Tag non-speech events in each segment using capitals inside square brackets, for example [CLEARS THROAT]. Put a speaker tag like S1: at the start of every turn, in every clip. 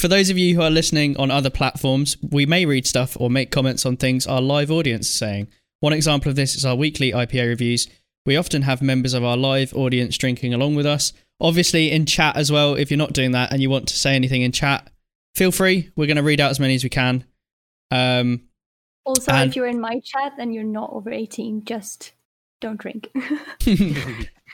S1: for those of you who are listening on other platforms, we may read stuff or make comments on things our live audience is saying. One example of this is our weekly IPA reviews. We often have members of our live audience drinking along with us. Obviously, in chat as well. If you're not doing that and you want to say anything in chat, feel free. We're going to read out as many as we can. Um,
S2: Also,
S1: And-
S2: if you're in my chat and you're not over 18, just don't drink. [LAUGHS]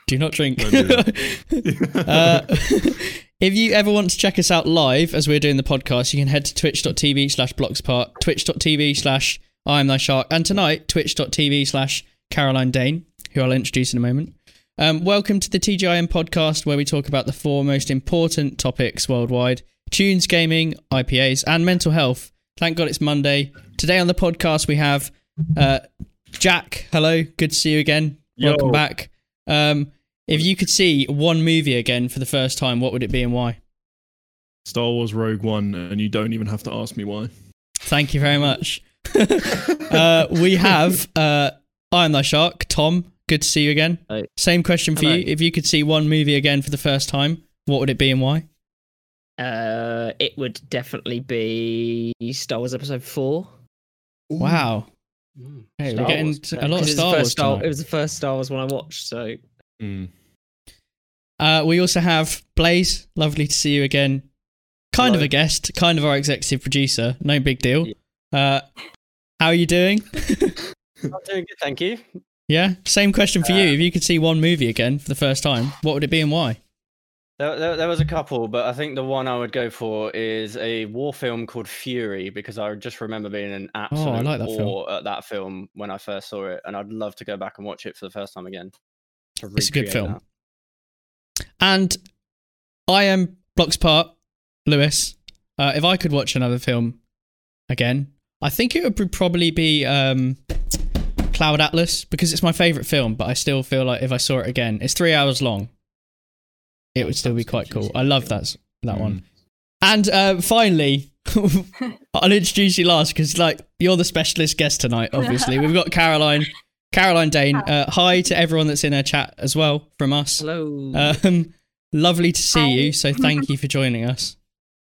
S1: do not drink.
S3: Don't [LAUGHS]
S1: uh, [LAUGHS] if you ever want to check us out live as we're doing the podcast, you can head to twitch.tv slash blogspot, twitch.tv slash I am thy shark, and tonight, twitch.tv slash Caroline Dane, who I'll introduce in a moment. Um, welcome to the TGIM podcast, where we talk about the four most important topics worldwide tunes, gaming, IPAs, and mental health. Thank God it's Monday. Today on the podcast, we have uh, Jack. Hello, good to see you again. Welcome
S3: Yo.
S1: back. Um, if you could see one movie again for the first time, what would it be and why?
S3: Star Wars Rogue One, and you don't even have to ask me why.
S1: Thank you very much. [LAUGHS] uh, we have uh, I am thy shark, Tom. Good to see you again.
S4: Hi.
S1: Same question for
S4: Hello.
S1: you. If you could see one movie again for the first time, what would it be and why?
S4: Uh, it would definitely be Star Wars Episode Four.
S1: Wow. Hey, we're getting
S4: Wars.
S1: to a lot of
S4: Because it's the
S1: Star Wars.
S4: Star- It was the first Star Wars one I watched, so
S3: Mm.
S1: Uh, we also have Blaze. Lovely to see you again. Kind of a guest, kind of our executive producer. No big deal. Uh, how are you doing? [LAUGHS]
S5: I'm doing good, thank you.
S1: yeah. Same question for
S5: Uh,
S1: you. If you could see one movie again for the first time, what would it be and why?
S5: There, there, there was a couple, but I think the one I would go for is a war film called Fury because I just remember being in absolute
S1: Oh, I like that film.
S5: awe at that film when I first saw it, and I'd love to go back and watch it for the first time again. To
S1: It's a good film.
S5: that.
S1: And I am Bloxpart Lewis. Uh, if I could watch another film again, I think it would probably be um, Cloud Atlas because it's my favorite film. But I still feel like if I saw it again, it's three hours long. It would still be quite cool. I love that that one. And uh, finally, [LAUGHS] I'll introduce you last because like you're the specialist guest tonight. Obviously, we've got Caroline. Caroline Dane. Uh, hi to everyone that's in our chat as well from us.
S4: hello.
S1: Um, lovely to see
S2: Hi.
S1: you. So thank you [LAUGHS] for joining us.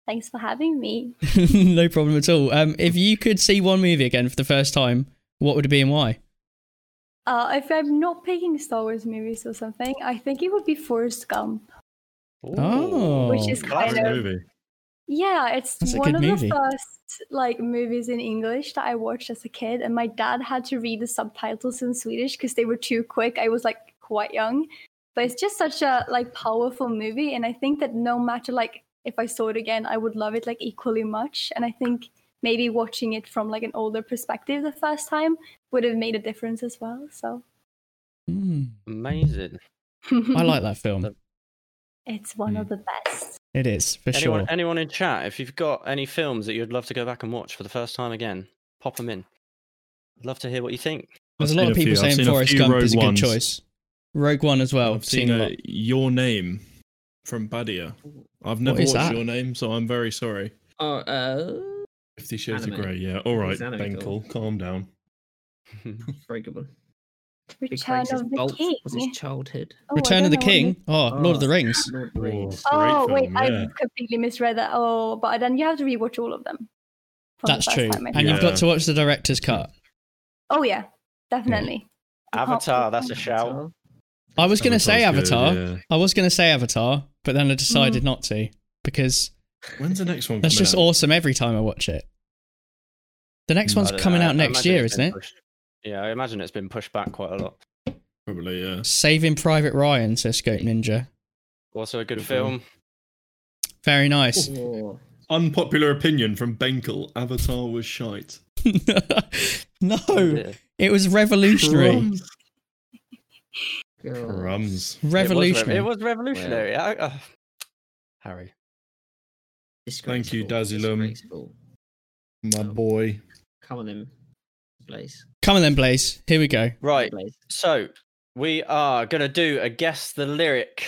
S2: Thanks for having me. [LAUGHS]
S1: no problem at all. Um, if you could see one movie again for the first time, what would it be and why?
S2: Uh, if I'm not picking Star Wars movies or something, I think it would be Forrest Gump.
S1: Oh,
S2: Which is
S3: Classic
S2: kind of
S3: movie.
S2: Yeah, it's
S1: That's
S2: one of
S1: movie.
S2: the first like movies in English that I watched as a kid, and my dad had to read the subtitles in Swedish because they were too quick. I was like quite young, but it's just such a like powerful movie, and I think that no matter like if I saw it again, I would love it like equally much. And I think maybe watching it from like an older perspective the first time would have made a difference as well. So
S1: Hmm.
S5: Amazing. [LAUGHS]
S1: I like that film.
S2: it's one of the best.
S1: It is for
S5: Anyone,
S1: sure.
S5: anyone in chat, if you've got any films that you'd love to go back and watch for the first time again, pop them in. I'd love to hear what you think.
S1: There's a
S3: I've
S1: lot of people
S3: few.
S1: Saying
S3: seen
S1: Forrest Gump
S3: Rogue
S1: is a good
S3: Ones.
S1: choice. Rogue One as well.
S3: I've seen
S1: a
S3: uh. Your Name from Badia. I've never
S1: is
S3: watched
S1: that?
S3: Your Name, so I'm very sorry.
S4: oh, uh,
S3: Fifty Shades of Grey, yeah. All right,
S4: It's an.
S3: Benkel, calm down.
S4: very good one. Big
S2: Return of the
S4: Bolt
S2: King.
S4: was his childhood.
S2: Oh,
S1: Return of the King.
S2: it-
S1: Oh, Lord of the
S4: Oh.
S1: Rings.
S4: Lord of the Rings.
S3: Oh,
S2: Oh wait,
S3: film,
S2: I completely misread that. Oh, but then you have to rewatch all of them. from the
S1: That's true.
S2: time,
S1: And
S2: think.
S1: you've got to watch the director's cut.
S2: Oh yeah, definitely. I can't
S5: Avatar, that's a
S2: one.
S5: shout.
S1: I was going to say
S3: Avatar's good,
S1: Avatar.
S3: yeah.
S1: I was going to say Avatar, but then I decided not to because
S3: When's the next one?
S1: that's just
S3: out?
S1: awesome every time I watch it. The next
S3: Mm.
S1: one's coming
S5: know,
S1: out next year, isn't it?
S5: pushed- Yeah, I imagine it's been pushed back quite a lot.
S3: Probably, yeah.
S1: Saving Private Ryan, says Scope Ninja.
S5: Also a good
S3: Good
S5: film.
S1: Very nice.
S4: Oh,
S3: Unpopular opinion from Benkel: Avatar was shite. [LAUGHS]
S1: no,
S5: Yeah.
S1: it was revolutionary.
S3: Crumbs.
S4: God.
S3: Crumbs.
S5: It was rev-
S1: Revolutionary.
S5: It was, revolutionary. I, uh, Harry.
S3: Thank you,
S4: Disgraceful,
S3: Dazilum. My
S4: Oh.
S3: boy.
S4: Come on in Blaze.
S1: Come on then, Blaze. Here we go.
S5: Right. So we are gonna do a guess the lyric.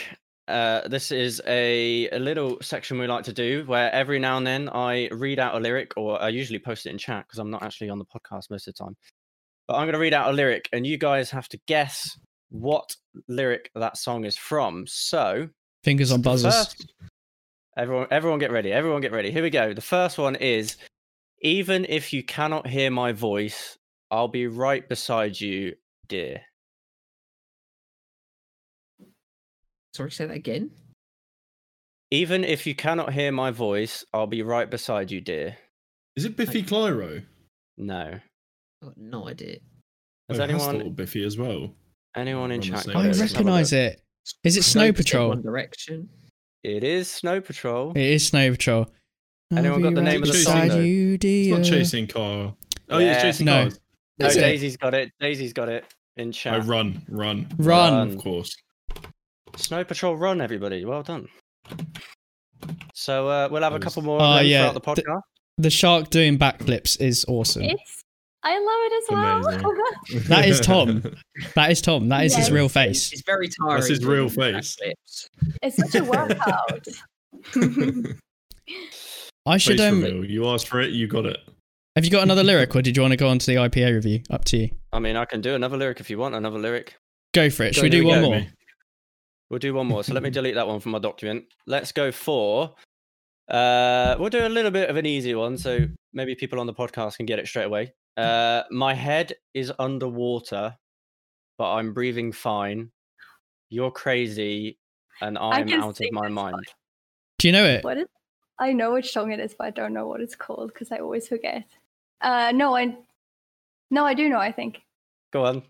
S5: Uh, this is a, a little section we like to do where every now and then I read out a lyric, or I usually post it in chat because I'm not actually on the podcast most of the time. But I'm gonna read out a lyric, and you guys have to guess what lyric that song is from. So
S1: Fingers on buzzers.
S5: first, Everyone, everyone, get ready. Everyone, get ready. Here we go. The first one is: even if you cannot hear my voice, I'll be right beside you, dear.
S4: Sorry, say that again.
S5: Even if you cannot hear my voice, I'll be right beside you, dear.
S3: Is it Biffy Clyro?
S5: No.
S4: I've got no idea.
S5: Oh, has
S3: oh, it has
S5: anyone,
S3: Biffy as well.
S5: anyone in chat?
S1: I
S5: it? Let's have a
S1: recognise it. Is it
S4: I
S1: Snow Patrol?
S4: One Direction.
S5: It is Snow Patrol.
S1: It is Snow Patrol.
S5: Anyone
S1: I'll
S5: got the
S1: be
S5: name
S3: of the
S1: beside
S3: song, though?
S1: You,
S3: It's not chasing car. Oh yeah,
S5: Yeah.
S3: it's chasing
S1: No.
S3: cars.
S5: No,
S1: Is it?
S5: Daisy's got it. Daisy's got it in chat.
S3: Oh, run, run,
S1: Run.
S3: Of course.
S5: Snow Patrol Run, everybody. Well done. So uh, we'll have a
S3: That was-
S5: couple more
S1: Oh,
S5: them
S1: yeah.
S5: throughout the
S1: The-
S5: podcast.
S1: The shark doing backflips is awesome.
S2: It's I love it as well.
S1: That is Tom. [LAUGHS] That is Tom. That is his
S2: Yes.
S1: real face.
S4: It's very tiring.
S3: That's his real
S4: doing
S3: face.
S4: backflips.
S2: it's such a workout.
S1: I [LAUGHS] should
S3: Face
S1: um.
S3: reveal. You asked for it, you got it.
S1: Have you got another lyric, or did you want to go on to the IPA review? Up to you.
S5: I mean, I can do another lyric if you want another lyric.
S1: Go for it. Should
S5: Go,
S1: we do
S5: we
S1: one
S5: go.
S1: more?
S5: We'll do one more. So let me [LAUGHS] delete that one from my document. Let's go for. Uh, we'll do a little bit of an easy one, so maybe people on the podcast can get it straight away. Uh, my head is underwater, but I'm breathing fine. You're crazy, and I'm out of my mind.
S2: one.
S1: Do you know it?
S2: what is I know which song it is, but I don't know what it's called because I always forget. Uh no, I no, I do know, I think.
S5: Go on.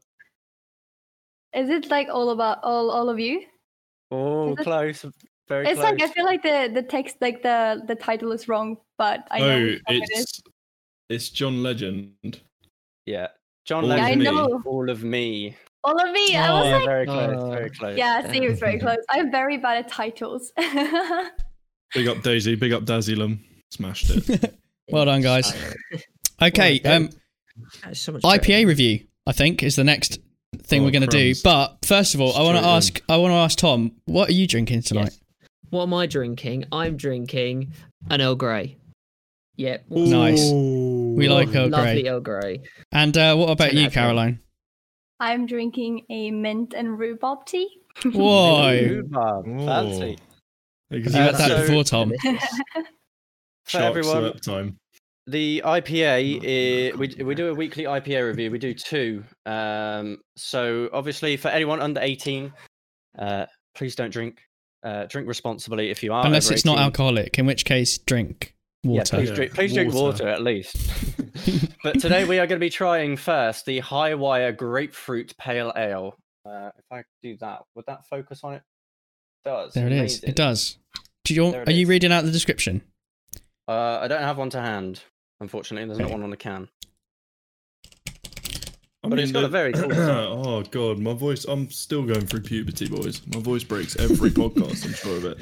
S2: Is it like all about all all of you?
S5: Oh,
S2: Is it-
S5: close. Very
S2: it's
S5: close.
S2: like I feel like the the text like the the title is wrong, but I know
S3: oh,
S2: which song it is.
S3: it's it's John Legend.
S5: Yeah. John
S3: All of
S2: Yeah, I
S5: Legend.
S3: me.
S2: know.
S5: All of me.
S2: All of me. I was
S1: Oh,
S2: like,
S5: very close.
S4: uh,
S5: very close.
S2: yeah, see, it was very [LAUGHS] close. I'm very bad at titles. [LAUGHS]
S3: Big up Daisy, big up Dazzylum. Smashed it. [LAUGHS]
S1: Well done, guys. Okay. Um,
S4: so much
S1: IPA
S4: better.
S1: review. I think is the next thing
S3: Oh,
S1: we're going to do. But first of all, I want to ask. I want to ask Tom. What are you drinking tonight?
S4: Yes. What am I drinking? I'm drinking an Earl Grey. Yep.
S1: Nice.
S3: Ooh.
S1: We like Earl Grey.
S4: Lovely
S1: Grey.
S4: Earl Grey.
S1: And uh, what about you, Caroline?
S2: I'm drinking a mint and rhubarb tea.
S1: Whoa. [LAUGHS]
S5: Rhubarb. Fancy.
S3: Because
S1: You
S5: Uh,
S1: had that
S5: so-
S1: before, Tom.
S4: Delicious. [LAUGHS]
S5: For
S3: Shark
S5: everyone,
S3: slurp time.
S5: The IPA, i- we we do a weekly IPA review. We do two. Um, so obviously, for anyone under eighteen, uh, please don't drink. Uh, drink responsibly if you are.
S1: Unless
S5: over
S1: it's not alcoholic, in which case drink
S5: Yeah,
S1: water.
S5: please
S3: Yeah,
S5: drink. Please drink
S3: water.
S5: water at least. [LAUGHS] but today we are going to be trying first the High Wire Grapefruit Pale Ale. Uh, if I do that, would that focus on it? It does.
S1: there it is.
S5: Amazing.
S1: It does. Do you want,
S5: There
S1: are you
S5: is.
S1: reading out the description?
S5: Uh, I don't have one to hand. Unfortunately, there's not one on the can.
S3: I
S5: But it's got a very [CLEARS THROAT] cool design.
S3: oh god, my voice. I'm still going through puberty, boys. My voice breaks every podcast. I'm sure of it.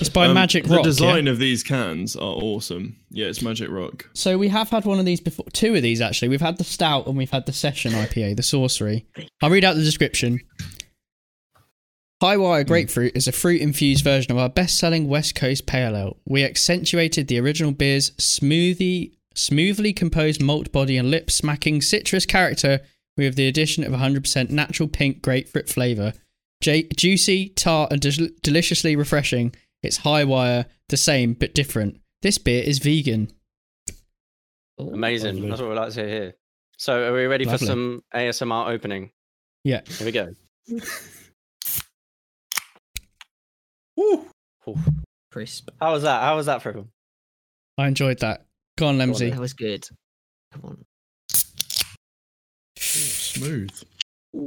S1: It's by
S3: Um,
S1: Magic
S3: The
S1: Rock. yeah?
S3: design of these cans are awesome. Yeah, it's Magic Rock.
S1: So we have had one of these before. Two of these actually. We've had the stout and we've had the session IPA, the sorcery. I'll read out the description. High Wire Grapefruit is a fruit infused version of our best selling West Coast Pale Ale. We accentuated the original beer's smoothie, smoothly composed malt body and lip smacking citrus character with the addition of 100% natural pink grapefruit flavour. J- juicy, tart, and del- deliciously refreshing. It's High Wire, the same but different. This beer is vegan.
S4: Ooh.
S5: Amazing.
S3: Lovely.
S5: That's what we like to hear here. So, are we ready
S1: Lovely.
S5: for some ASMR opening?
S1: Yeah.
S5: Here we go. [LAUGHS]
S3: Woo!
S5: Oof.
S4: Crisp.
S5: How was that? How was that for everyone?
S1: I enjoyed that. Go on,
S4: Go on,
S1: Lemsy.
S4: That was good. Come on.
S3: Smooth.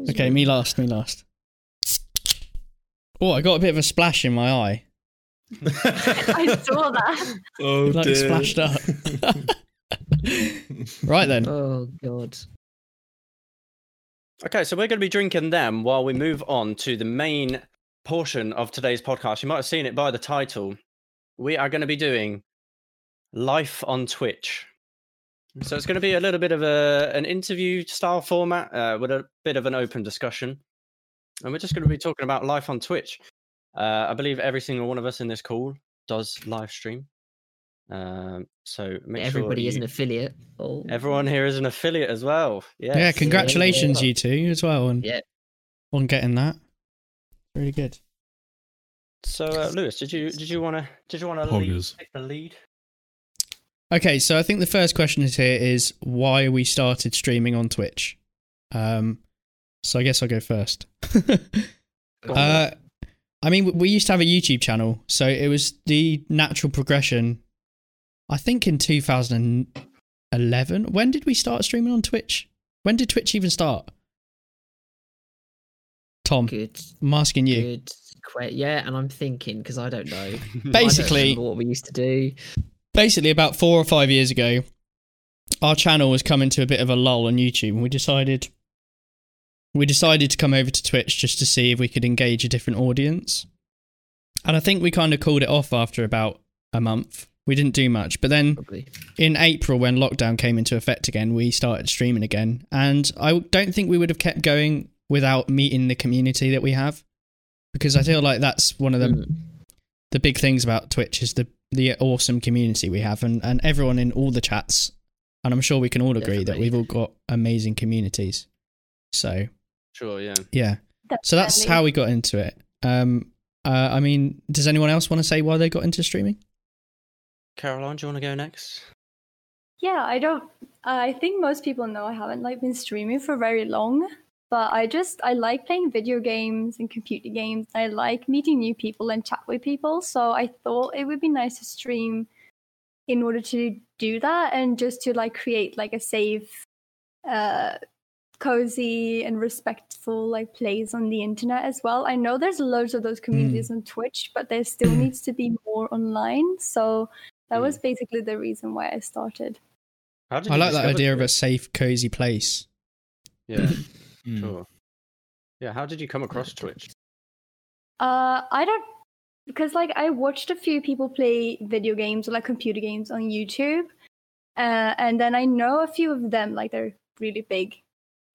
S1: Okay, me last, me last. Oh, I got a bit of a splash in my eye.
S2: I saw that. [LAUGHS]
S3: oh
S1: Like
S3: dear.
S1: splashed up. [LAUGHS] Right then.
S4: Oh god.
S5: Okay, so we're going to be drinking them while we move on to the main portion of today's podcast. You might have seen it by the title. We are going to be doing life on Twitch. So it's going to be a little bit of a an interview style format uh, with a bit of an open discussion, and we're just going to be talking about life on Twitch. Uh, I believe every single one of us in this call does live stream. Um, so make
S4: Everybody
S5: sure
S4: is an affiliate. Oh.
S5: Everyone here is an affiliate as well. Yes.
S1: Yeah, congratulations,
S4: yeah.
S1: you two, as well, on,
S4: Yeah.
S1: on getting that. Really good.
S5: So, uh, Lewis, did you did you want to did you want to lead, take the lead?
S1: Okay, so I think the first question is here is why we started streaming on Twitch. Um, so I guess I'll go first. [LAUGHS] Uh, I mean, we used to have a YouTube channel, so it was the natural progression. I think in 2011. When did we start streaming on Twitch? When did Twitch even start? Tom,
S4: Good.
S1: I'm asking you.
S4: Good. Yeah, and I'm thinking because I don't know. [LAUGHS] I don't
S1: Basically,
S4: what we used to do.
S1: Basically about four or five years ago, our channel was coming to a bit of a lull on YouTube, and we decided we decided to come over to Twitch just to see if we could engage a different audience. And I think we kind of called it off after about a month. We didn't do much, but then
S4: Probably.
S1: in April, when lockdown came into effect again, we started streaming again. And I don't think we would have kept going without meeting the community that we have, because I feel like that's one of the
S4: Mm.
S1: The big things about Twitch is the the awesome community we have, and and everyone in all the chats, and I'm sure we can all agree that we've all got amazing communities. So
S5: Sure, yeah.
S1: yeah, so that's
S2: Definitely.
S1: how we got into it. Um, uh, I mean, does anyone else want to say why they got into streaming?
S5: Caroline, do you want to go next?
S2: Yeah, I don't. I think most people know I haven't like been streaming for very long, but I just I like playing video games and computer games. I like meeting new people and chat with people. So I thought it would be nice to stream in order to do that and just to like create like a safe, uh, cozy and respectful like plays on the internet as well. I know there's loads of those communities on Twitch, but there still needs to be more online. So that
S5: Mm.
S2: was basically the reason why I started.
S1: I like that
S5: discover
S1: idea of a safe, cozy place.
S5: Yeah, [LAUGHS]
S3: Mm.
S5: sure. Yeah, how did you come across Twitch?
S2: Uh, I don't because like I watched a few people play video games or like computer games on YouTube, uh, and then I know a few of them like they're really big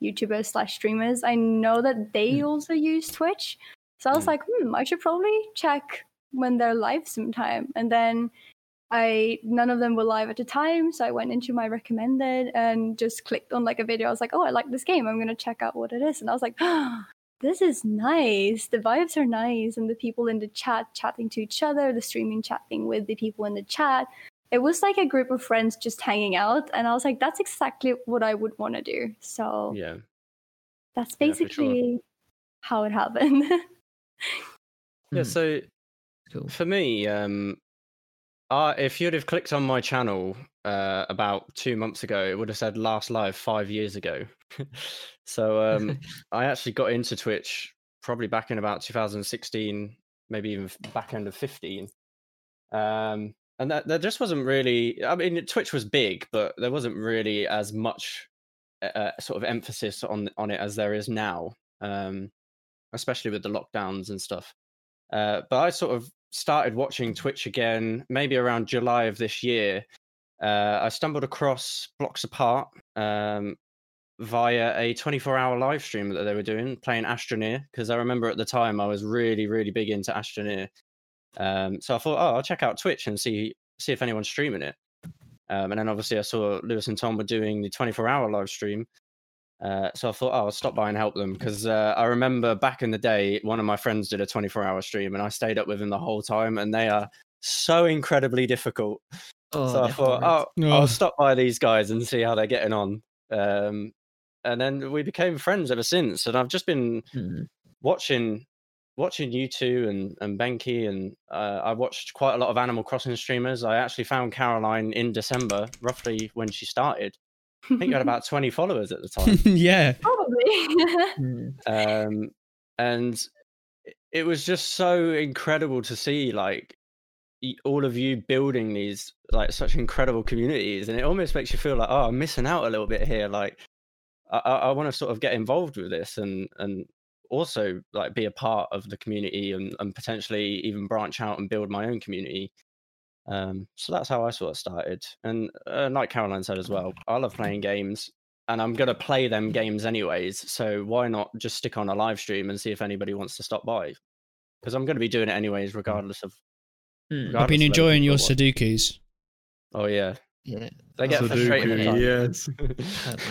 S2: YouTubers slash streamers. I know that they also use Twitch, so I was
S5: Mm.
S2: like, hmm, I should probably check when they're live sometime. And then I none of them were live at the time, so I went into my recommended and just clicked on like a video. I was like, oh, I like this game. I'm gonna check out what it is, and I was like, [GASPS] this is nice. The vibes are nice, and the people in the chat chatting to each other, the streaming chatting with the people in the chat. It was like a group of friends just hanging out, and I was like, that's exactly what I would want to do. So
S5: Yeah.
S2: that's
S5: Yeah, sure.
S2: basically how it happened. [LAUGHS]
S5: Yeah,
S4: Mm.
S5: so
S4: Cool.
S5: for me, um, uh, if you'd have clicked on my channel uh, about two months ago, it would have said last live five years ago. [LAUGHS] so um, [LAUGHS] I actually got into Twitch probably back in about 2016, maybe even back end of 15. Um, and that there just wasn't really. I mean, Twitch was big, but there wasn't really as much uh, sort of emphasis on on it as there is now. Um, especially with the lockdowns and stuff. Uh, but I sort of started watching Twitch again, maybe around July of this year. Uh, I stumbled across Blocks Apart um, via a 24 hour live stream that they were doing, playing Astroneer, because I remember at the time I was really, really big into Astroneer. Um, so I thought, oh, I'll check out Twitch and see see if anyone's streaming it. Um, and then obviously I saw Lewis and Tom were doing the 24 hour live stream. Uh, so I thought, oh, I'll stop by and help them because uh, I remember back in the day, one of my friends did a 24 hour stream and I stayed up with him the whole time, and they are so incredibly difficult.
S4: Oh,
S5: so I thought, oh,
S1: Oh.
S5: I'll stop by these guys and see how they're getting on. Um, and then we became friends ever since, and I've just been
S4: Mm.
S5: watching watching you two and and Benki and uh, I watched quite a lot of Animal Crossing streamers. I actually found Caroline in December, roughly when she started. I think you had about [LAUGHS] 20 followers at the time. [LAUGHS]
S1: yeah,
S2: Probably. [LAUGHS]
S4: Mm.
S5: um, and it- it was just so incredible to see like all of you building these like such incredible communities and it almost makes you feel like oh i'm missing out a little bit here like i, I, I want to sort of get involved with this and and also like be a part of the community and, and potentially even branch out and build my own community um so that's how i sort of started and uh, like caroline said as well i love playing games and I'm gonna play them games anyways. So why not just stick on a live stream and see if anybody wants to stop by? Because I'm gonna be doing it anyways, regardless of.
S4: Mm.
S1: I've been enjoying
S5: people
S1: your
S5: watch.
S1: Sudokus.
S5: Oh yeah,
S4: Yeah.
S5: They get frustrated.
S3: Yes.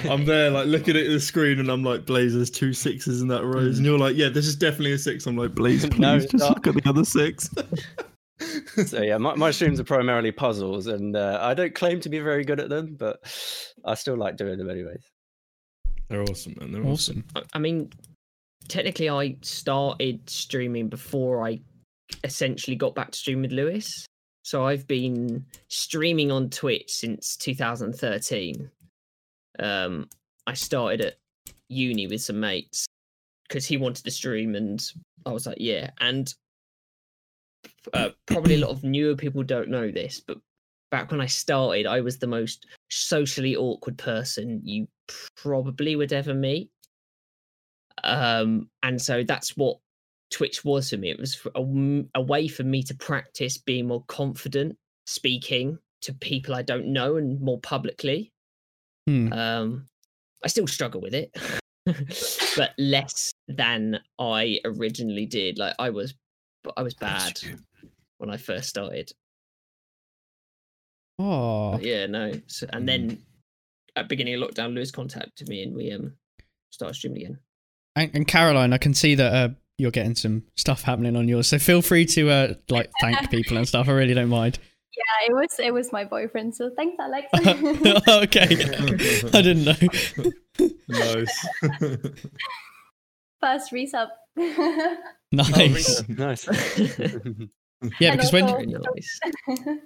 S3: [LAUGHS] I'm there, like looking at the screen, and I'm like, Blaze, there's two sixes in that rows, and you're like, yeah, this is definitely a six. I'm like, Blaze, [LAUGHS] please
S5: No,
S3: just
S5: stop.
S3: look at the other six. [LAUGHS]
S5: so yeah, my, my streams are primarily puzzles, and uh, I don't claim to be very good at them, but I still like doing them anyways.
S3: They're awesome, man. They're awesome.
S1: Awesome.
S4: I- I mean, technically, I started streaming before I essentially got back to stream with Lewis. So I've been streaming on Twitch since 2013. Um, I started at uni with some mates because he wanted to stream, and I was like, yeah. And uh, probably a lot of newer people don't know this, but back when I started, I was the most socially awkward person you probably would ever meet. Um, and so that's what Twitch was for me. It was a, a, way for me to practice being more confident speaking to people I don't know and more publicly.
S1: Hmm.
S4: Um, I still struggle with it, [LAUGHS] but less than I originally did. Like I was, I was bad when I first started.
S1: Oh,
S4: But yeah, no. So, and then at beginning of lockdown, Lewis contacted me and we um started streaming again.
S1: and, and Caroline, I can see that uh, you're getting some stuff happening on yours, so feel free to uh, like thank [LAUGHS] people and stuff. I really don't mind.
S2: Yeah, it was it was my boyfriend. So thanks, Alex. [LAUGHS]
S1: okay, I didn't know.
S3: nice. [LAUGHS]
S2: First resub.
S1: Nice.
S5: nice.
S1: Yeah,
S2: And
S1: because when
S2: also-
S4: Very nice. [LAUGHS]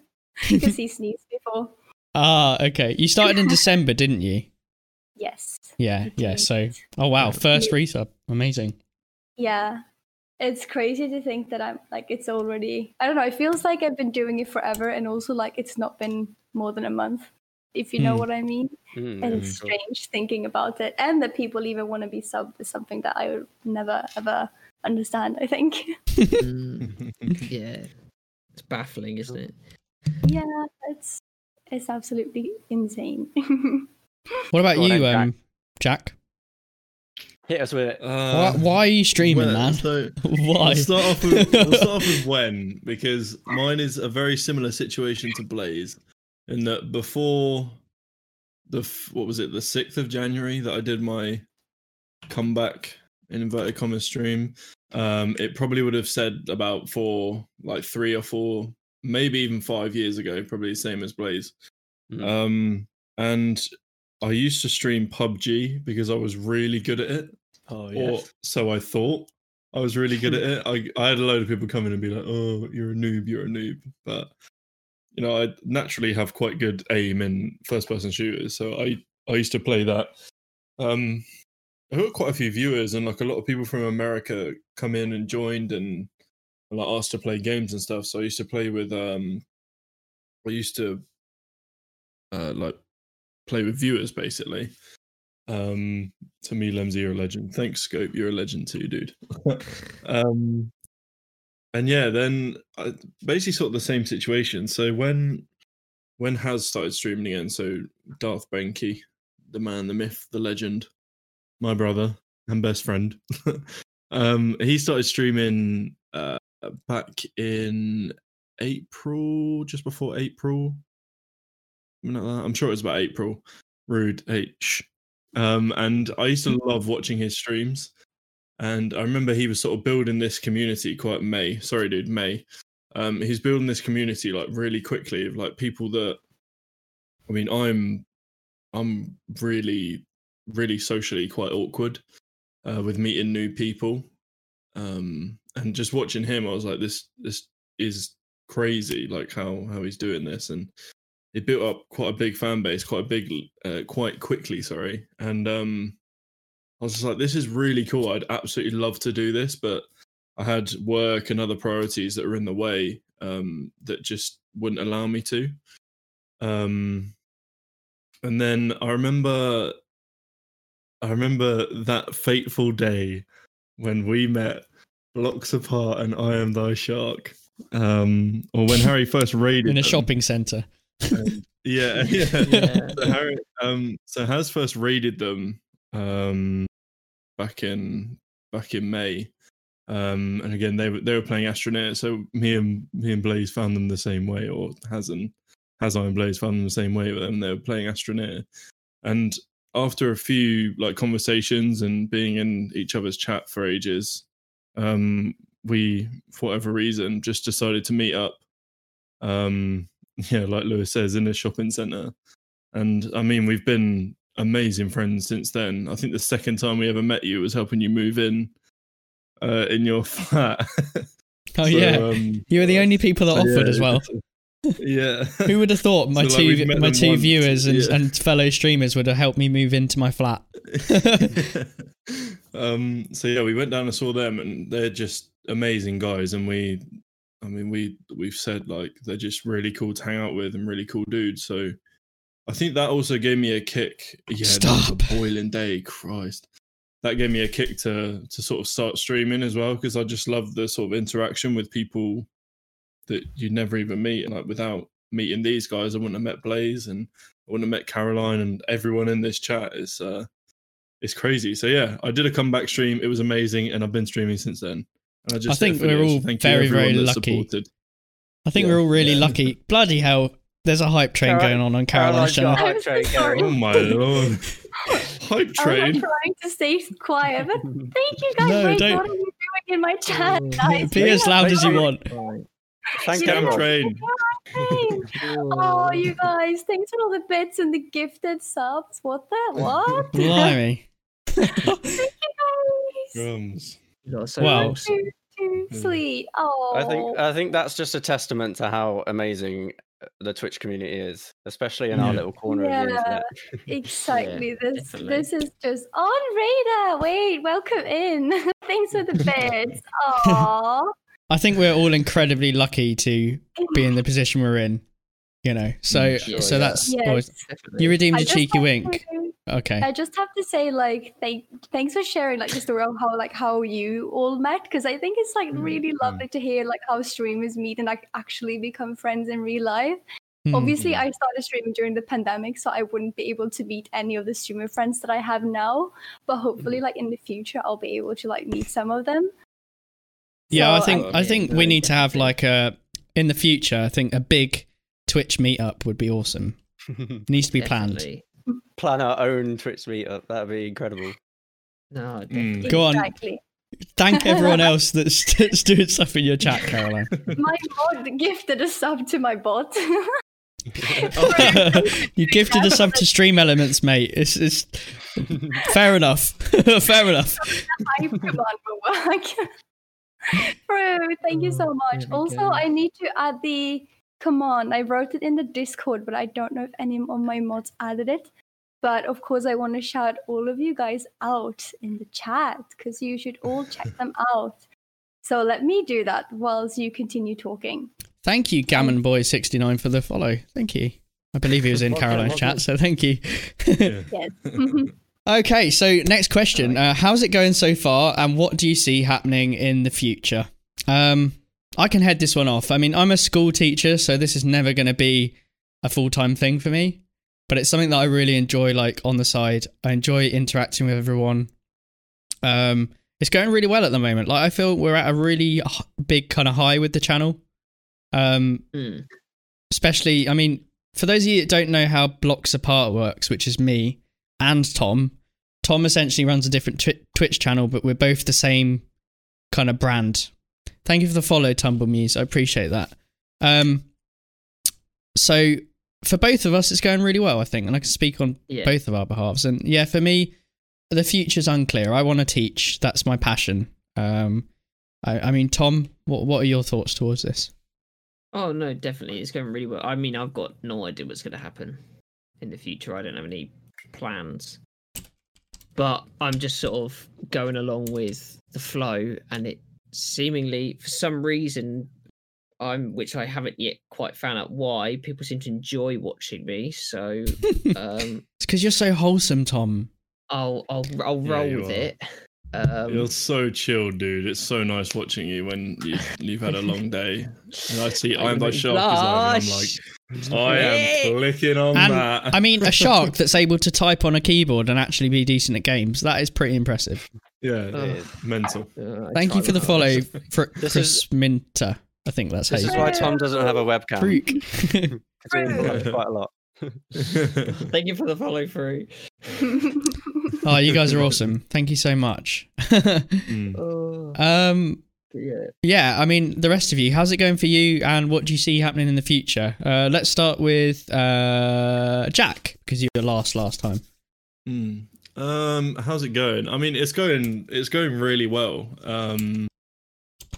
S2: Because he sneezed before.
S1: ah, okay, you started in [LAUGHS] December, didn't you?
S2: Yes.
S1: Yeah, yeah. So, oh wow, first resub, amazing.
S2: Yeah. It's crazy to think that I'm like it's already I don't know, it feels like I've been doing it forever and also like it's not been more than a month, if you know
S1: Hmm.
S2: what I mean.
S5: Mm,
S2: And it's
S5: sure.
S2: strange thinking about it. And that people even want to be sub is something that I would never ever understand, I think. [LAUGHS]
S4: Mm, yeah, it's baffling, isn't it?
S2: yeah, it's it's absolutely insane. [LAUGHS]
S1: What about
S5: Go
S1: you,
S5: then,
S1: um, Jack?
S5: Hit us with it.
S3: Uh,
S1: why, why are you streaming,
S3: well,
S1: man?
S3: So [LAUGHS]
S1: why?
S3: I'll start off with we'll start off with when because mine is a very similar situation to Blaze, in that before the what was it the sixth of January that I did my comeback in inverted commas stream, um, it probably would have said about four, like three or four, maybe even five years ago, probably the same as Blaze.
S5: Mm.
S3: Um, and I used to stream PUBG because I was really good at it
S5: oh
S3: or so I thought. I was really good at [LAUGHS] it. I I had a load of people come in and be like, "Oh, you're a noob, you're a noob," but you know, I naturally have quite good aim in first-person shooters, so I I used to play that. Um, I got quite a few viewers, and like a lot of people from America come in and joined and like asked to play games and stuff. So I used to play with um, I used to uh like play with viewers basically. Um, to me, Lemsy, you're a legend. Thanks, Scope. You're a legend too, dude. [LAUGHS] um, and yeah, then I, basically sort of the same situation. So when when Has started streaming again, so Darth Benke, the man, the myth, the legend, my brother and best friend, [LAUGHS] um, he started streaming uh, back in April, just before April. I'm sure it was about April. Rude H. Um, and I used to love watching his streams. And I remember he was sort of building this community quite May. Sorry, dude, May. Um, he's building this community like really quickly of like people that I mean, I'm I'm really, really socially quite awkward uh, with meeting new people. Um, and just watching him, I was like, this this is crazy, like how how he's doing this. And it built up quite a big fan base, quite a big, uh, quite quickly. Sorry, and um, I was just like, this is really cool. I'd absolutely love to do this, but I had work and other priorities that were in the way um, that just wouldn't allow me to. Um, and then I remember, I remember that fateful day when we met blocks apart and I am thy shark. Um, or when Harry first [LAUGHS] raided
S1: in a
S3: them.
S1: shopping centre.
S3: And- yeah, [LAUGHS] yeah.
S4: Yeah.
S3: so Harry, um, so Has first raided them, um, back in back in May, um, and again they were they were playing Astroneer. So me and me and Blaze found them the same way, or Hazen, Has Iron Blaze found them the same way with them. They were playing Astroneer, and after a few like conversations and being in each other's chat for ages, um, we for whatever reason just decided to meet up. Um, [LAUGHS] yeah, like Lewis says, in a shopping center, and I mean we've been amazing friends since then. I think the second time we ever met you was helping you move in uh, in your [LAUGHS] flat.
S1: Oh
S3: So,
S1: yeah,
S3: um,
S1: you were the only people that
S3: so,
S1: offered
S3: yeah,
S1: as well.
S3: Yeah.
S1: Who would have thought [LAUGHS] my
S3: So,
S1: two
S3: met
S1: my two
S3: once,
S1: viewers and,
S3: yeah.
S1: and fellow streamers would have helped me move into my flat? [LAUGHS] [LAUGHS]
S3: um so yeah we went down and saw them and they're just amazing guys and we i mean we we've said like they're just really cool to hang out with and really cool dudes so i think that also gave me a kick yeah
S1: Stop.
S3: boiling day christ that gave me a kick to to sort of start streaming as well because i just love the sort of interaction with people that you'd never even meet and like without meeting these guys i wouldn't have met blaze and i wouldn't have met caroline and everyone in this chat is uh it's crazy. So yeah, I did a comeback stream. It was amazing, and I've been streaming since then. And I just
S1: I think we're all
S3: Thank you
S1: very, very lucky.
S3: supported.
S1: I think
S3: Yeah,
S1: we're all really
S3: yeah.
S1: lucky. Bloody hell, there's a hype train
S5: Caroline-
S1: going on on Caroline's
S5: Caroline's
S1: channel.
S5: hype train
S2: I'm so sorry.
S5: going.
S3: Oh my lord! Hype train.
S2: I'm trying to stay quiet, but thank you [LAUGHS] guys.
S1: No,
S2: Wait,
S1: don't.
S2: what are you doing in my chat, guys?
S1: Be as loud as you want.
S5: Thank
S2: Yeah.
S5: you.
S3: Hype train. [LAUGHS]
S2: Oh, you [LAUGHS] guys, thanks for all the bits and the gifted subs. What the? [LAUGHS] What?
S1: Blimey.
S2: Thank you guys.
S3: Drums.
S4: You're so
S1: Wow.
S2: Too, too
S3: hmm.
S2: sweet. Oh,
S5: I think I think that's just a testament to how amazing the Twitch community is, especially in our little corner of the internet.
S2: exactly. this
S4: definitely.
S2: this is just on radar. Wait, welcome in. thanks for the bits. Aww.
S1: I think we're all incredibly lucky to be in the position we're in. You know, so
S3: Mm,
S5: sure,
S1: so
S5: yeah.
S1: that's
S2: Yes.
S1: always- you redeemed
S2: I
S1: a
S2: just
S1: cheeky wink.
S2: to-
S1: Okay.
S2: I just have to say, like, thank thanks for sharing like the story of how like how you all met because I think it's like really lovely to hear like how streamers meet and like actually become friends in real life.
S1: Hmm.
S2: Obviously, I started streaming during the pandemic, so I wouldn't be able to meet any of the streamer friends that I have now. But hopefully, like in the future, I'll be able to like meet some of them.
S1: Yeah, I
S2: So,
S1: think
S3: um,
S1: I think we need to have like a in the future. I think a big Twitch meetup would be awesome. [LAUGHS] Needs to be planned.
S5: Plan our own Twitch meetup. That'd be incredible.
S4: No,
S3: Mm.
S1: Go on.
S2: Exactly.
S1: Thank [LAUGHS] everyone else that's, that's doing stuff in your chat, Caroline. [LAUGHS]
S2: My mod gifted a sub to my bot.
S1: you gifted a sub to Stream Elements, mate. It's, it's fair enough. fair enough.
S2: Hype command will work. Bro, thank you so
S4: Oh,
S2: much.
S4: there we
S2: Also,
S4: go.
S2: I need to add the command. I wrote it in the Discord, but I don't know if any of my mods added it. But of course, I want to shout all of you guys out in the chat because you should all check [LAUGHS] them out. So let me do that whilst you continue talking.
S1: Thank you, Gammon Boy sixty nine, for the follow. Thank you. I believe he was in Caroline's chat, so thank you.
S3: Yeah.
S2: Yes. [LAUGHS] [LAUGHS]
S1: okay, so next question: uh, How's it going so far, and what do you see happening in the future? Um, I can head this one off. I mean, I'm a school teacher, so this is never going to be a full time thing for me, but it's something that I really enjoy. Like on the side, I enjoy interacting with everyone. Um, it's going really well at the moment. Like I feel we're at a really big kind of high with the channel. Um,
S4: Mm.
S1: especially i mean for those of you that don't know how blocks apart works which is me and tom tom essentially runs a different twi- twitch channel but we're both the same kind of brand. Thank you for the follow Tumble Muse. i appreciate that. Um so for both of us it's going really well i think and i can speak on
S4: Yeah.
S1: both of our behalves. And yeah for me the future's unclear. I want to teach. That's my passion. Um I, I mean tom what what are your thoughts towards this?
S4: Oh no, definitely, it's going really well. I mean, I've got no idea what's going to happen in the future. I don't have any plans, but I'm just sort of going along with the flow, and it seemingly, for some reason, I'm which I haven't yet quite found out why people seem to enjoy watching me. So [LAUGHS] um,
S1: It's because you're so wholesome, Tom.
S4: I'll I'll I'll roll
S3: you
S4: with
S3: are.
S4: it. Um,
S3: You're so chill, dude. It's so nice watching you when you, you've had a long day. And I see [LAUGHS] I'm by shark design. I'm like, I am clicking on
S1: And
S3: that.
S1: I mean, a [LAUGHS] shark that's able to type on a keyboard and actually be decent at games. That is pretty impressive.
S3: yeah,
S4: Ugh.
S3: mental.
S4: Uh,
S1: Thank you for the follow, for Chris
S5: is-
S1: Minter. I think that's
S5: This
S1: how
S5: is
S1: you
S5: why Tom doesn't have a webcam.
S1: freak. [LAUGHS]
S5: Because we interact quite a lot. [LAUGHS]
S4: Thank you for the follow through. [LAUGHS]
S1: oh, you guys are awesome. Thank you so much.
S3: Mm.
S4: Oh,
S1: um,
S4: yeah.
S1: yeah, I mean, the rest of you, how's it going for you, and what do you see happening in the future? Uh, let's start with uh, Jack because you were last last time.
S3: Mm. Um, how's it going? I mean, it's going it's going really well. Um,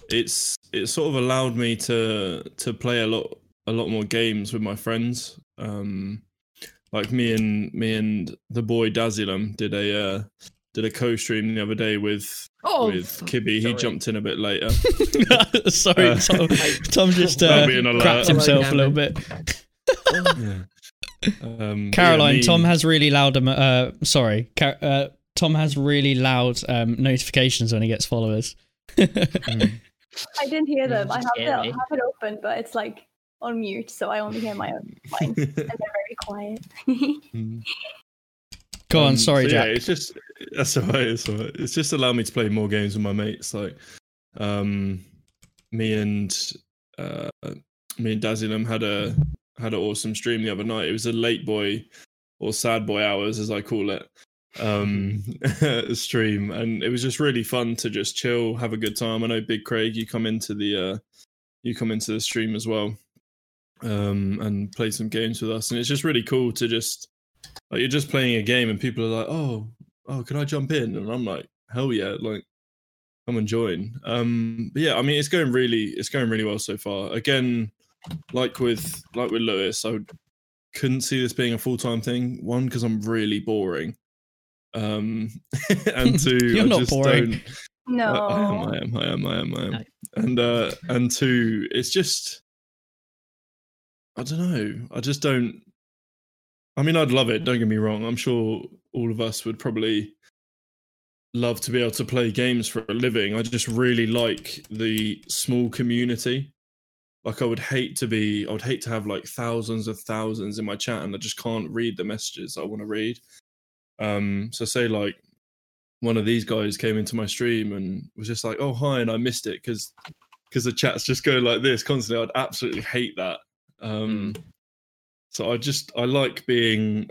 S3: it's it sort of allowed me to to play a lot a lot more games with my friends. Um, like me and me and the boy Dazilum did a uh, did a co-stream the other day with
S4: Oh,
S3: with
S4: fuck,
S3: Kibby. He jumped in a bit later. [LAUGHS]
S1: Sorry,
S3: Uh,
S1: Tom. [LAUGHS] Tom just uh,
S3: That'll be an alert.
S1: crapped himself a little bit.
S3: yeah. [LAUGHS] Um,
S1: Caroline,
S3: yeah, me-
S1: Tom has really loud. Um, uh, sorry, Car- uh, Tom has really loud um, notifications when he gets followers.
S3: Mm.
S2: I didn't hear them. I have,
S4: scare
S2: the,
S4: me.
S2: have it open, but it's like on mute, so I only hear my own mine, and they're very quiet.
S3: Mm.
S1: Go on,
S3: Um,
S1: sorry,
S3: so
S1: Jack.
S3: Yeah, it's just that's all right. It's all right. It's just allowed me to play more games with my mates. Like, um, me and uh, me and Dazilum had a had an awesome stream the other night. It was a late boy or sad boy hours, as I call it, um, [LAUGHS] stream, and it was just really fun to just chill, have a good time. I know Big Craig, you come into the uh, you come into the stream as well, um, and play some games with us, and it's just really cool to just like you're just playing a game and people are like, "Oh, oh, can I jump in?" And I'm like, "Hell yeah!" Like, come and join. Um, but yeah, I mean, it's going really, it's going really well so far. Again, like with like with Lewis, I couldn't see this being a full time thing. One, because I'm really boring. Um, [LAUGHS] and two, [LAUGHS]
S1: You're
S3: I
S1: not
S3: just
S1: boring.
S3: don't.
S2: no.
S3: I, I am, I am, I am, I am, I am.
S4: No.
S3: And uh, and two, it's just, I don't know. I just don't. I mean, I'd love it. Don't get me wrong. I'm sure all of us would probably love to be able to play games for a living. I just really like the small community. Like, I would hate to be. I would hate to have like thousands of thousands in my chat, and I just can't read the messages I want to read. Um, so say like one of these guys came into my stream and was just like, "Oh hi," and I missed it because because the chats just go like this constantly. I'd absolutely hate that. Um, So I just I like being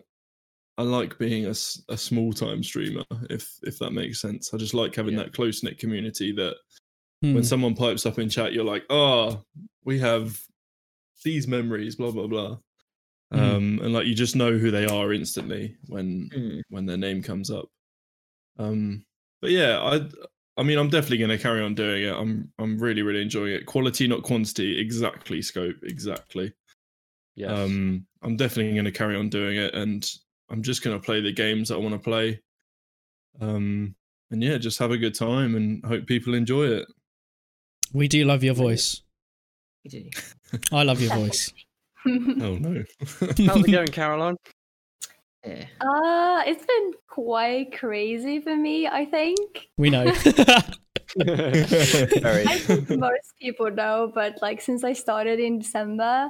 S3: I like being a, a small time streamer if if that makes sense. I just like having
S4: Yeah.
S3: that close knit community that
S1: Hmm.
S3: when someone pipes up in chat, you're like, "Oh, we have these memories," blah blah blah.
S1: Mm.
S3: Um, and like you just know who they are instantly when
S4: Mm.
S3: when their name comes up. Um, but yeah, I I mean I'm definitely going to carry on doing it. I'm I'm really really enjoying it. Quality not quantity, exactly. Scope exactly.
S5: Yes.
S3: Um, I'm definitely going to carry on doing it, and I'm just going to play the games that I want to play. Um, and yeah, just have a good time and hope people enjoy it.
S1: we do love your voice.
S4: You do. [LAUGHS]
S1: I love your voice.
S3: Oh no. [LAUGHS]
S5: How's it going, Caroline?
S4: Yeah.
S2: uh, it's been quite crazy for me. I think.
S1: we know. [LAUGHS]
S2: I think most people know, but like since I started in December,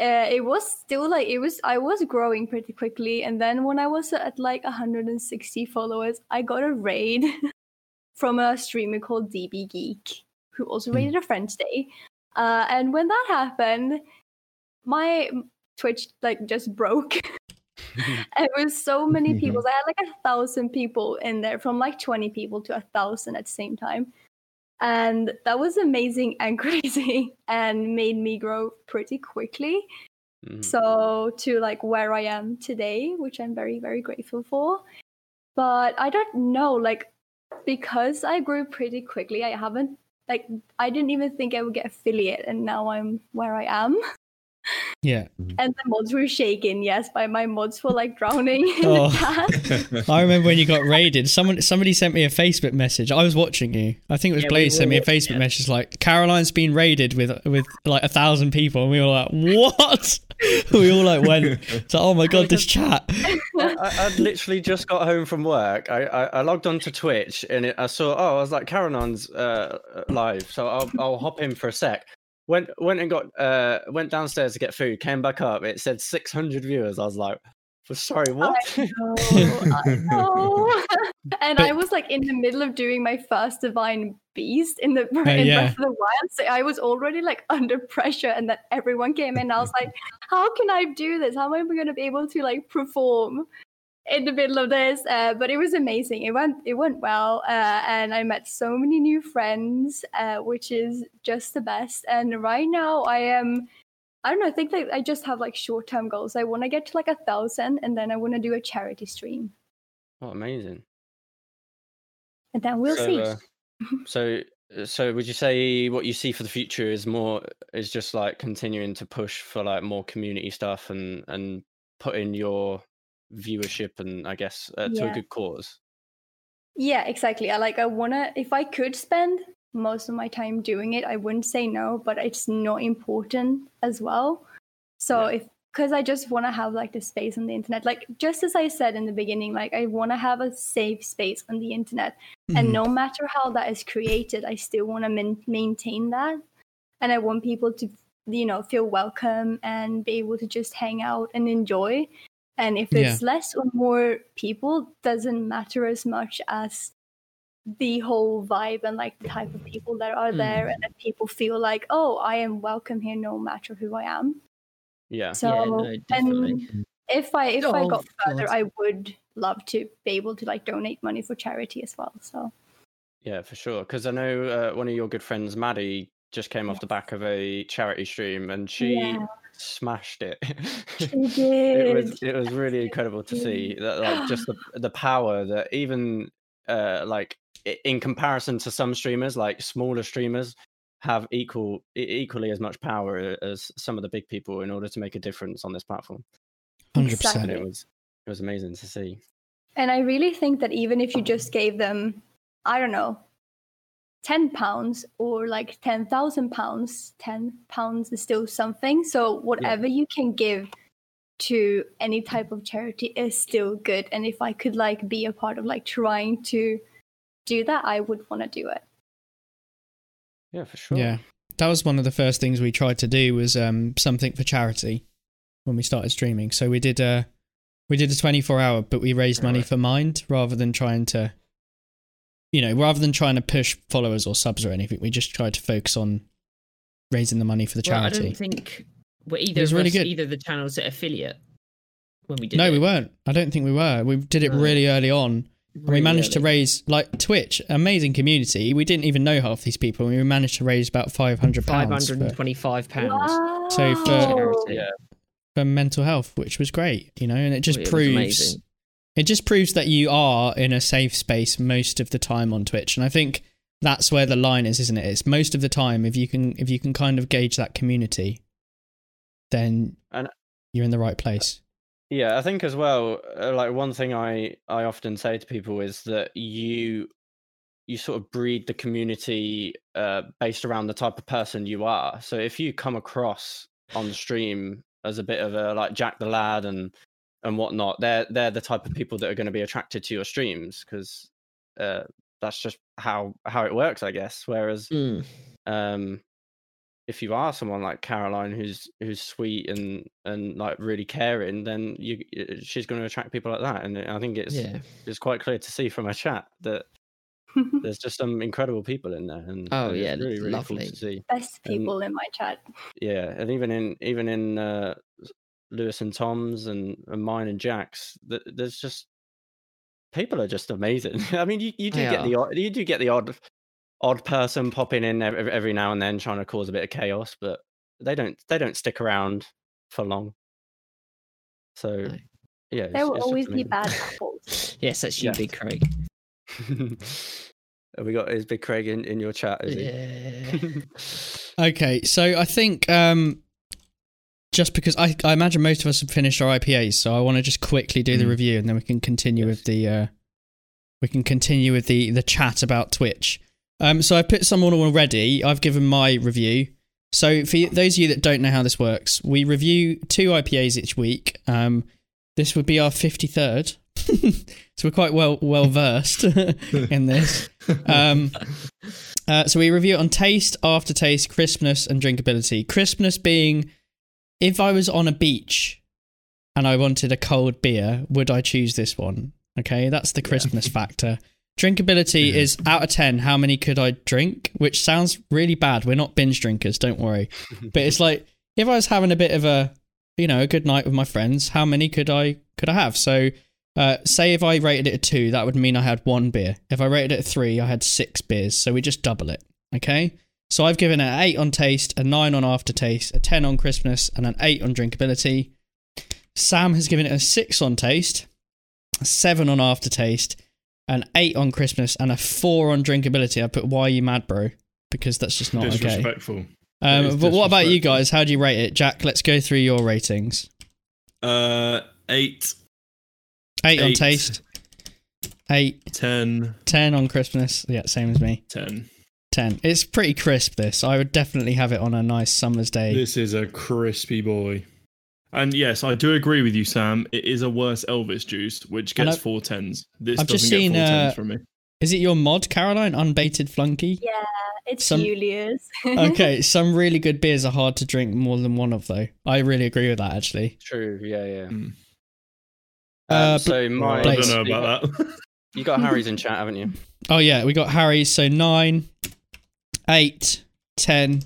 S2: uh, it was still like it was. I was growing pretty quickly, and then when I was at like 160 followers, I got a raid [LAUGHS] from a streamer called DB Geek, who also
S1: Hmm.
S2: raided a Friends Day. Uh, and when that happened, my Twitch like just broke. [LAUGHS] [LAUGHS] it was so many people. I had like a thousand people in there, from like 20 people to a thousand at the same time. And that was amazing and [LAUGHS] crazy and made me grow pretty quickly.
S5: Mhm.
S2: So to like where I am today, which I'm very, very grateful for. But I don't know, like because I grew pretty quickly, I haven't like I didn't even think I would get affiliate and now I'm where I am. [LAUGHS]
S1: yeah.
S2: And the mods were shaken, yes, by my mods were like drowning in
S1: Oh.
S2: the chat. [LAUGHS]
S1: I remember when you got raided. Someone, somebody sent me a Facebook message. I was watching you. I think it was
S4: Yeah, we
S1: Blaze sent me a Facebook
S4: it.
S1: message like Caroline's been raided with with like a thousand people, and we were like, "What?" [LAUGHS] we all like went. So, oh my god, this chat. [LAUGHS]
S5: I, I, I'd literally just got home from work. I, I, I logged onto Twitch and it, I saw, oh, I was like, Caroline's uh, live, so I'll, I'll hop in for a sec. Went went and got uh went downstairs to get food. Came back up. It said 600 viewers. I was like, "For sorry, what?"
S2: Oh, I [LAUGHS] know. [LAUGHS] and
S1: But-
S2: I was like in the middle of doing my first divine beast in the [LAUGHS] in
S1: Uh, yeah.
S2: Breath of the Wild. So I was already like under pressure, and then everyone came in. I was like, "How can I do this? How am I going to be able to like perform in the middle of this?" Uh, but it was amazing. It went it went well, uh, and I met so many new friends, uh, which is just the best. And right now, I am. I don't know. I think that I just have like short term goals. I want to get to like a thousand, and then I want to do a charity stream,
S5: Oh, amazing.
S2: and then we'll
S5: so,
S2: see.
S5: uh, [LAUGHS] so, uh, so would you say what you see for the future is more is just like continuing to push for like more community stuff and and putting your viewership and I guess uh, to a good cause.
S2: Yeah, exactly. I like I wanna if I could spend most of my time doing it, I wouldn't say no, but it's not important as well. So
S5: Yeah.
S2: if because I just want to have like the space on the internet, like just as I said in the beginning, like I want to have a safe space on the internet, and
S1: Mhm.
S2: no matter how that is created, I still want to min- maintain that, and I want people to you know feel welcome and be able to just hang out and enjoy. And if
S1: Yeah.
S2: it's less or more people, doesn't matter as much as the whole vibe and like the type of people that are
S4: Mm.
S2: there, and that people feel like, oh, I am welcome here no matter who I am.
S5: Yeah.
S2: So
S4: yeah, no, definitely.
S2: and if I if I
S4: Oh,
S2: got further,
S4: God.
S2: I would love to be able to like donate money for charity as well. So
S5: Yeah, for sure. Because I know uh, one of your good friends, Maddie, just came off the back of a charity stream and she
S2: Yeah.
S5: Smashed it.
S2: she [LAUGHS]
S5: it was it was really incredible to see that like just the [GASPS] the power that even uh like in comparison to some streamers like smaller streamers have equal equally as much power as some of the big people in order to make a difference on this platform.
S1: 100%.
S5: it was it was amazing to see.
S2: And I really think that even if you just gave them, I don't know, 10 pounds or like 10,000 pounds, 10 pounds is still something. So whatever you can give to any type of charity is still good. And if I could like be a part of like trying to do that, I would want to do it.
S5: yeah for sure
S1: Yeah, that was one of the first things we tried to do was um, something for charity when we started streaming. So we did a we did a 24 hour, but we raised money
S5: Right.
S1: for Mind rather than trying to, you know, rather than trying to push followers or subs or anything. We just tried to focus on raising the money for the
S4: Well, I don't think were either
S1: was
S4: of
S1: really
S4: us,
S1: good.
S4: either the channels at affiliate when we did
S1: no,
S4: it.
S1: we weren't. I don't think we were. We did it
S4: No.
S1: really early on. And we
S4: Really
S1: managed to raise like Twitch, amazing community. We didn't even know half these people, and we managed to raise about five hundred
S4: five
S1: pounds
S4: hundred
S1: for,
S4: pounds.
S2: Wow.
S1: So for-
S5: Yeah.
S1: for mental health, which was great. You know, and it just
S4: It
S1: proves
S4: amazing.
S1: It just proves that you are in a safe space most of the time on Twitch, and I think that's where the line is, isn't it? It's most of the time if you can if you can kind of gauge that community, then
S5: And-
S1: you're in the right place.
S5: Yeah, I think as well. Uh, like one thing I I often say to people is that you you sort of breed the community uh, based around the type of person you are. So if you come across on the stream as a bit of a like Jack the Lad and and whatnot, they're they're the type of people that are going to be attracted to your streams because uh, that's just how how it works, I guess. Whereas
S4: Mm.
S5: um if you are someone like Caroline who's who's sweet and and like really caring then you she's going to attract people like that and I think it's
S4: Yeah.
S5: it's quite clear to see from her chat that [LAUGHS] there's just some incredible people in there and
S4: Oh,
S5: and
S4: yeah,
S5: really really cool
S4: lovely.
S5: to see
S2: Best people in my chat.
S5: yeah and even in even in uh Lewis and Tom's and, and mine and Jack's th- there's just people are just amazing [LAUGHS] I mean you, you do
S4: They
S5: get the odd you do get the odd odd person popping in every, every now and then trying to cause a bit of chaos but they don't they don't stick around for long so
S4: No.
S5: yeah it's-
S2: There will
S5: it's
S2: always be bad [LAUGHS] apples.
S4: Yes, that's you,
S5: Yes.
S4: Big Craig. [LAUGHS]
S5: Have we got is big Craig in, in your chat is he?
S4: Yeah.
S1: Okay, so I think um, just because I, I imagine most of us have finished our IPAs, so I want to just quickly do the
S5: Mm.
S1: review, and then we can continue
S5: Yes.
S1: with the uh, we can continue with the the chat about Twitch. Um, so I've put some on already. I've given my review. So for those of you that don't know how this works, we review two IPAs each week. Um, this would be our fifty third, [LAUGHS] so we're quite well well versed [LAUGHS] in this. Um, uh, so we review it on taste, aftertaste, crispness, and drinkability. Crispness being, if I was on a beach and I wanted a cold beer, would I choose this one? Okay, that's the crispness factor. drinkability
S3: Yeah.
S1: is out of 10, how many could I drink? Which sounds really bad. We're not binge drinkers, don't worry. [LAUGHS] But it's like if I was having a bit of a, you know, a good night with my friends, how many could I could I have? So, uh, say if I rated it a 2, that would mean I had one beer. If I rated it a 3, I had 6 beers. So we just double it, okay? So I've given it an 8 on taste, a 9 on aftertaste, a 10 on crispness, and an 8 on drinkability. Sam has given it a 6 on taste, a 7 on aftertaste, an 8 on crispness, and a 4 on drinkability. I put why are you mad, bro? Because that's just not okay.
S3: Disrespectful. That
S1: Um, but what about you guys? How do you rate it? Jack, let's go through your ratings.
S3: Uh, eight,
S1: 8 on taste, 8,
S3: 10,
S1: 10 on crispness. Yeah, same as me.
S3: 10.
S1: 10. It's pretty crisp, this. I would definitely have it on a nice summer's day.
S3: This is a crispy boy. And yes, I do agree with you, Sam. It is a worse Elvis juice, which gets
S1: I've-
S3: four tens. This
S1: I've
S3: doesn't
S1: just
S3: get
S1: seen,
S3: four
S1: uh,
S3: tens from me.
S1: Is it your mod, Caroline? Unbaited Flunky?
S2: yeah, it's
S1: Some-
S2: Julius. [LAUGHS]
S1: okay, some really good beers are hard to drink more than one of, though. I really agree with that, actually.
S5: True. Yeah, yeah.
S3: Mm.
S1: Uh,
S5: Um, so my,
S3: I don't know about [LAUGHS] that. [LAUGHS]
S5: You got Harry's in chat, haven't you?
S1: Oh, yeah, we got Harry. So 9, 8, 10,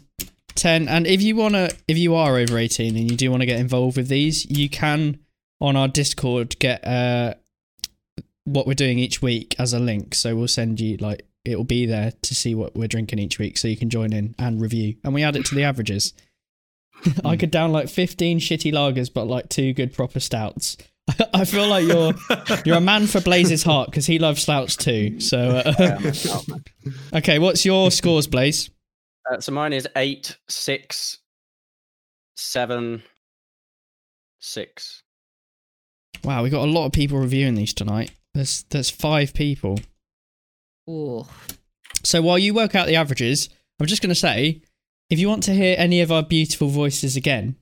S1: 10. And if you want to, if you are over 18 and you do want to get involved with these, you can on our Discord get uh, what we're doing each week as a link. So we'll send you, like, it will be there to see what we're drinking each week so you can join in and review. And we add it to the averages. [LAUGHS] I could down like 15 shitty lagers, but like two good proper stouts. [LAUGHS] I feel like you're you're a man for Blaze's heart because he loves stouts too. So, uh, [LAUGHS] [LAUGHS] okay, what's your scores, Blaze?
S5: Uh, so mine is eight, six, seven, six.
S1: Wow, we got a lot of people reviewing these tonight. There's there's five people.
S4: Oh,
S1: So while you work out the averages, I'm just going to say, if you want to hear any of our beautiful voices again,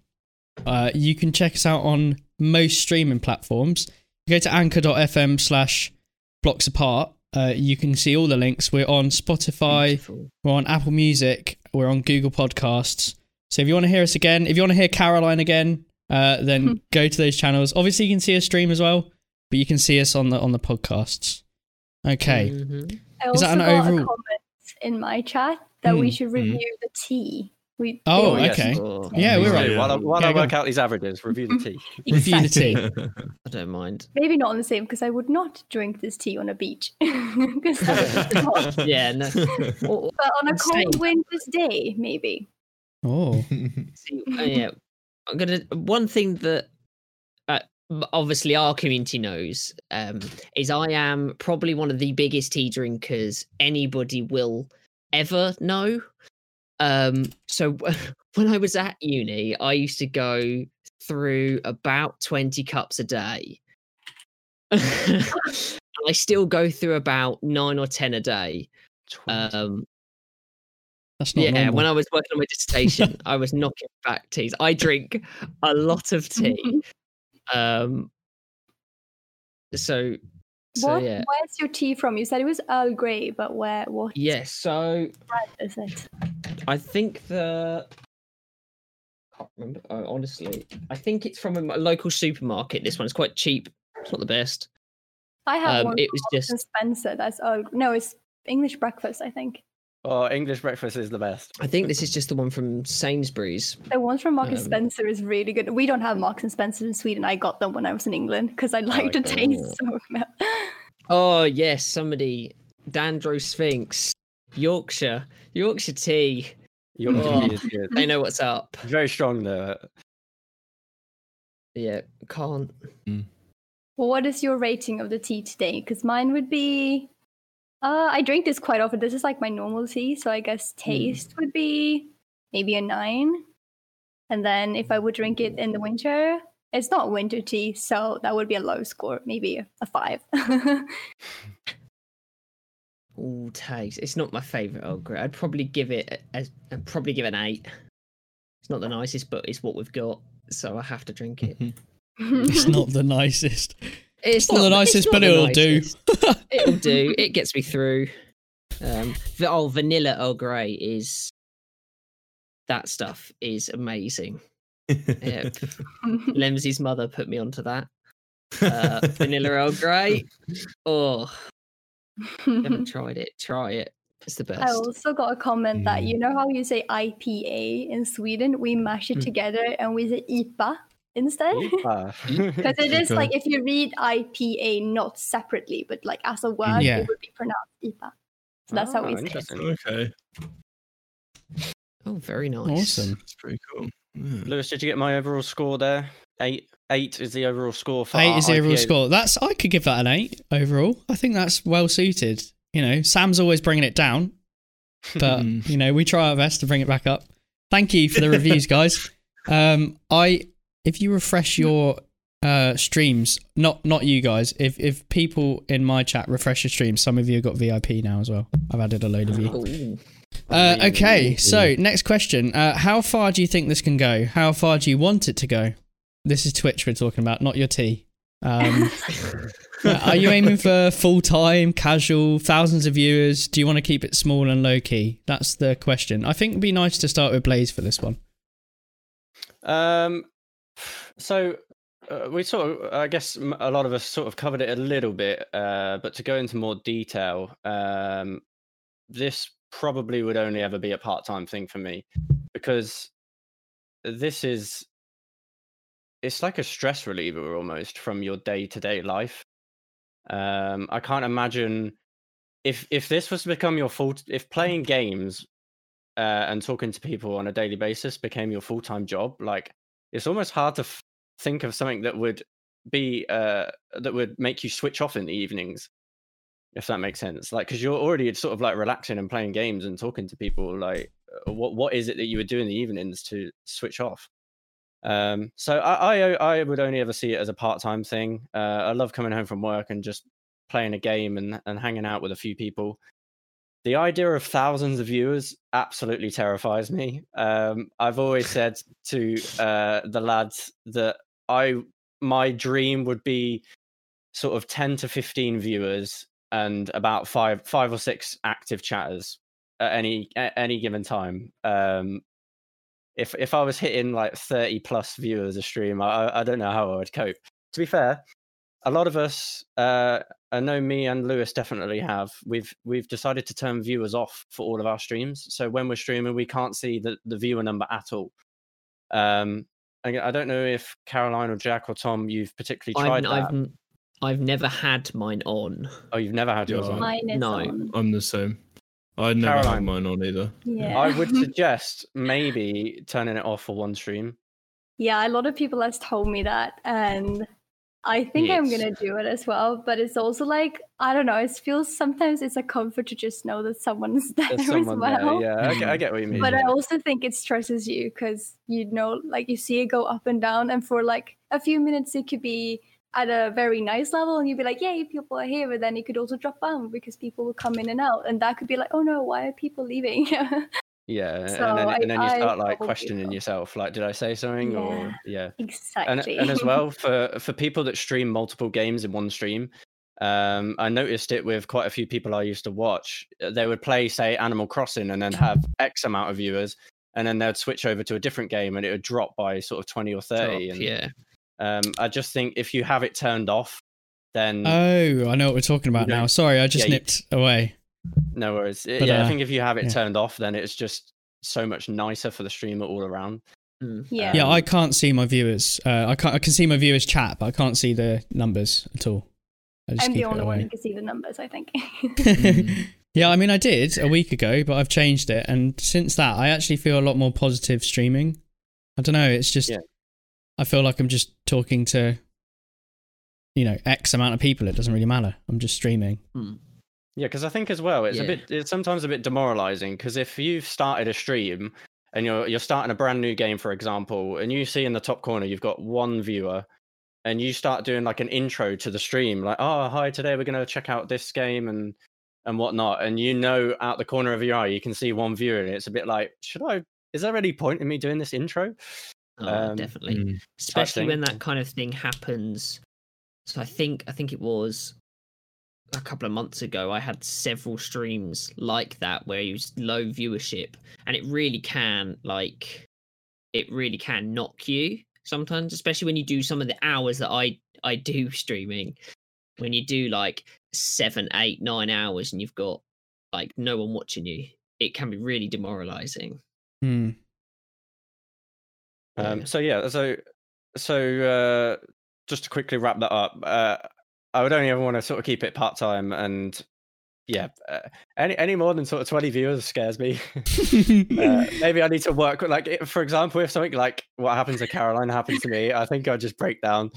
S1: uh, you can check us out on most streaming platforms. You go to anchor.fm slash blocks apart. Uh, you can see all the links. We're on Spotify,
S4: beautiful.
S1: we're on Apple Music, we're on Google Podcasts. So if you want to hear us again, if you want to hear Caroline again, uh, then [LAUGHS] go to those channels. Obviously, you can see us stream as well, but you can see us on the on the podcasts. Okay.
S4: Mhm.
S2: I
S1: Is
S2: also
S1: that an
S2: got a
S1: overall-
S2: comment in my chat that we
S1: Hmm,
S2: should
S3: hmm.
S2: review the tea. We
S1: Oh,
S2: they-
S5: yes.
S1: okay.
S4: Oh,
S1: Yeah, we're
S3: Yeah,
S1: right.
S3: yeah.
S5: While I, while
S1: Yeah,
S5: I work
S1: on.
S5: out these averages, review the tea. [LAUGHS]
S1: Review the tea. [LAUGHS]
S4: I don't mind.
S2: Maybe not on the same because I would not drink this tea on a beach. [LAUGHS] 'Cause that would be.
S4: Yeah, no.
S2: But on a
S4: Same.
S2: cold winter's day, maybe.
S1: Oh.
S4: See, uh, yeah, I'm gonna. One thing that uh, obviously our community knows um, is I am probably one of the biggest tea drinkers anybody will ever know. Um, so [LAUGHS] when I was at uni, I used to go through about twenty cups a day. [LAUGHS] I still go through about nine or ten a day. Um,
S1: That's not
S4: yeah,
S1: normal.
S4: when I was working on my dissertation, I was knocking back teas. I drink a lot of [LAUGHS] tea. Um, so, so
S2: what?
S4: yeah,
S2: Where's your tea from? You said it was Earl Grey, but where? What
S4: yes. So
S2: is it?
S4: I think the can't remember uh, honestly. I think it's from a local supermarket. This one's quite cheap. It's not the best.
S2: I have
S4: Um,
S2: one.
S4: it was just
S2: Spencer. That's Earl. No, it's English breakfast. I think
S5: Oh, English breakfast is the best.
S4: I think this is just the one from Sainsbury's.
S2: the ones from Marks and
S4: Um,
S2: Spencer is really good. We don't have Marks and Spencer in Sweden. I got them when I was in England because I like the
S5: okay.
S2: taste so much.
S4: Oh yes, somebody Dandro Sphinx, Yorkshire, Yorkshire tea.
S5: Your
S4: Oh.
S5: tea is good.
S4: They know what's up.
S5: Very strong though.
S4: Yeah, can't.
S2: Well, what is your rating of the tea today? Because mine would be. Uh, I drink this quite often. This is like my normal tea, so I guess taste would be maybe a nine. And then if I would drink it in the winter, it's not winter tea, so that would be a low score, maybe a, a five. [LAUGHS]
S4: All taste. It's not my favorite Earl Grey. I'd probably give it a, a, I'd probably give an eight. It's not the nicest, but it's what we've got, so I have to drink it. [LAUGHS]
S1: it's not the nicest.
S4: It's
S1: Not the
S4: it's
S1: nicest,
S4: not
S1: but
S4: the
S1: it'll do.
S4: it'll do. It gets me through. Um, the oh, vanilla Earl Grey is that stuff is amazing. Yeah, [LAUGHS] Lemsy's mother put me onto that. Uh, vanilla Earl Grey. [LAUGHS] Oh, haven't [LAUGHS] tried it. Try it. It's the best.
S2: I also got a comment that
S3: Mm.
S2: you know how you say IPA in Sweden, we mash it
S4: Mm.
S2: together and we say IPA instead. [LAUGHS] [LAUGHS] Because it is
S3: Okay.
S2: like if you read IPA not separately, but like as a word,
S1: Yeah.
S2: it would be pronounced IPA. So that's how
S5: Ah,
S2: we say it.
S5: interesting.
S3: Okay,
S4: oh, very nice.
S1: Awesome.
S3: that's pretty cool. Yeah.
S5: Lewis, did you get my overall score there? Eight. Eight is the overall score for
S1: Eight is the overall
S5: IPA.
S1: score. That's I could give that an eight overall. I think that's well suited. You know, Sam's always bringing it down, but [LAUGHS] you know we try our best to bring it back up. Thank you for the reviews, guys. Um, I if you refresh your uh streams, not not you guys. If if people in my chat refresh your streams, some of you have got VIP now as well. I've added a load of you. Uh, okay, so next question. Uh, how far do you think this can go? How far do you want it to go? This is Twitch we're talking about, not your tea. Um, [LAUGHS] uh, are you aiming for full time, casual, thousands of viewers? Do you want to keep it small and low key? That's the question. I think it'd be nice to start with Blaze for this one.
S5: Um, so uh, we sort of, I guess, a lot of us sort of covered it a little bit, uh, but to go into more detail, um, this probably would only ever be a part-time thing for me because this is it's like a stress reliever almost from your day-to-day life. Um, I can't imagine if if this was to become your full if playing games uh, and talking to people on a daily basis became your full time job, like it's almost hard to f- think of something that would be uh, that would make you switch off in the evenings, if that makes sense. Like, because you're already sort of like relaxing and playing games and talking to people. Like, uh, what what is it that you would do in the evenings to switch off? Um, so I, I I would only ever see it as a part time thing. Uh, I love coming home from work and just playing a game and, and hanging out with a few people the idea of thousands of viewers absolutely terrifies me. Um, I've always [LAUGHS] said to uh, the lads that I my dream would be sort of ten to fifteen viewers and about five five or six active chatters at any at any given time. Um, if if I was hitting like thirty plus viewers a stream, I I don't know how I would cope. To be fair, a lot of us, uh, I know me and Lewis definitely have. We've we've decided to turn viewers off for all of our streams. So when we're streaming, we can't see the, the viewer number at all. Um, I, I don't know if Caroline or Jack or Tom, you've particularly
S4: I've,
S5: tried that.
S4: I've, n- I've never had mine on.
S5: Oh, you've never had yours
S3: Yeah.
S5: on.
S2: Mine is
S4: No.
S2: on.
S3: I'm the same. I never had mine on either.
S2: Yeah.
S5: I would [LAUGHS] suggest maybe turning it off for one stream.
S2: Yeah, a lot of people has told me that, and I think I'm gonna do it as well. But it's also like I don't know. It feels sometimes it's a comfort to just know that someone's [LAUGHS] there
S5: There's
S2: as well.
S5: there. Yeah, I get, I get what you mean.
S2: But I also think it stresses you because you know, like you see it go up and down, and for like a few minutes it could be at a very nice level, and you'd be like, "Yay, people are here!" But then it could also drop down because people will come in and out, and that could be like, "Oh no, why are people leaving?" [LAUGHS]
S5: yeah,
S2: so
S5: and then,
S2: I-
S5: and then you
S2: I
S5: start like questioning yourself, like, did I say something? Or yeah.
S2: exactly.
S5: and and as [LAUGHS] well for for people that stream multiple games in one stream um i noticed it with quite a few people i used to watch Uh, they would play say animal crossing and then have x amount of viewers and then they'd switch over to a different game and it would drop by sort of 20 or 30
S4: Drop,
S5: and
S4: yeah.
S5: um i just think if you have it turned off then
S1: Oh, I know what we're talking about now. Sorry, I just
S5: yeah, you-
S1: nipped away.
S5: No worries I-
S1: But,
S5: yeah
S1: uh,
S5: i think if you have it
S1: yeah.
S5: turned off then it's just so much nicer for the streamer all around
S4: Mm.
S2: yeah.
S1: Yeah,
S5: Um,
S1: I can't see my viewers. Uh, I can't. I can see my viewers chat, but I can't see the numbers at all. I just
S2: I'm
S1: keep
S2: the only one who can see the numbers, I think. [LAUGHS]
S1: yeah, I mean, I did a week ago, but I've changed it, and since that, I actually feel a lot more positive streaming. I don't know. It's just
S5: Yeah.
S1: I feel like I'm just talking to, you know, X amount of people. It doesn't really matter. I'm just streaming.
S4: Mm.
S5: Yeah, because I think as well, it's a bit, it's sometimes a bit demoralizing. Because if you've started a stream and you're you're starting a brand new game, for example, and you see in the top corner you've got one viewer, and you start doing like an intro to the stream, like, "Oh, hi, today we're gonna check out this game and and whatnot," and you know, out the corner of your eye, you can see one viewer, and it's a bit like, should I? Is there any point in me doing this intro?
S4: Oh,
S5: Um,
S4: definitely.
S3: Mm.
S4: Especially when that kind of thing happens. So I think I think it was a couple of months ago. I had several streams like that where it was low viewership, and it really can like it really can knock you sometimes, especially when you do some of the hours that I I do [LAUGHS] streaming. when you do like seven, eight, nine hours and you've got like no one watching you, it can be really demoralizing.
S1: Hmm.
S5: Um,
S4: Yeah.
S5: so yeah, so so uh, just to quickly wrap that up, uh, I would only ever want to sort of keep it part time, and yeah, uh, any any more than sort of twenty viewers scares me. [LAUGHS] uh, maybe I need to work with, like, for example, if something like what happened to Caroline happened to me, I think I'd just break down.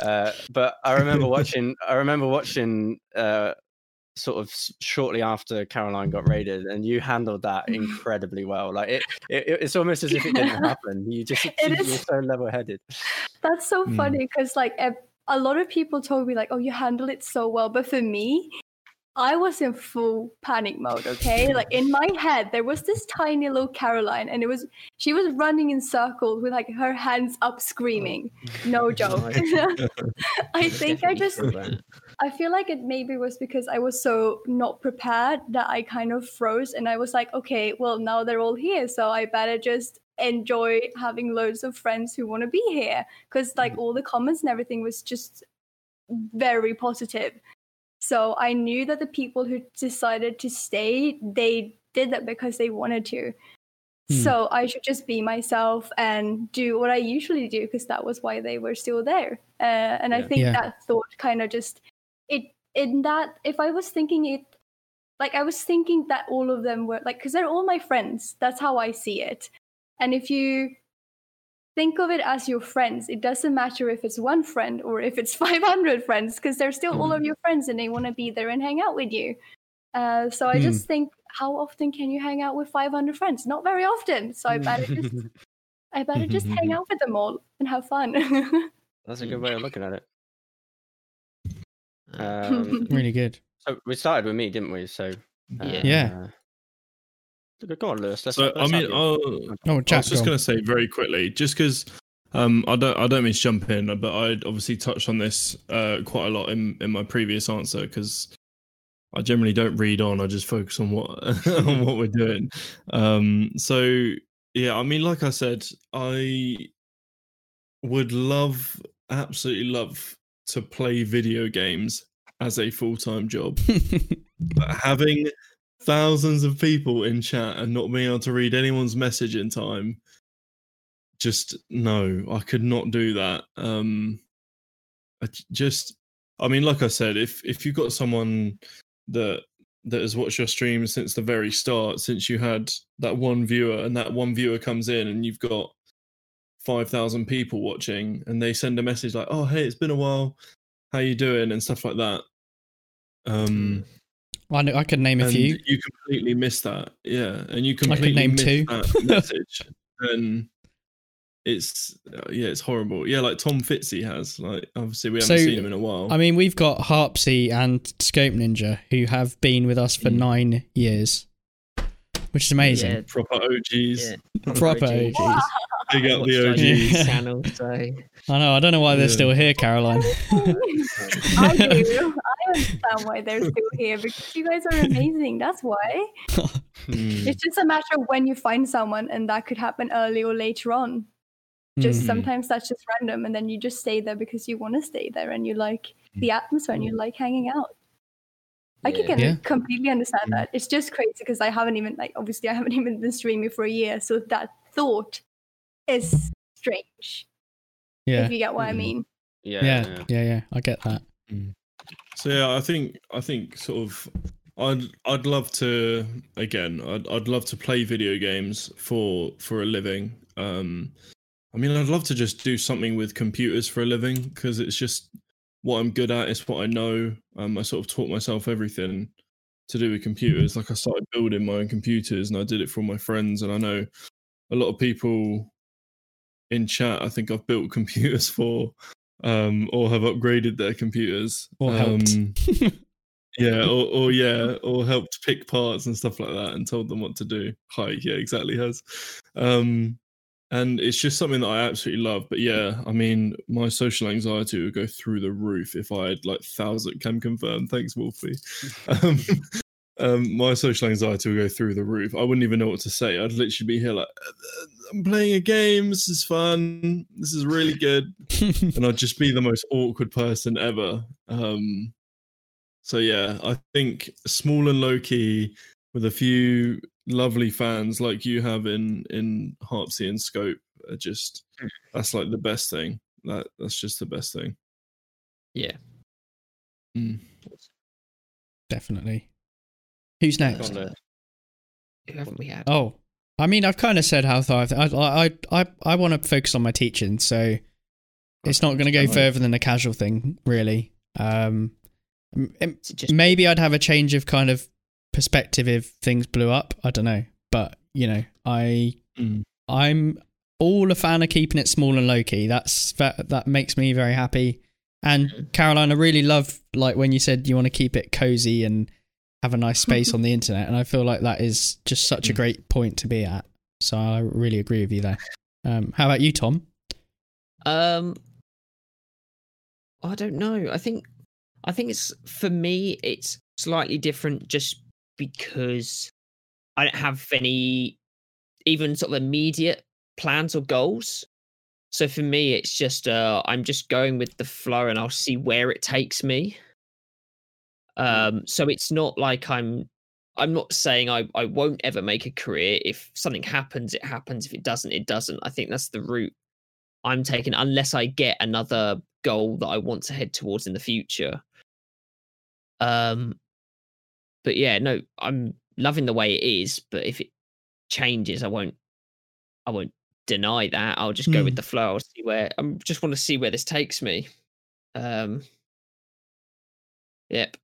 S5: Uh, but I remember [LAUGHS] watching, I remember watching, uh, sort of shortly after Caroline got raided, and you handled that incredibly well. Like it, it it's almost as if it didn't [LAUGHS] happen. You just
S2: It
S5: you're so level headed.
S2: That's so
S3: Mm.
S2: funny because like a lot of people told me like, "Oh, you handle it so well," but for me, I was in full panic mode. Okay, like in my head, there was this tiny little Caroline, and it was she was running in circles with like her hands up, screaming. Oh. No joke. [LAUGHS] [LAUGHS] I think I just. I feel like it maybe was because I was so not prepared that I kind of froze and I was like, okay, well, now they're all here. So I better just enjoy having loads of friends who want to be here. Because, like, all the comments and everything was just very positive. So I knew that the people who decided to stay, they did that because they wanted to.
S1: Hmm.
S2: So I should just be myself and do what I usually do because that was why they were still there. Uh, and I think
S1: Yeah.
S2: that thought kind of just it in that if I was thinking it like I was thinking that all of them were like because they're all my friends. That's how I see it. And if you think of it as your friends, it doesn't matter if it's one friend or if it's [LAUGHS] 500 friends because they're still all of your friends and they want to be there and hang out with you. Uh, so I
S1: Hmm.
S2: just think, how often can you hang out with 500 friends? Not very often. So I better just, [LAUGHS] I better just hang out with them all and have fun. [LAUGHS]
S5: That's a good way of looking at it.
S4: Uh,
S5: Um,
S1: really good.
S5: so we started with me, didn't we? So uh,
S4: Yeah.
S1: Yeah.
S5: Go on, Lewis. Let's,
S3: So I
S5: let's have
S3: mean,
S5: you.
S3: I'll,
S1: Oh,
S3: I was just going to say very quickly, just because um, I don't, I don't mean to jump in, but I obviously touched on this uh, quite a lot in, in my previous answer because I generally don't read on. I just focus on what [LAUGHS] on what we're doing. Um, so yeah, I mean, like I said, I would love, absolutely love to play video games as a full time job [LAUGHS] but having thousands of people in chat and not being able to read anyone's message in time. Just no i could not do that. Um I just i mean like i said if if you've got someone that that has watched your stream since the very start since you had that one viewer and that one viewer comes in and you've got 5000 people watching and they send a message like oh hey it's been a while. How you doing? and stuff like that. Um
S1: I, know, I could name a few.
S3: you completely missed that yeah and you
S1: could
S3: completely
S1: name
S3: miss
S1: two.
S3: that [LAUGHS] message and it's uh, yeah it's horrible yeah like tom fitzy has like obviously we haven't
S1: So,
S3: seen him in a while
S1: I mean, we've got Harpsy and Scope Ninja who have been with us for
S3: Mm.
S1: nine years, which is amazing.
S4: Yeah,
S3: proper og's
S4: yeah,
S1: Proper
S4: OGs.
S1: OGs. [LAUGHS]
S3: big up the og's
S4: channel, so
S1: I know. I don't know why they're
S3: Yeah.
S1: still here, Caroline.
S2: I [LAUGHS] do. I understand why they're still here because you guys are amazing. That's why.
S3: Hmm.
S2: It's just a matter of when you find someone, and that could happen early or later on. Just
S1: Mhm.
S2: sometimes that's just random, and then you just stay there because you want to stay there and you like the atmosphere and you like hanging out. I
S4: Yeah.
S2: can
S1: Yeah.
S2: completely understand that. It's just crazy because I haven't even like obviously I haven't [LAUGHS] even been streaming for a year, so that thought is strange.
S1: yeah.
S2: If you get what I
S3: Mhm.
S2: mean.
S5: yeah,
S1: yeah, yeah, yeah. I get that.
S3: So yeah, I think I think sort of I'd I'd love to again I'd I'd love to play video games for for a living. Um I mean I'd love to just do something with computers for a living because it's just what I'm good at, it's what I know. Um I sort of taught myself everything to do with computers. Like I started building my own computers and I did it for my friends and I know a lot of people in chat I think I've built [LAUGHS] computers for um or have upgraded their computers
S1: Or helped.
S3: Um, [LAUGHS] yeah, or, or yeah, or helped pick parts and stuff like that, and told them what to do. Hi, yeah, exactly has. Um, and it's just something that I absolutely love. But yeah, I mean, my social anxiety would go through the roof if I had like thousand can confirm. Thanks, Wolfie. [LAUGHS] Um, um, my social anxiety would go through the roof. I wouldn't even know what to say. I'd literally be here like, I'm playing a game. This is fun. This is really good [LAUGHS] and I'd just be the most awkward person ever. Um, So yeah, I think small and low key with a few lovely fans like you have in in Harpsy and Scope are just
S4: Mm.
S3: that's like the best thing. That that's just the best thing.
S4: Yeah.
S3: Mm.
S1: Definitely. Who's next?
S4: Who haven't we had?
S1: Oh, I mean, I've kind of said how I I I I, I want to focus on my teaching, so it's not going to go further than a casual thing, really. Um, m- m-
S4: Is it just
S1: maybe I'd have a change of kind of perspective if things blew up. I don't know, but you know, I
S3: Mm.
S1: I'm all a fan of keeping it small and low key. That's that that makes me very happy. And. Caroline, I really love like when you said you want to keep it cozy and have a nice space [LAUGHS] on the internet, and I feel like that is just such a
S3: Mm.
S1: great point to be at. So I really agree with you there. Um, how about you, Tom?
S4: Um, I don't know. I think, I think it's for me. It's slightly different just because I don't have any even sort of immediate plans or goals. So for me, it's just uh, I'm just going with the flow, and I'll see where it takes me. Um, so it's not like I'm. I'm not saying I, I won't ever make a career. If something happens, it happens. If it doesn't, it doesn't. I think that's the route I'm taking unless I get another goal that I want to head towards in the future. Um but yeah, no, I'm loving the way it is, but if it changes, I won't I won't deny that. I'll just go
S1: Hmm.
S4: with the flow. I'll see where I just want to see where this takes me. Um Yep.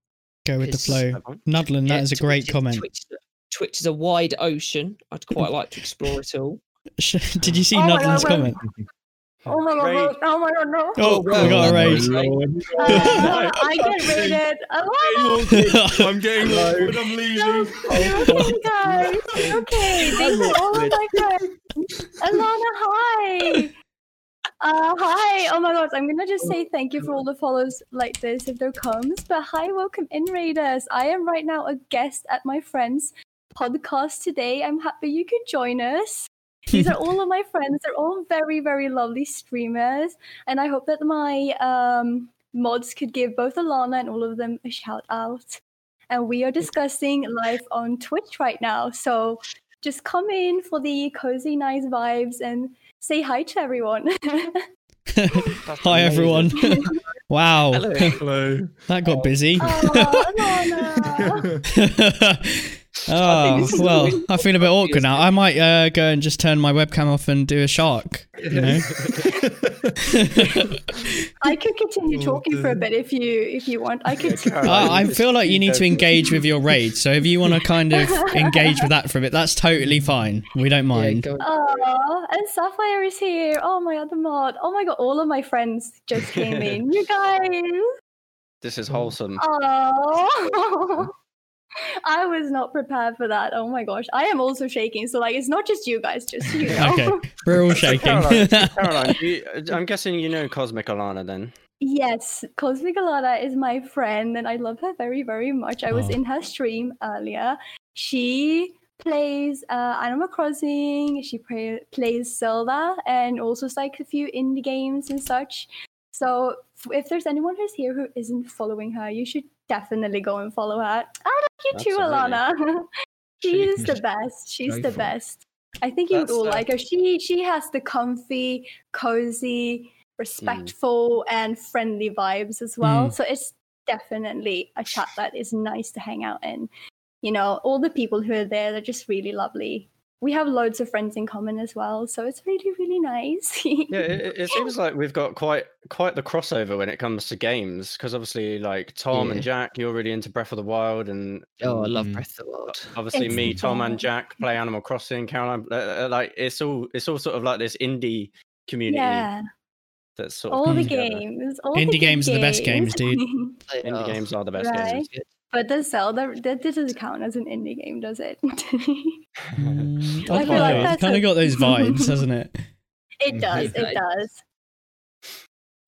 S1: Go with the flow. Nudlin, that
S4: yeah,
S1: is a great
S4: Twitch is-
S1: comment.
S4: Twitch, is a- Twitch is a wide ocean. I'd quite like to explore it all. [LAUGHS]
S1: Did you see
S2: Oh
S1: Nudlin's comment? [LAUGHS]
S2: Oh my god!
S5: Rage.
S2: Oh my god! No.
S1: Oh,
S4: Oh, my
S1: rage.
S4: God.
S2: Uh, I get [LAUGHS] rated. Alana.
S3: I'm getting loaded. I'm
S2: No,
S3: leaving.
S2: okay, guys. Okay, [LAUGHS] these are all of my friends. Alana, hi. Uh, hi. Oh my god, I'm gonna just say thank you for all the follows like this if there comes. But hi, welcome in, Raiders. I am right now a guest at my friend's podcast today. I'm happy you could join us. These are [LAUGHS] all of my friends. They're all very, very lovely streamers. And I hope that my um, mods could give both Alana and all of them a shout out. And we are discussing live on Twitch right now. So just come in for the cozy, nice vibes and say hi to everyone. [LAUGHS]
S1: Hi everyone. [LAUGHS] wow,
S4: Hello.
S3: Hello.
S1: that got busy.
S2: oh, Alana.
S1: Oh
S4: this is
S1: well,
S4: really
S1: I feel a bit awkward now. I might uh, go and just turn my webcam off and do a shark. You know. [LAUGHS]
S2: I could continue
S3: Oh,
S2: talking for a bit if you if you want. I could. [LAUGHS]
S1: I, I feel like you need to engage with your raid. So if you want to [LAUGHS] kind of engage with that for a bit, that's totally fine. We don't mind.
S4: go-
S2: Oh, and Sapphire is here. Oh my other mod. Oh my god, all of my friends just came in. You guys.
S5: This is wholesome.
S2: Oh. [LAUGHS] I was not prepared for that. Oh my gosh. I am also shaking. So like it's not just you guys, just you know. [LAUGHS]
S1: Okay, [LAUGHS] we're all shaking.
S5: Caroline, Caroline do you, I'm guessing you know Cosmic Alana then.
S2: Yes, Cosmic Alana is my friend and I love her very, very much. I was
S1: Oh.
S2: in her stream earlier. She plays uh, Animal Crossing, she play, plays Zelda, and also like a few indie games and such. So f- if there's anyone who's here who isn't following her, you should definitely go and follow her. I like you too, Alana. [LAUGHS] She's [LAUGHS] the best. She's the best. I think you would all
S3: uh,
S2: like her. She she has the comfy, cozy, respectful, and friendly vibes as well.
S1: Mm.
S2: So it's definitely a chat that is nice to hang out in. You know, all the people who are there, they're just really lovely. We have loads of friends in common as well, so it's really, really nice. [LAUGHS]
S5: Yeah, it, it- it seems like we've got quite quite the crossover when it comes to games because obviously, like Tom
S4: Yeah.
S5: and Jack, you're really into Breath of the Wild, and
S4: Oh, I love
S3: Mm.
S4: Breath of the Wild.
S5: obviously
S2: It's
S5: me, Tom, and. Jack play Animal Crossing. Caroline, uh, uh, like it's all it's all sort of like this indie community
S2: yeah,
S5: that's sort of
S2: all
S5: come
S2: the
S5: together.
S2: games. All
S1: Indie
S2: the good
S1: games are the best games, dude. [LAUGHS]
S4: They
S5: Indie
S4: are.
S5: games are the best
S2: Right.
S5: games.
S2: But the Zelda, that doesn't count as an indie game, does it? [LAUGHS]
S1: Mm,
S2: I
S1: I
S2: feel like
S1: know.
S2: that's
S1: It's kind
S2: a-
S1: of got those vibes, [LAUGHS] hasn't it?
S2: It does. It does.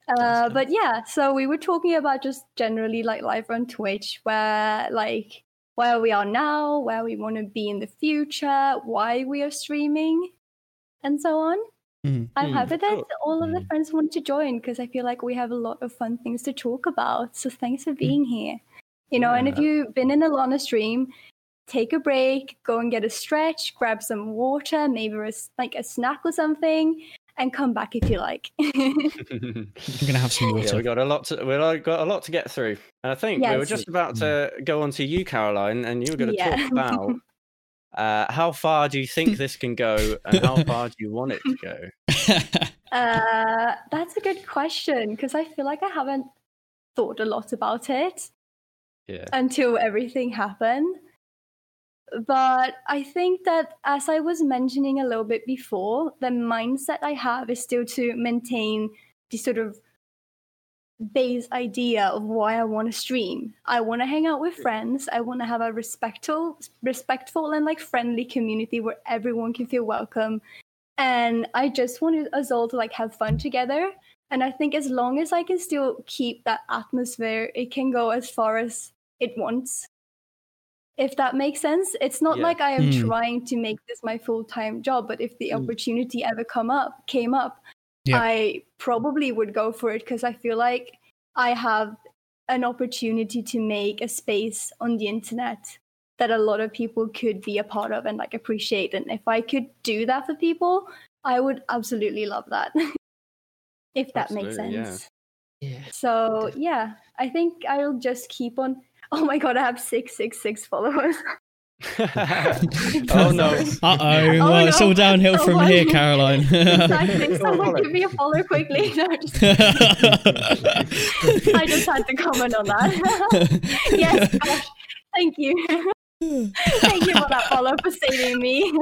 S2: Uh, but yeah, so we were talking about just generally like life on Twitch, where like where we are now, where we want to be in the future, why we are streaming, and so on.
S1: Mm.
S2: I'm
S5: Hmm,
S2: happy that
S5: cool.
S2: all of the
S3: Mm.
S2: friends want to join because I feel like we have a lot of fun things to talk about. So thanks for being here. You know, and if you've been in Alana stream, take a break, go and get a stretch, grab some water, maybe a, s- like a snack or something, and come back if you like. [LAUGHS]
S1: I'm gonna have some
S5: Yeah,
S1: water.
S5: we got a lot to we like, got a lot to get through. And I think we were just about to go on to you, Caroline, and you were going to
S2: Yeah.
S5: talk about [LAUGHS] uh, how far do you think this can go, and how [LAUGHS] far do you want it to go?
S2: Uh, that's a good question because I feel like I haven't thought a lot about it
S5: Yeah,
S2: until everything happened. But I think that, as I was mentioning a little bit before, the mindset I have is still to maintain the sort of base idea of why I want to stream. I want to hang out with friends. I want to have a respectful, respectful and like friendly community where everyone can feel welcome. And I just want us all to like have fun together. And I think as long as I can still keep that atmosphere, it can go as far as it wants. If that makes sense, it's not
S5: Yeah.
S2: like I am
S1: Hmm.
S2: trying to make this my full time job, but if the
S4: Mm.
S2: opportunity ever come up, came up,
S1: Yeah.
S2: I probably would go for it because I feel like I have an opportunity to make a space on the internet that a lot of people could be a part of and like appreciate. And if I could do that for people, I would absolutely love that. [LAUGHS] if that makes
S5: Absolutely, yeah.
S2: sense.
S4: Yeah.
S2: So yeah, I think I'll just keep on. [LAUGHS] Oh my god, I have six six six followers. [LAUGHS] [LAUGHS]
S5: oh no!
S1: Uh oh, well, it's all downhill from
S2: Someone-
S1: here, Caroline.
S2: exactly. Someone give me a follow quickly. No, just, I just had to comment on that. yes, gosh, thank you. [LAUGHS] thank you for that follow for saving me.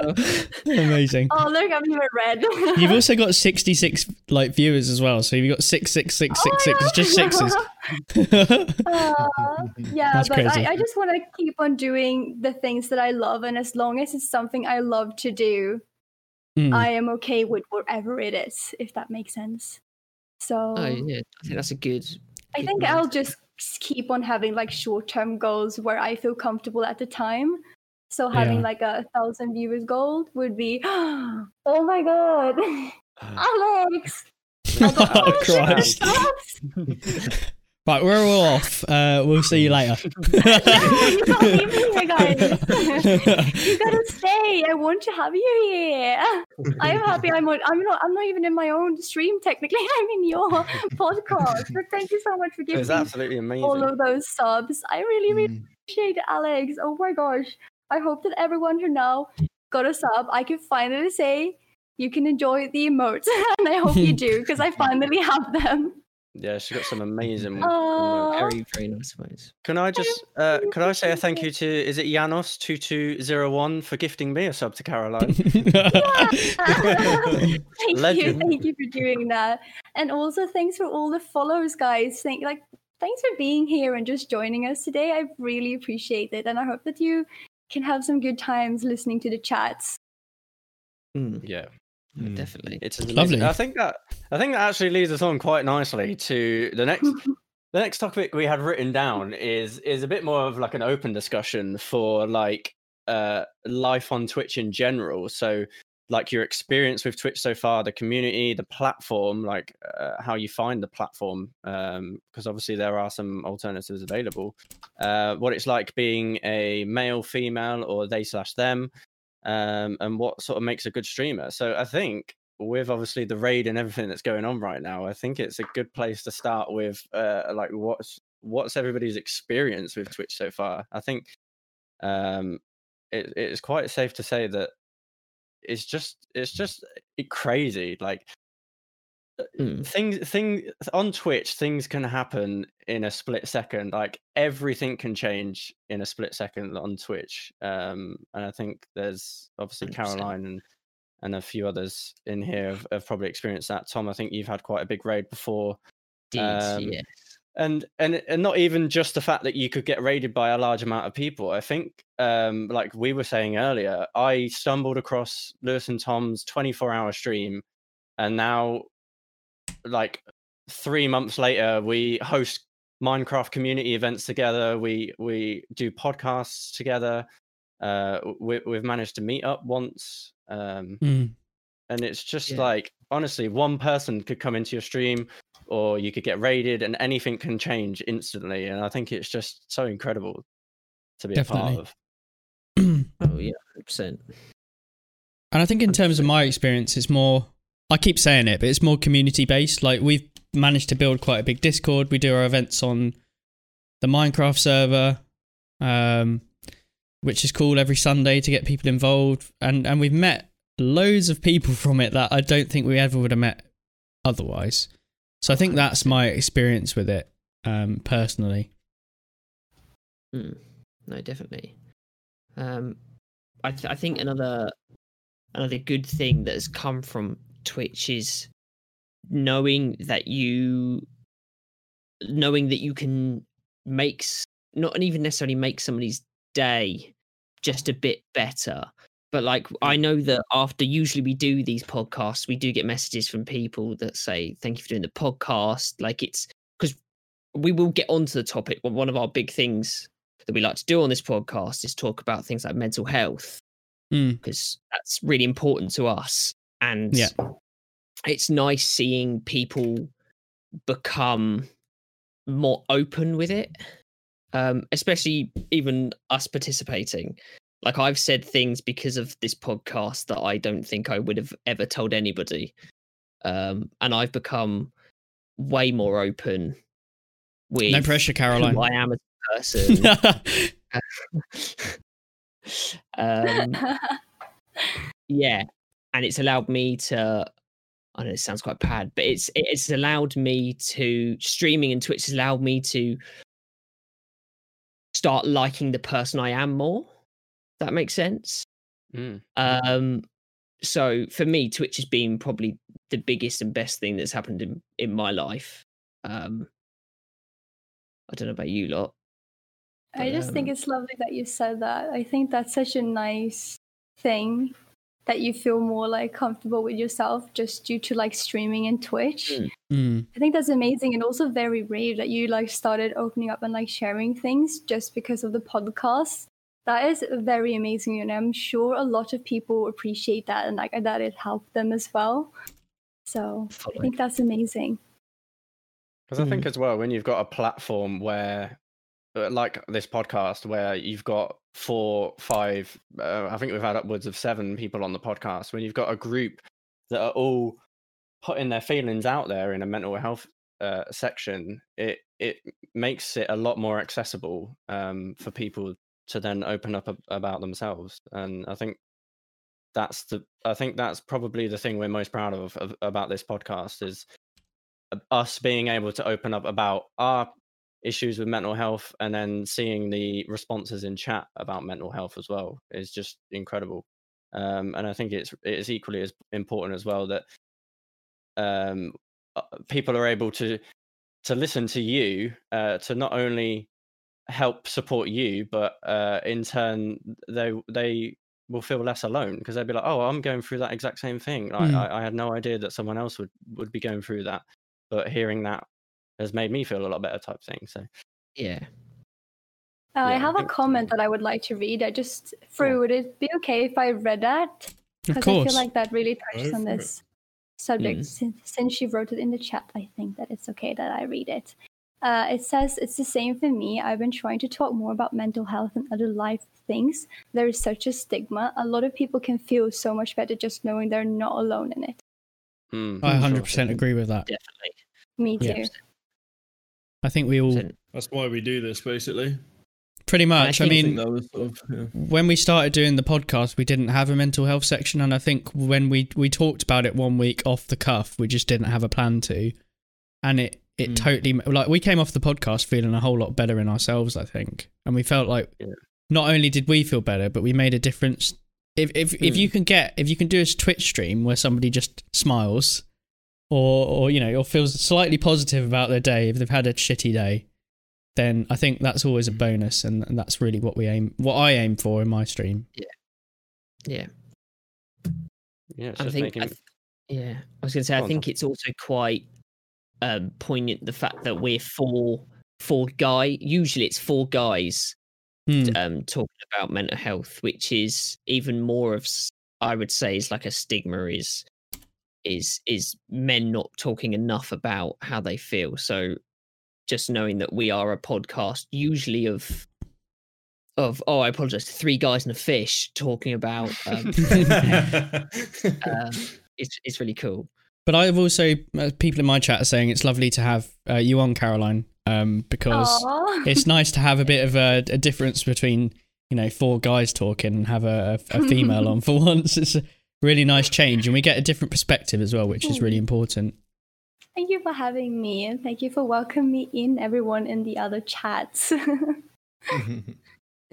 S2: [LAUGHS]
S1: Amazing.
S2: oh look, I'm even red.
S1: You've also got [LAUGHS] 66 like viewers as well, so you've got six, six, six, six, six. It's just sixes.
S2: Uh, yeah,
S1: That's
S2: but
S1: crazy.
S2: I, I just want to keep on doing the things that I love, and as long as it's something I love to do,
S1: Mm.
S2: I am okay with whatever it is, if that makes sense. So
S4: Oh yeah, I think that's a good.
S2: I think
S4: mindset.
S2: I'll just s- keep on having like short term goals where I feel comfortable at the time. So having
S1: Yeah.
S2: like a thousand viewers goal would be, [GASPS] oh my god, uh. [LAUGHS] Alex! [LAUGHS]
S1: Oh, Christ. [LAUGHS]
S2: stop.
S1: Right, we're all off. Uh, we'll see you later. [LAUGHS]
S2: No, you can't leave me here, guys. you gotta stay. I want to have you here. I am happy. I'm on, I'm not. I'm not even in my own stream technically. [LAUGHS] I'm in your podcast. But thank you so much for giving
S5: It's
S2: me
S5: absolutely amazing.
S2: all of those subs. I really, really
S3: Mm.
S2: appreciate it, Alex. Oh my gosh. I hope that everyone who now got a sub, I can finally say you can enjoy the emotes. [LAUGHS] and I hope you do because I finally have them.
S5: Yeah, she's got some amazing. [LAUGHS]
S2: Oh,
S4: Very very nice ways.
S5: Can I just uh, can I say a thank you to is it Janos two two zero one for gifting me a sub to Caroline? [LAUGHS] [LAUGHS]
S2: thank you, thank you for doing that, and also thanks for all the follows, guys. Thank like thanks for being here and just joining us today. I really appreciate it, and I hope that you can have some good times listening to the chats.
S4: Mm,
S5: yeah,
S3: Mm.
S4: Definitely.
S5: it's.
S1: Lovely.
S5: I think that I think that actually leads us on quite nicely to the next [LAUGHS] the next topic we had written down is is a bit more of like an open discussion for like uh life on Twitch in general. So like your experience with Twitch so far, the community, the platform, like uh, how you find the platform, um, because obviously there are some alternatives available. Uh, what it's like being a male, female, or they slash them, um, and what sort of makes a good streamer. So I think with obviously the raid and everything that's going on right now, I think it's a good place to start with, uh, like what's what's everybody's experience with Twitch so far. I think um, it, it's quite safe to say that it's just it's just uh, crazy. Like
S4: Mm.
S5: things thing on Twitch, things can happen in a split second. Like everything can change in a split second on Twitch. Um, and I think there's obviously
S4: 100%.
S5: Caroline and and a few others in here have, have probably experienced that. Tom, I think you've had quite a big raid before
S4: Did,
S5: Um,
S4: yeah.
S5: and and and not even just the fact that you could get raided by a large amount of people. I think, um, like we were saying earlier, I stumbled across Lewis and Tom's 24 hour stream, and now, like three months later, we host Minecraft community events together. We we do podcasts together. Uh, we, we've managed to meet up once, um,
S1: Mm.
S5: and it's just
S4: Yeah.
S5: like honestly, one person could come into your stream, or you could get raided, and anything can change instantly. And I think it's just so incredible to be a part of. [CLEARS THROAT]
S4: Oh yeah, hundred percent.
S1: And I think in terms of my experience, it's more. I keep saying it, but it's more community based. Like we've managed to build quite a big Discord. We do our events on the Minecraft server, um, which is cool every Sunday to get people involved. And and we've met loads of people [LAUGHS] from it that I don't think we ever would have met otherwise. So I think that's my experience with it um, personally.
S4: Mm. No, definitely. Um, I th- I think another another good thing that has come from Twitch is knowing that you knowing that you can make not even necessarily make somebody's day just a bit better but like i know that after usually we do these podcasts we do get messages from people that say thank you for doing the podcast. Like it's because we will get onto the topic but one of our big things that we like to do on this podcast is talk about things like mental health
S1: Mm.
S4: because that's really important to us and
S1: Yeah.
S4: it's nice seeing people become more open with it um especially even us participating like i've said things because of this podcast that i don't think i would have ever told anybody um and i've become way more open with
S1: No pressure, Caroline.
S4: who i am as a person [LAUGHS] [LAUGHS] [LAUGHS] um yeah and it's allowed me to i know it sounds quite bad but it's it's allowed me to streaming and twitch has allowed me to start liking the person i am more that makes sense
S5: Mm.
S4: um so for me twitch has been probably the biggest and best thing that's happened in in my life um i don't know about you lot
S2: I just think
S4: Um,
S2: it's lovely that you said that. I think that's such a nice thing that you feel more like comfortable with yourself just due to like streaming and Twitch.
S4: Mm.
S1: Mm.
S2: I think that's amazing and also very brave that you like started opening up and like sharing things just because of the podcast. That is very amazing and I'm sure a lot of people appreciate that and like that it helped them as well. So I think that's amazing.
S5: Because I think as well, when you've got a platform where, like this podcast, where you've got four, five, uh, I think we've had upwards of seven people on the podcast. When you've got a group that are all putting their feelings out there in a mental health uh, section, it it makes it a lot more accessible um, for people to then open up ab- about themselves. And I think that's the I think that's probably the thing we're most proud of, of about this podcast is uh, us being able to open up about our issues with mental health and then seeing the responses in chat about mental health as well is just incredible um, and i think it's it's equally as important as well that um, uh, people are able to to listen to you uh, to not only help support you but uh, in turn they they will feel less alone because they'll be like oh i'm going through that exact same thing like,
S1: Mm.
S5: I, I had no idea that someone else would would be going through that but hearing that has made me feel a lot better type thing so
S4: yeah
S2: Uh, I
S5: Yeah, I
S2: have a
S5: think-
S2: comment that I would like to read. I just,
S5: Sure.
S2: Fru, would it be okay if I read that?
S1: Of
S2: Because I feel like that really touches on
S3: for it.
S2: this subject.
S4: Mm.
S2: Since, since she wrote it in the chat, I think that it's okay that I read it. Uh, it says, It's the same for me. I've been trying to talk more about mental health and other life things. There is such a stigma. A lot of people can feel so much better just knowing they're not alone in it.
S5: mm,
S1: I 100%
S5: sure.
S1: agree with that.
S4: definitely
S2: Me
S1: Yeah.
S2: too.
S1: I think we all
S3: That's why we do this, basically.
S1: pretty much. I,
S3: I
S1: mean,
S3: sort of yeah.
S1: when we started doing the podcast, we didn't have a mental health section, and I think when we we talked about it one week off the cuff, we just didn't have a plan to, and it it
S4: Mm.
S1: totally like we came off the podcast feeling a whole lot better in ourselves, I think, and we felt like
S5: Yeah.
S1: not only did we feel better, but we made a difference. If if if
S4: Mm.
S1: you can get if you can do a Twitch stream where somebody just smiles, or or you know or feels slightly positive about their day if they've had a shitty day, then I think that's always a bonus, and, and that's really what we aim, what I aim for in my stream.
S4: yeah
S5: yeah it's
S4: I
S5: just
S4: think,
S5: making
S4: I th- yeah, I was going to say,
S5: Go
S4: I
S5: on,
S4: think
S5: Tom.
S4: it's also quite um, poignant the fact that we're four, four guy. Usually, it's four guys
S1: Hmm.
S4: um, talking about mental health, which is even more of, i would say, is like a stigma is is is men not talking enough about how they feel. So just knowing that we are a podcast usually of of oh I apologize, three guys and a fish talking about um, uh, [LAUGHS] it's it's really cool.
S1: But I've also uh, people in my chat are saying it's lovely to have uh, you on, Caroline, um, because
S2: Aw.
S1: it's nice to have a bit of a, a difference between you know four guys talking and have a, a, a female on for [LAUGHS] once. It's a really nice change, and we get a different perspective as well, which is really important.
S2: Thank you for having me, and thank you for welcoming me in, everyone in the other chats. [LAUGHS] [LAUGHS]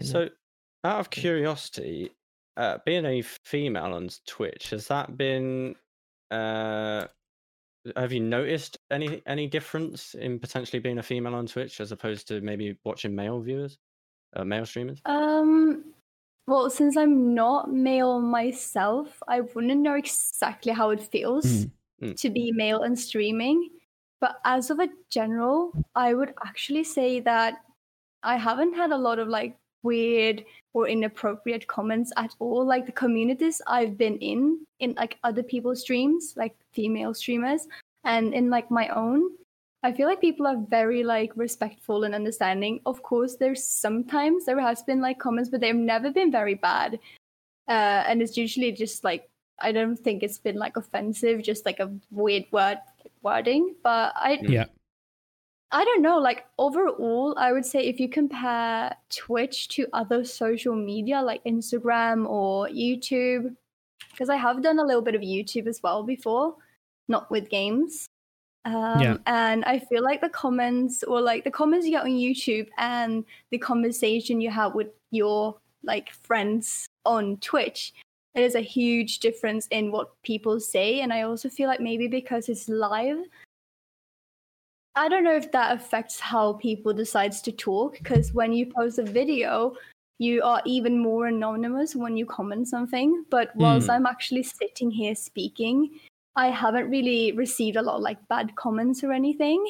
S5: So, out of curiosity, uh, being a female on Twitch, has that been? Uh, have you noticed any any difference in potentially being a female on Twitch as opposed to maybe watching male viewers, uh, male streamers?
S2: um, well, since I'm not male myself, I wouldn't know exactly how it feels
S1: Mm.
S5: Mm.
S2: to be male and streaming. But as of a general, I would actually say that I haven't had a lot of like weird or inappropriate comments at all. Like the communities I've been in, in like other people's streams, like female streamers, and in like my own, I feel like people are very like respectful and understanding. Of course, there's sometimes there has been like comments, but they've never been very bad. Uh, and it's usually just like I don't think it's been like offensive, just like a weird word wording. But I
S1: Yeah.
S2: I don't know. Like overall, I would say if you compare Twitch to other social media like Instagram or YouTube, because I have done a little bit of YouTube as well before, not with games. Um,
S1: Yeah.
S2: And I feel like the comments or like the comments you get on YouTube and the conversation you have with your like friends on Twitch, it is a huge difference in what people say. And I also feel like maybe because it's live, I don't know if that affects how people decides to talk because when you post a video, you are even more anonymous when you comment something. But whilst
S1: Hmm.
S2: I'm actually sitting here speaking, I haven't really received a lot of like bad comments or anything.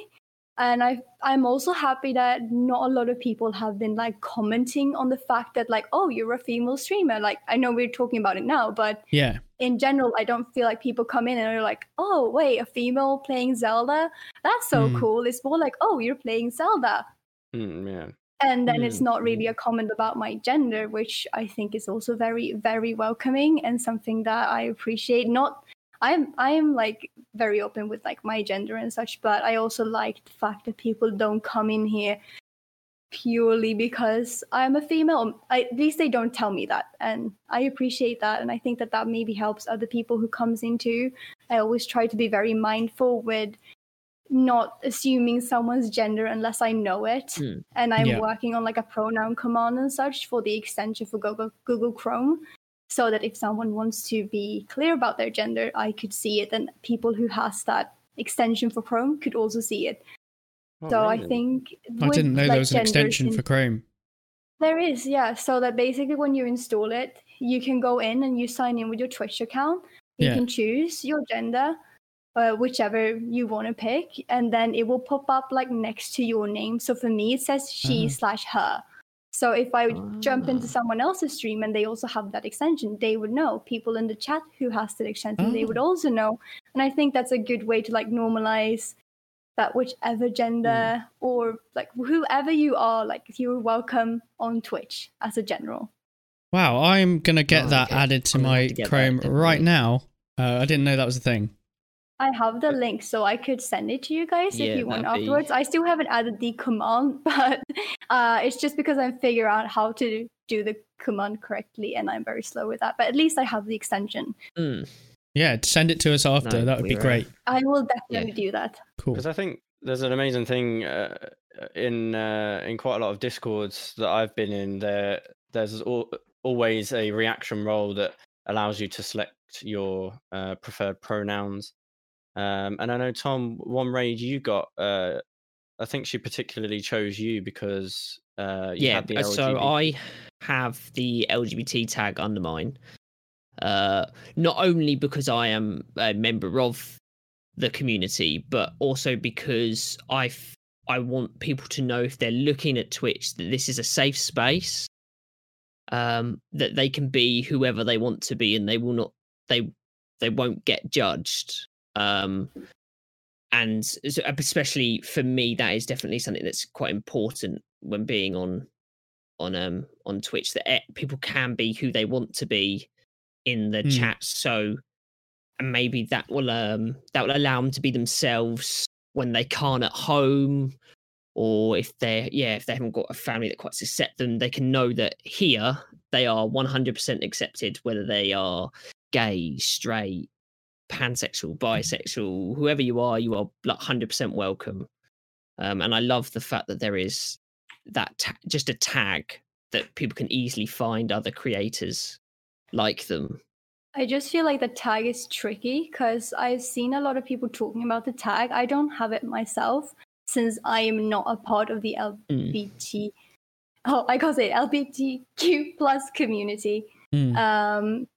S2: And I I'm also happy that not a lot of people have been like commenting on the fact that like, oh, you're a female streamer. Like I know we're talking about it now, but
S1: Yeah.
S2: in general, I don't feel like people come in and are like, oh, wait, a female playing Zelda? That's so
S1: Mm.
S2: cool. It's more like, oh, you're playing Zelda.
S5: Mm, yeah.
S2: And then it's
S5: Mm,
S2: not really a comment about my gender, which I think is also very, very welcoming and something that I appreciate. Not, I'm, I'm like very open with like my gender and such, but I also like the fact that people don't come in here purely because I'm a female. I, at least they don't tell me that, and I appreciate that. And I think that that maybe helps other people who comes into. I always try to be very mindful with not assuming someone's gender unless I know it.
S4: Hmm.
S2: And I'm
S1: Yeah.
S2: working on like a pronoun command and such for the extension for Google Google Chrome. So that if someone wants to be clear about their gender, I could see it, and people who has that extension for Chrome could also see it.
S5: Oh,
S2: so I think
S1: I
S2: with,
S1: didn't know
S2: like,
S1: there was an extension
S2: in-
S1: for Chrome.
S2: there is, yeah. So that basically when you install it, you can go in and you sign in with your Twitch account. You
S1: Yeah.
S2: can choose your gender, uh, whichever you want to pick, and then it will pop up like next to your name. So for me, it says she
S1: Uh-huh.
S2: slash her. So if I would jump into
S4: Ah.
S2: someone else's stream and they also have that extension, they would know. People in the chat who has that extension, they would
S1: Oh.
S2: also know. And I think that's a good way to like normalize that whichever gender or like whoever you are, like you're welcome on Twitch as a general.
S1: Wow, I'm gonna get
S4: Oh,
S1: that
S4: okay.
S1: added to
S4: I'm
S1: my
S4: to get that,
S1: Chrome right now. Uh, I didn't know that was a thing.
S2: I have the link, so I could send it to you guys
S4: Yeah,
S2: if you want
S4: that'd be-
S2: afterwards. I still haven't added the command, [LAUGHS] but uh, it's just because I'm figuring out how to do the command correctly, and I'm very slow with that. But at least I have the extension.
S4: Mm.
S1: Yeah, send it to us after.
S4: No,
S1: that would be
S4: we're, uh,
S1: great.
S2: I will definitely do that.
S1: Cool.
S5: because I think there's an amazing thing uh, in uh, in quite a lot of discords that I've been in. There, there's al- always a reaction role that allows you to select your uh, preferred pronouns. Um, and I know Tom, one raid you got. Uh, I think she particularly chose you because uh, you
S4: yeah
S5: had the
S4: uh, so i have the lgbt tag under mine uh not only because i am a member of the community but also because i f- i want people to know if they're looking at twitch that this is a safe space um that they can be whoever they want to be and they will not they they won't get judged. Um, and so- especially for me, that is definitely something that's quite important when being on on um on Twitch. That eh, people can be who they want to be in the
S1: Mm.
S4: chat. So and maybe that will um that will allow them to be themselves when they can't at home or if they're yeah if they haven't got a family that quite accept them they can know that here they are 100% accepted whether they are gay straight pansexual bisexual whoever you are you are like 100% welcome um, and i love the fact that there is that ta- just a tag that people can easily find other creators like them
S2: I just feel like the tag is tricky because I've seen a lot of people talking about the tag. I don't have it myself since I am not a part of the LGBT. Oh, I can't say it, LGBTQ plus community.
S1: Mm.
S2: Um,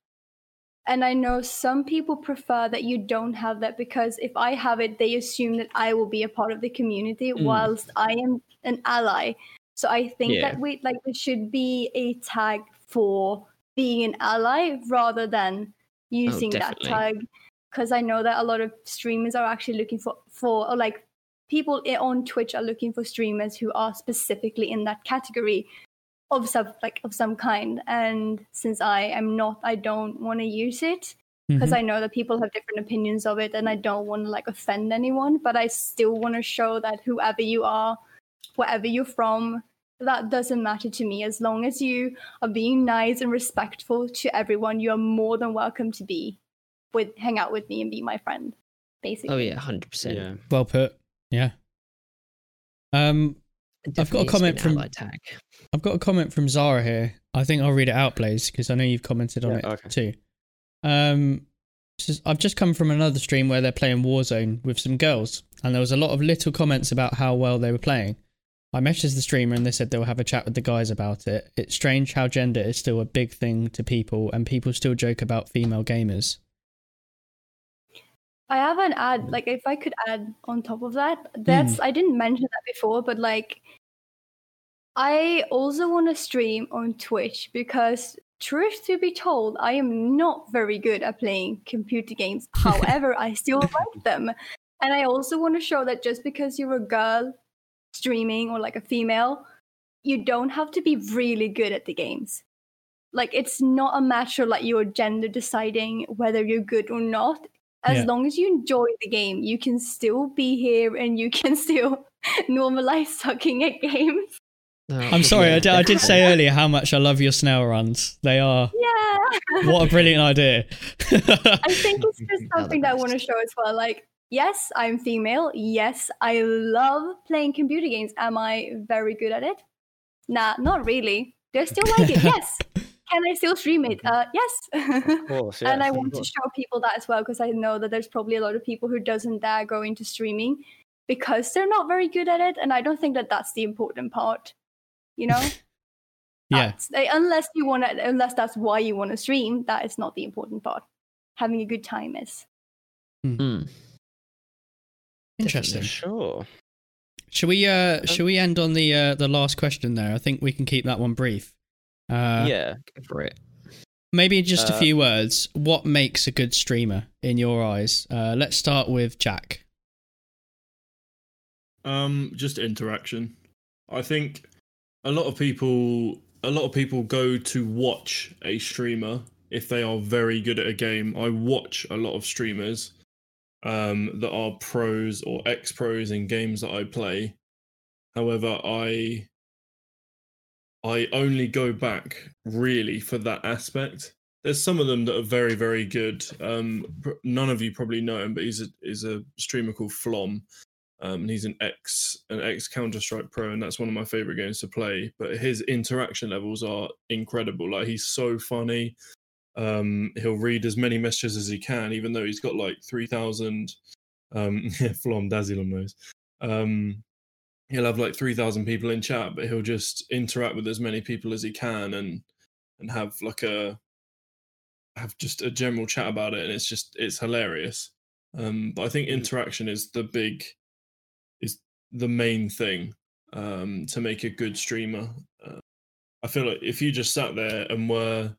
S2: and I know some people prefer that you don't have that because if I have it, they assume that I will be a part of the community
S4: Mm.
S2: whilst I am an ally. So I think
S4: Yeah.
S2: that we like there should be a tag for being an ally rather than using that tag because I know that a lot of streamers are actually looking for for or like people on Twitch are looking for streamers who are specifically in that category of some like of some kind and since I am not I don't want to use it because
S1: Mhm.
S2: I know that people have different opinions of it and I don't want to like offend anyone but I still want to show that whoever you are wherever you're from that doesn't matter to me as long as you are being nice and respectful to everyone you are more than welcome to be with hang out with me and be my friend basically
S4: oh yeah 100%
S5: Yeah.
S1: Well put. Yeah. Um, I've got a comment from-
S4: that tag
S1: I've got a comment from Zara here. I think I'll read it out, Blaze, because I know you've commented on
S5: Yeah,
S1: it
S5: okay.
S1: too. Um, says, I've just come from another stream where they're playing Warzone with some girls, and there was a lot of little comments about how well they were playing. I messaged the streamer and they said they'll have a chat with the guys about it. It's strange how gender is still a big thing to people, and people still joke about female gamers.
S2: I have an ad, like if I could add on top of that, that's I didn't mention that before, but like I also want to stream on Twitch because truth to be told, I am not very good at playing computer games. [LAUGHS] However, I still like them. And I also want to show that just because you're a girl streaming or like a female, you don't have to be really good at the games. Like it's not a matter like you're gender deciding whether you're good or not as
S1: Yeah.
S2: long as you enjoy the game, you can still be here and you can [LAUGHS] still normalize sucking at games.
S4: Oh,
S1: I'm sorry, I did, I did say earlier how much I love your snail runs. They are
S2: Yeah.
S1: what a brilliant idea. [LAUGHS]
S2: I think it's just something that I want to show as well. Like, yes, I'm female. Yes, I love playing computer games. Am I very good at it? Nah, not really. Do I still [LAUGHS] like it? Yes. Can I still stream it? Uh, yes.
S5: Of course, [LAUGHS]
S2: and I want to show people that as well because I know that there's probably a lot of people who doesn't dare go into streaming because they're not very good at it, and I don't think that that's the important part. You know, [LAUGHS]
S1: yeah.
S2: That's- eh, unless you want to, unless that's why you want to stream, that is not the important part. Having a good time is.
S4: Mm.
S1: Interesting.
S5: Sure.
S1: Shall we uh shall we end on the uh the last question there? I think we can keep that one brief. Uh
S5: yeah.
S4: Go for it.
S1: maybe just a
S5: Uh,
S1: few words. What makes a good streamer in your eyes? Uh let's start with Jack.
S3: Um, just interaction. I think a lot of people, a lot of people go to watch a streamer if they are very good at a game. I watch a lot of streamers um, that are pros or ex pros in games that I play. However, I I only go back really for that aspect. There's some of them that are very, very good. Um, none of you probably know him, but he's a is a streamer called Flom, um, and he's an ex an ex Counter Strike pro, and that's one of my favorite games to play. But his interaction levels are incredible. Like he's so funny. Um, he'll read as many messages as he can, even though he's got like three thousand. Um, [LAUGHS] yeah, Flom Dazilum knows. Um, he'll have like three thousand people in chat, but he'll just interact with as many people as he can, and and have like a have just a general chat about it, and it's just it's hilarious. Um, but I think interaction is the big the main thing um, to make a good streamer. Uh, I feel like if you just sat there and were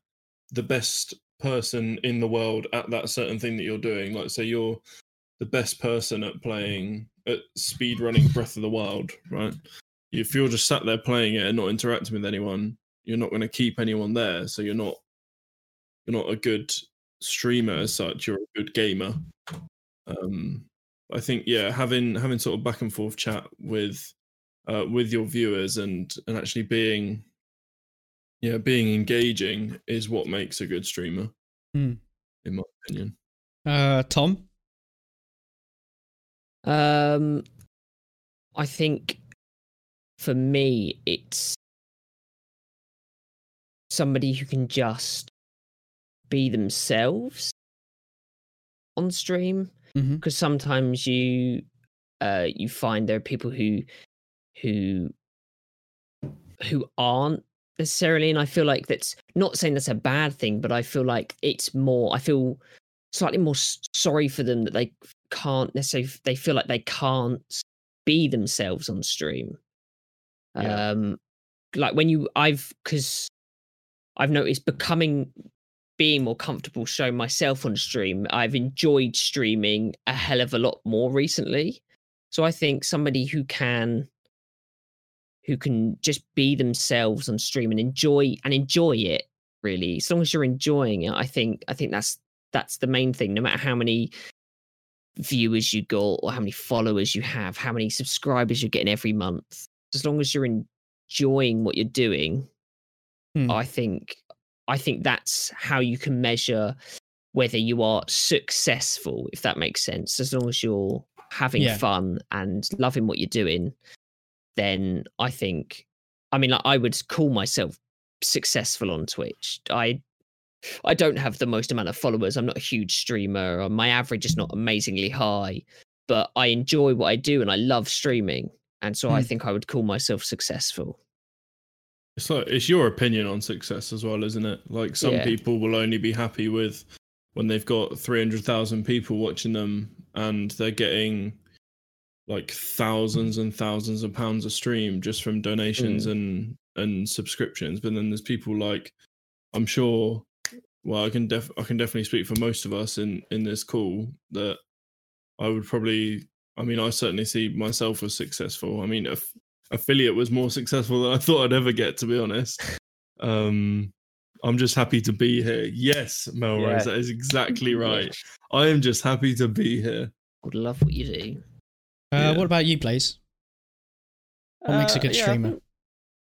S3: the best person in the world at that certain thing that you're doing. Like, say you're the best person at playing at speed running Breath of the Wild, right? If you're just sat there playing it and not interacting with anyone, you're not going to keep anyone there. So you're not you're not a good streamer as such. You're a good gamer. Um, I think yeah, having having sort of back and forth chat with uh, with your viewers and and actually being yeah being engaging is what makes a good streamer,
S1: Hmm.
S3: in my opinion.
S1: Uh, Tom.
S4: Um, I think for me, it's somebody who can just be themselves on stream.
S1: Mm-hmm.
S4: Because sometimes you, uh, you find there are people who, who, who aren't necessarily, and I feel like that's not saying that's a bad thing, but I feel like it's more. I feel slightly more sorry for them that they can't necessarily they feel like they can't be themselves on stream
S5: Yeah.
S4: um like when you i've because i've noticed becoming being more comfortable showing myself on stream. I've enjoyed streaming a hell of a lot more recently. So i think somebody who can who can just be themselves on stream and enjoy and enjoy it really. As long as you're enjoying it i think i think that's that's the main thing. No matter how many viewers you got or how many followers you have how many subscribers you're getting every month as long as you're enjoying what you're doing
S1: Hmm.
S4: i think i think that's how you can measure whether you are successful if that makes sense as long as you're having
S1: Yeah.
S4: fun and loving what you're doing then i think i mean like, i would call myself successful on twitch i I don't have the most amount of followers. I'm not a huge streamer. My average is not amazingly high, but I enjoy what I do and I love streaming. And so I
S1: Hmm.
S4: think I would call myself successful.
S3: It's like it's your opinion on success as well, isn't it? Like some
S4: Yeah.
S3: people will only be happy with when they've got three hundred thousand people watching them and they're getting like thousands and thousands of pounds a stream just from donations mm. and and subscriptions. But then there's people like I'm sure well I can def I can definitely speak for most of us in in this call that I would probably I mean I certainly see myself as successful. I mean aff- affiliate was more successful than I thought I'd ever get to be honest. Um I'm just happy to be here. Yes, Melrose,
S5: Yeah.
S3: that is exactly [LAUGHS] right. I am just happy to be here.
S4: Would love what you do.
S1: Uh,
S3: Yeah.
S1: What about you, Blaze? What makes a
S5: Uh,
S1: good
S5: yeah, I
S1: streamer?
S5: think-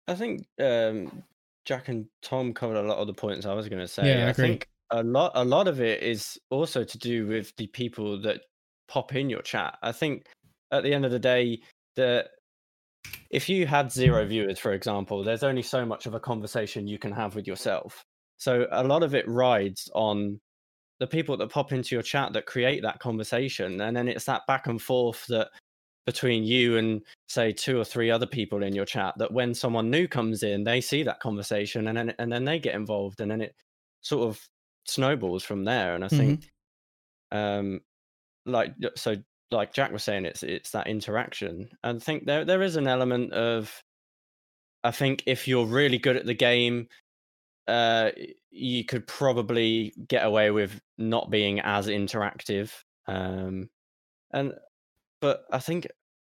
S5: I think, um, Jack and Tom covered a lot of the points I was going to say.
S1: Yeah, I
S5: I think a lot, a lot of it is also to do with the people that pop in your chat. I think at the end of the day, that if you had zero viewers, for example, there's only so much of a conversation you can have with yourself. So a lot of it rides on the people that pop into your chat that create that conversation, and then it's that back and forth that between you and say two or three other people in your chat that when someone new comes in they see that conversation and then and then they get involved and then it sort of snowballs from there and i think um like so like jack was saying it's it's that interaction. And I think there there is an element of i think if you're really good at the game uh you could probably get away with not being as interactive. Um and but i think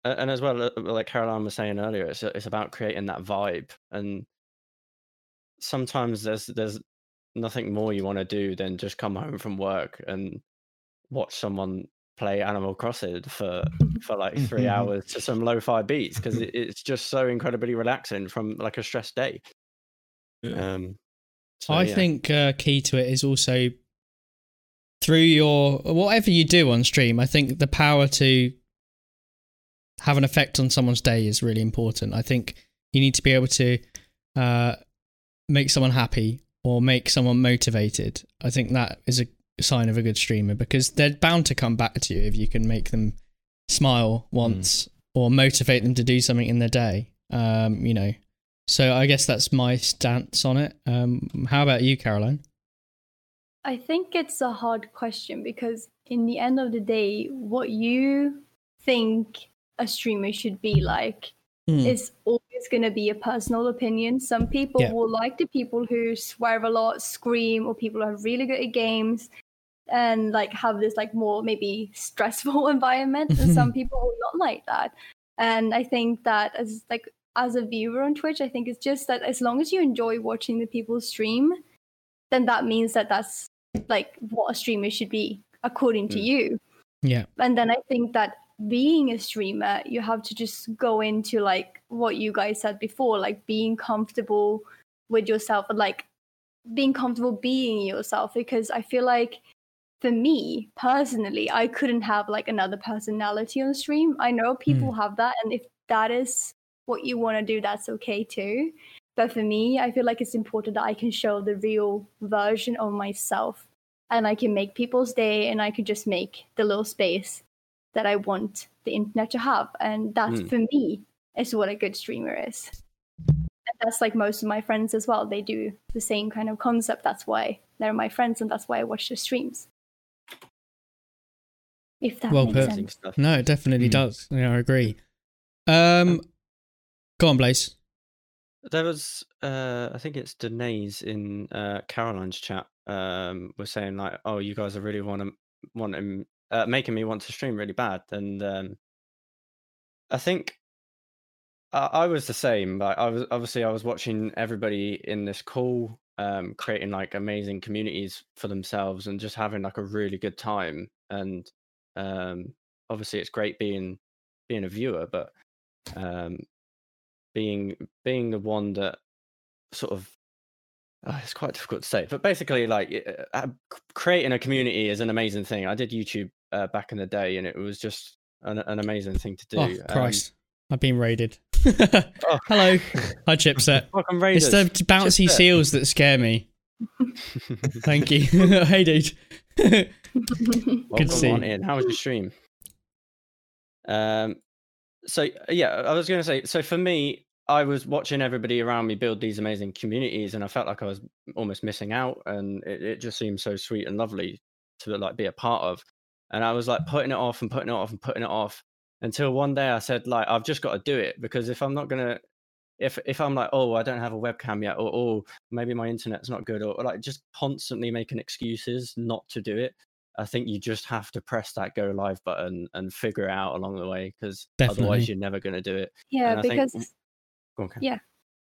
S5: and as well uh, like caroline was saying earlier it's, it's about creating that vibe. And sometimes there's there's nothing more you want to do than just come home from work and watch someone play animal crossing for [LAUGHS] for like three
S3: Mhm.
S5: hours to some lo-fi beats because it, it's just so incredibly relaxing from like a stressed day
S3: Yeah.
S5: um so,
S1: I
S5: yeah.
S1: think uh, key to it is also through your whatever you do on stream. I think the power to have an effect on someone's day is really important. I think you need to be able to uh, make someone happy or make someone motivated. I think that is a sign of a good streamer because they're bound to come back to you if you can make them smile once or motivate them to do something in their day. Um, you know, so I guess that's my stance on it. Um, how about you, Caroline?
S2: I think it's a hard question because in the end of the day, what you think a streamer should be like
S1: Mm.
S2: it's always going to be a personal opinion. Some people
S1: Yeah.
S2: will like the people who swear a lot, scream, or people who are really good at games and like have this like more maybe stressful [LAUGHS] environment. And some people will not like that. And I think that as like as a viewer on Twitch, I think it's just that as long as you enjoy watching the people stream, then that means that that's like what a streamer should be according to
S5: Mm.
S2: you
S1: Yeah.
S2: and then i think that being a streamer you have to just go into like what you guys said before like being comfortable with yourself and like being comfortable being yourself because i feel like for me personally i couldn't have like another personality on stream i know people have that and if that is what you want to do that's okay too but for me i feel like it's important that i can show the real version of myself and I can make people's day and I can just make the little space that I want the internet to have. And that
S5: Mm.
S2: for me is what a good streamer is. And that's like most of my friends as well. They do the same kind of concept. That's why they're my friends and that's why I watch their streams. If that
S1: Well
S2: makes
S1: put.
S2: Sense.
S5: stuff.
S1: No, it definitely
S3: Mm.
S1: does. Yeah, I agree. Um, go on, Blaze.
S5: There was, uh, I think it's Danae's in uh, Caroline's chat. Um, was saying like, "Oh, you guys are really want to want him, uh, making me want to stream really bad." And um, I think I, I was the same. But I was obviously I was watching everybody in this call, um, creating like amazing communities for themselves and just having like a really good time. And um, obviously, it's great being being a viewer, but um, being being the one that sort of oh, it's quite difficult to say but basically like uh, uh, creating a community is an amazing thing i did youtube uh, back in the day and it was just an, an amazing thing to do
S1: Oh,
S5: Um,
S1: Christ. I've been raided.
S5: oh, [LAUGHS]
S1: Hello. Hi, Chipset. [LAUGHS]
S5: fucking
S1: It's the bouncy
S5: Chipset.
S1: seals that scare me. [LAUGHS] Thank you. hey, dude. [LAUGHS] To see
S5: on in. How was your stream? Um, so yeah, I was going to say. So for me, I was watching everybody around me build these amazing communities, and I felt like I was almost missing out, and it, it just seemed so sweet and lovely to like be a part of. And I was like putting it off and putting it off and putting it off until one day I said like I've just got to do it because if I'm not gonna if if I'm like, oh, I don't have a webcam yet, or oh, maybe my internet's not good, or, or like just constantly making excuses not to do it, I think you just have to press that go live button and figure it out along the way because
S1: Definitely.
S5: otherwise you're never going to do it.
S2: yeah,
S5: And I think-
S2: because
S5: Go on, Ken.
S2: Yeah.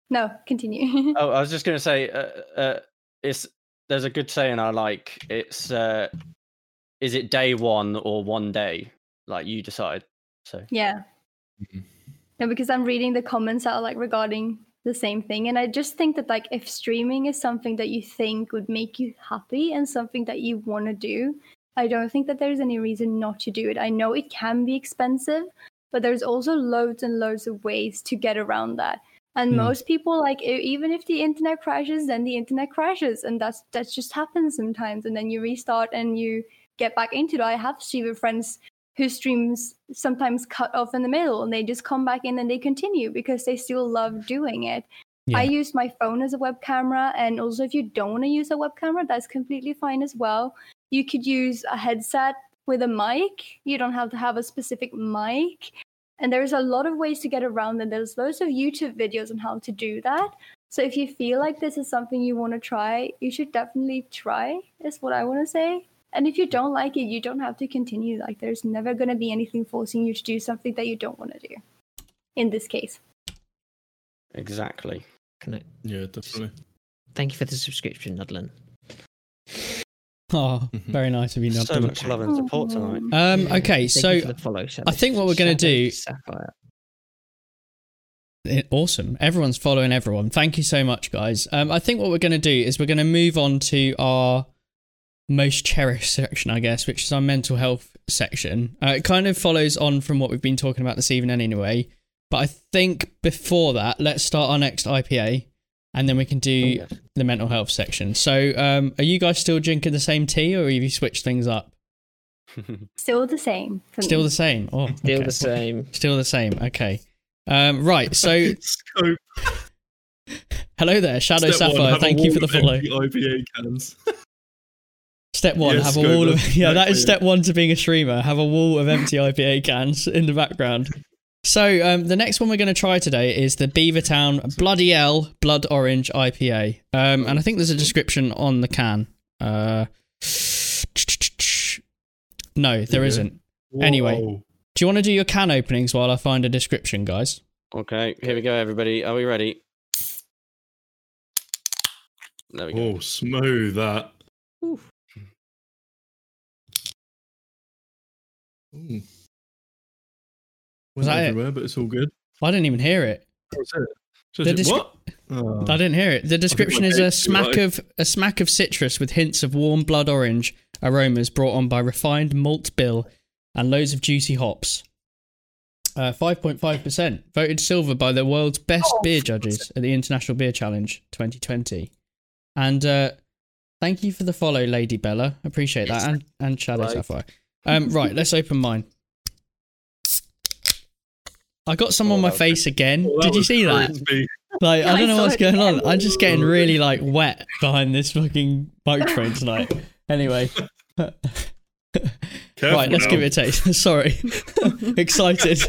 S2: no, continue. [LAUGHS]
S5: Oh, I was just going to say, uh, uh, it's there's a good saying I like. It's uh, is it day one or one day? Like you decide. So
S2: Yeah.
S3: Mhm.
S2: No, because I'm reading the comments that are like regarding the same thing. And I just think that like if streaming is something that you think would make you happy and something that you want to do, I don't think that there's any reason not to do it. I know it can be expensive, but there's also loads and loads of ways to get around that. And
S1: Hmm.
S2: most people like even if the internet crashes, then the internet crashes, and that's that just happens sometimes. And then you restart and you get back into it. I have streamer friends whose streams sometimes cut off in the middle and they just come back in and they continue because they still love doing it. I use my phone as a web camera, and also if you don't want to use a web camera, that's completely fine as well. You could use a headset with a mic. You don't have to have a specific mic. And there's a lot of ways to get around it. There's loads of YouTube videos on how to do that. So if you feel like this is something you want to try, you should definitely try, is what I want to say. And if you don't like it, you don't have to continue. Like there's never going to be anything forcing you to do something that you don't want to do. In this case.
S5: exactly.
S4: Can I-
S3: Yeah, definitely.
S4: Thank you for the subscription, Nudlin.
S1: Oh,
S3: Mhm.
S1: very nice of you, Nudlin.
S5: So
S1: Nubden.
S5: much love and support tonight.
S1: Um, okay,
S4: Thank
S1: so
S4: you for the follow,
S1: I think what we're gonna do-
S4: Sapphire.
S1: Eh, Awesome. Everyone's following everyone. Thank you so much, guys. Um, I think what we're going to do is we're going to move on to our most cherished section, I guess, which is our mental health section. Uh, it kind of follows on from what we've been talking about this evening anyway. But I think before that, let's start our next IPA and then we can do
S5: Oh, yes.
S1: the mental health section. So, um, are you guys still drinking the same tea or have you switched things up? [LAUGHS]
S2: Still the same.
S1: Still
S2: me.
S1: the same. Oh,
S4: Still
S1: okay.
S4: the same.
S1: Still the same. Okay. Um, right. So, [LAUGHS]
S3: Scope. [LAUGHS]
S1: hello there, Shadow
S3: Step
S1: Sapphire.
S3: have a
S1: Thank you for the follow.
S3: empty IPA cans.
S1: Step one,
S3: Yes,
S1: have a wall of [LAUGHS] yeah, that is step one to being a streamer. Have a wall of empty IPA cans in the background. So um, the next one we're going to try today is the Beavertown Bloody 'Ell Blood Orange IPA, um, and I think there's a description on the can. Uh, [TSK] no, there
S3: Yeah.
S1: not Anyway.
S3: Whoa.
S1: Do you want to do your can openings while I find a description, guys?
S5: Okay, here we go, everybody. Are we ready? There we go.
S3: Oh, smooth that. Ooh.
S1: Was that it?
S3: everywhere, but it's all good.
S1: I didn't even hear it.
S3: What's it?
S1: The
S3: Just-
S1: descri-
S3: what? Oh.
S1: I didn't hear it. The description is a smack
S3: low.
S1: of a smack of citrus with hints of warm blood orange aromas brought on by refined malt bill and loads of juicy hops. Uh, 5.5% voted silver by the world's best
S2: Oh,
S1: beer judges at the International Beer Challenge 2020. And uh, thank you for the follow, Lady Bella. Appreciate that. And and Shadow
S5: Right.
S1: Sapphire. Um, right, let's open mine. I got some
S5: Oh,
S1: on my
S5: that was
S1: face again.
S3: Oh,
S1: Did you
S3: was
S1: see that? Like, I
S2: I
S1: don't know what's
S2: it
S1: going on. I'm just getting really like wet behind this fucking boat train tonight. Anyway.
S3: Careful [LAUGHS]
S1: right, let's
S3: now.
S1: give it a taste. [LAUGHS] Sorry. [LAUGHS] Excited.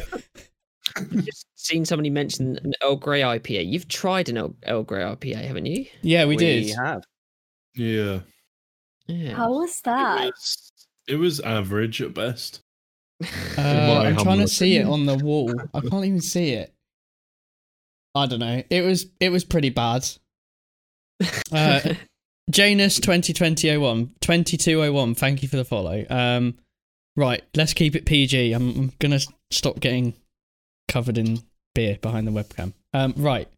S4: just seen somebody mention an Earl Grey IPA. You've tried an Earl, Earl Grey IPA, haven't you?
S1: Yeah, we, did.
S5: We have.
S3: Yeah.
S4: Yeah.
S2: How was
S3: It
S2: that?
S3: Was, it was average at best.
S1: Uh, I'm trying
S3: humble
S1: to see it on the wall. I can't even see it. I don't know. It was it was pretty bad. Uh, [LAUGHS] Janus 202001 2201. Thank you for the follow. Um, right, let's keep it PG. I'm, I'm gonna stop getting covered in beer behind the webcam. Um, right.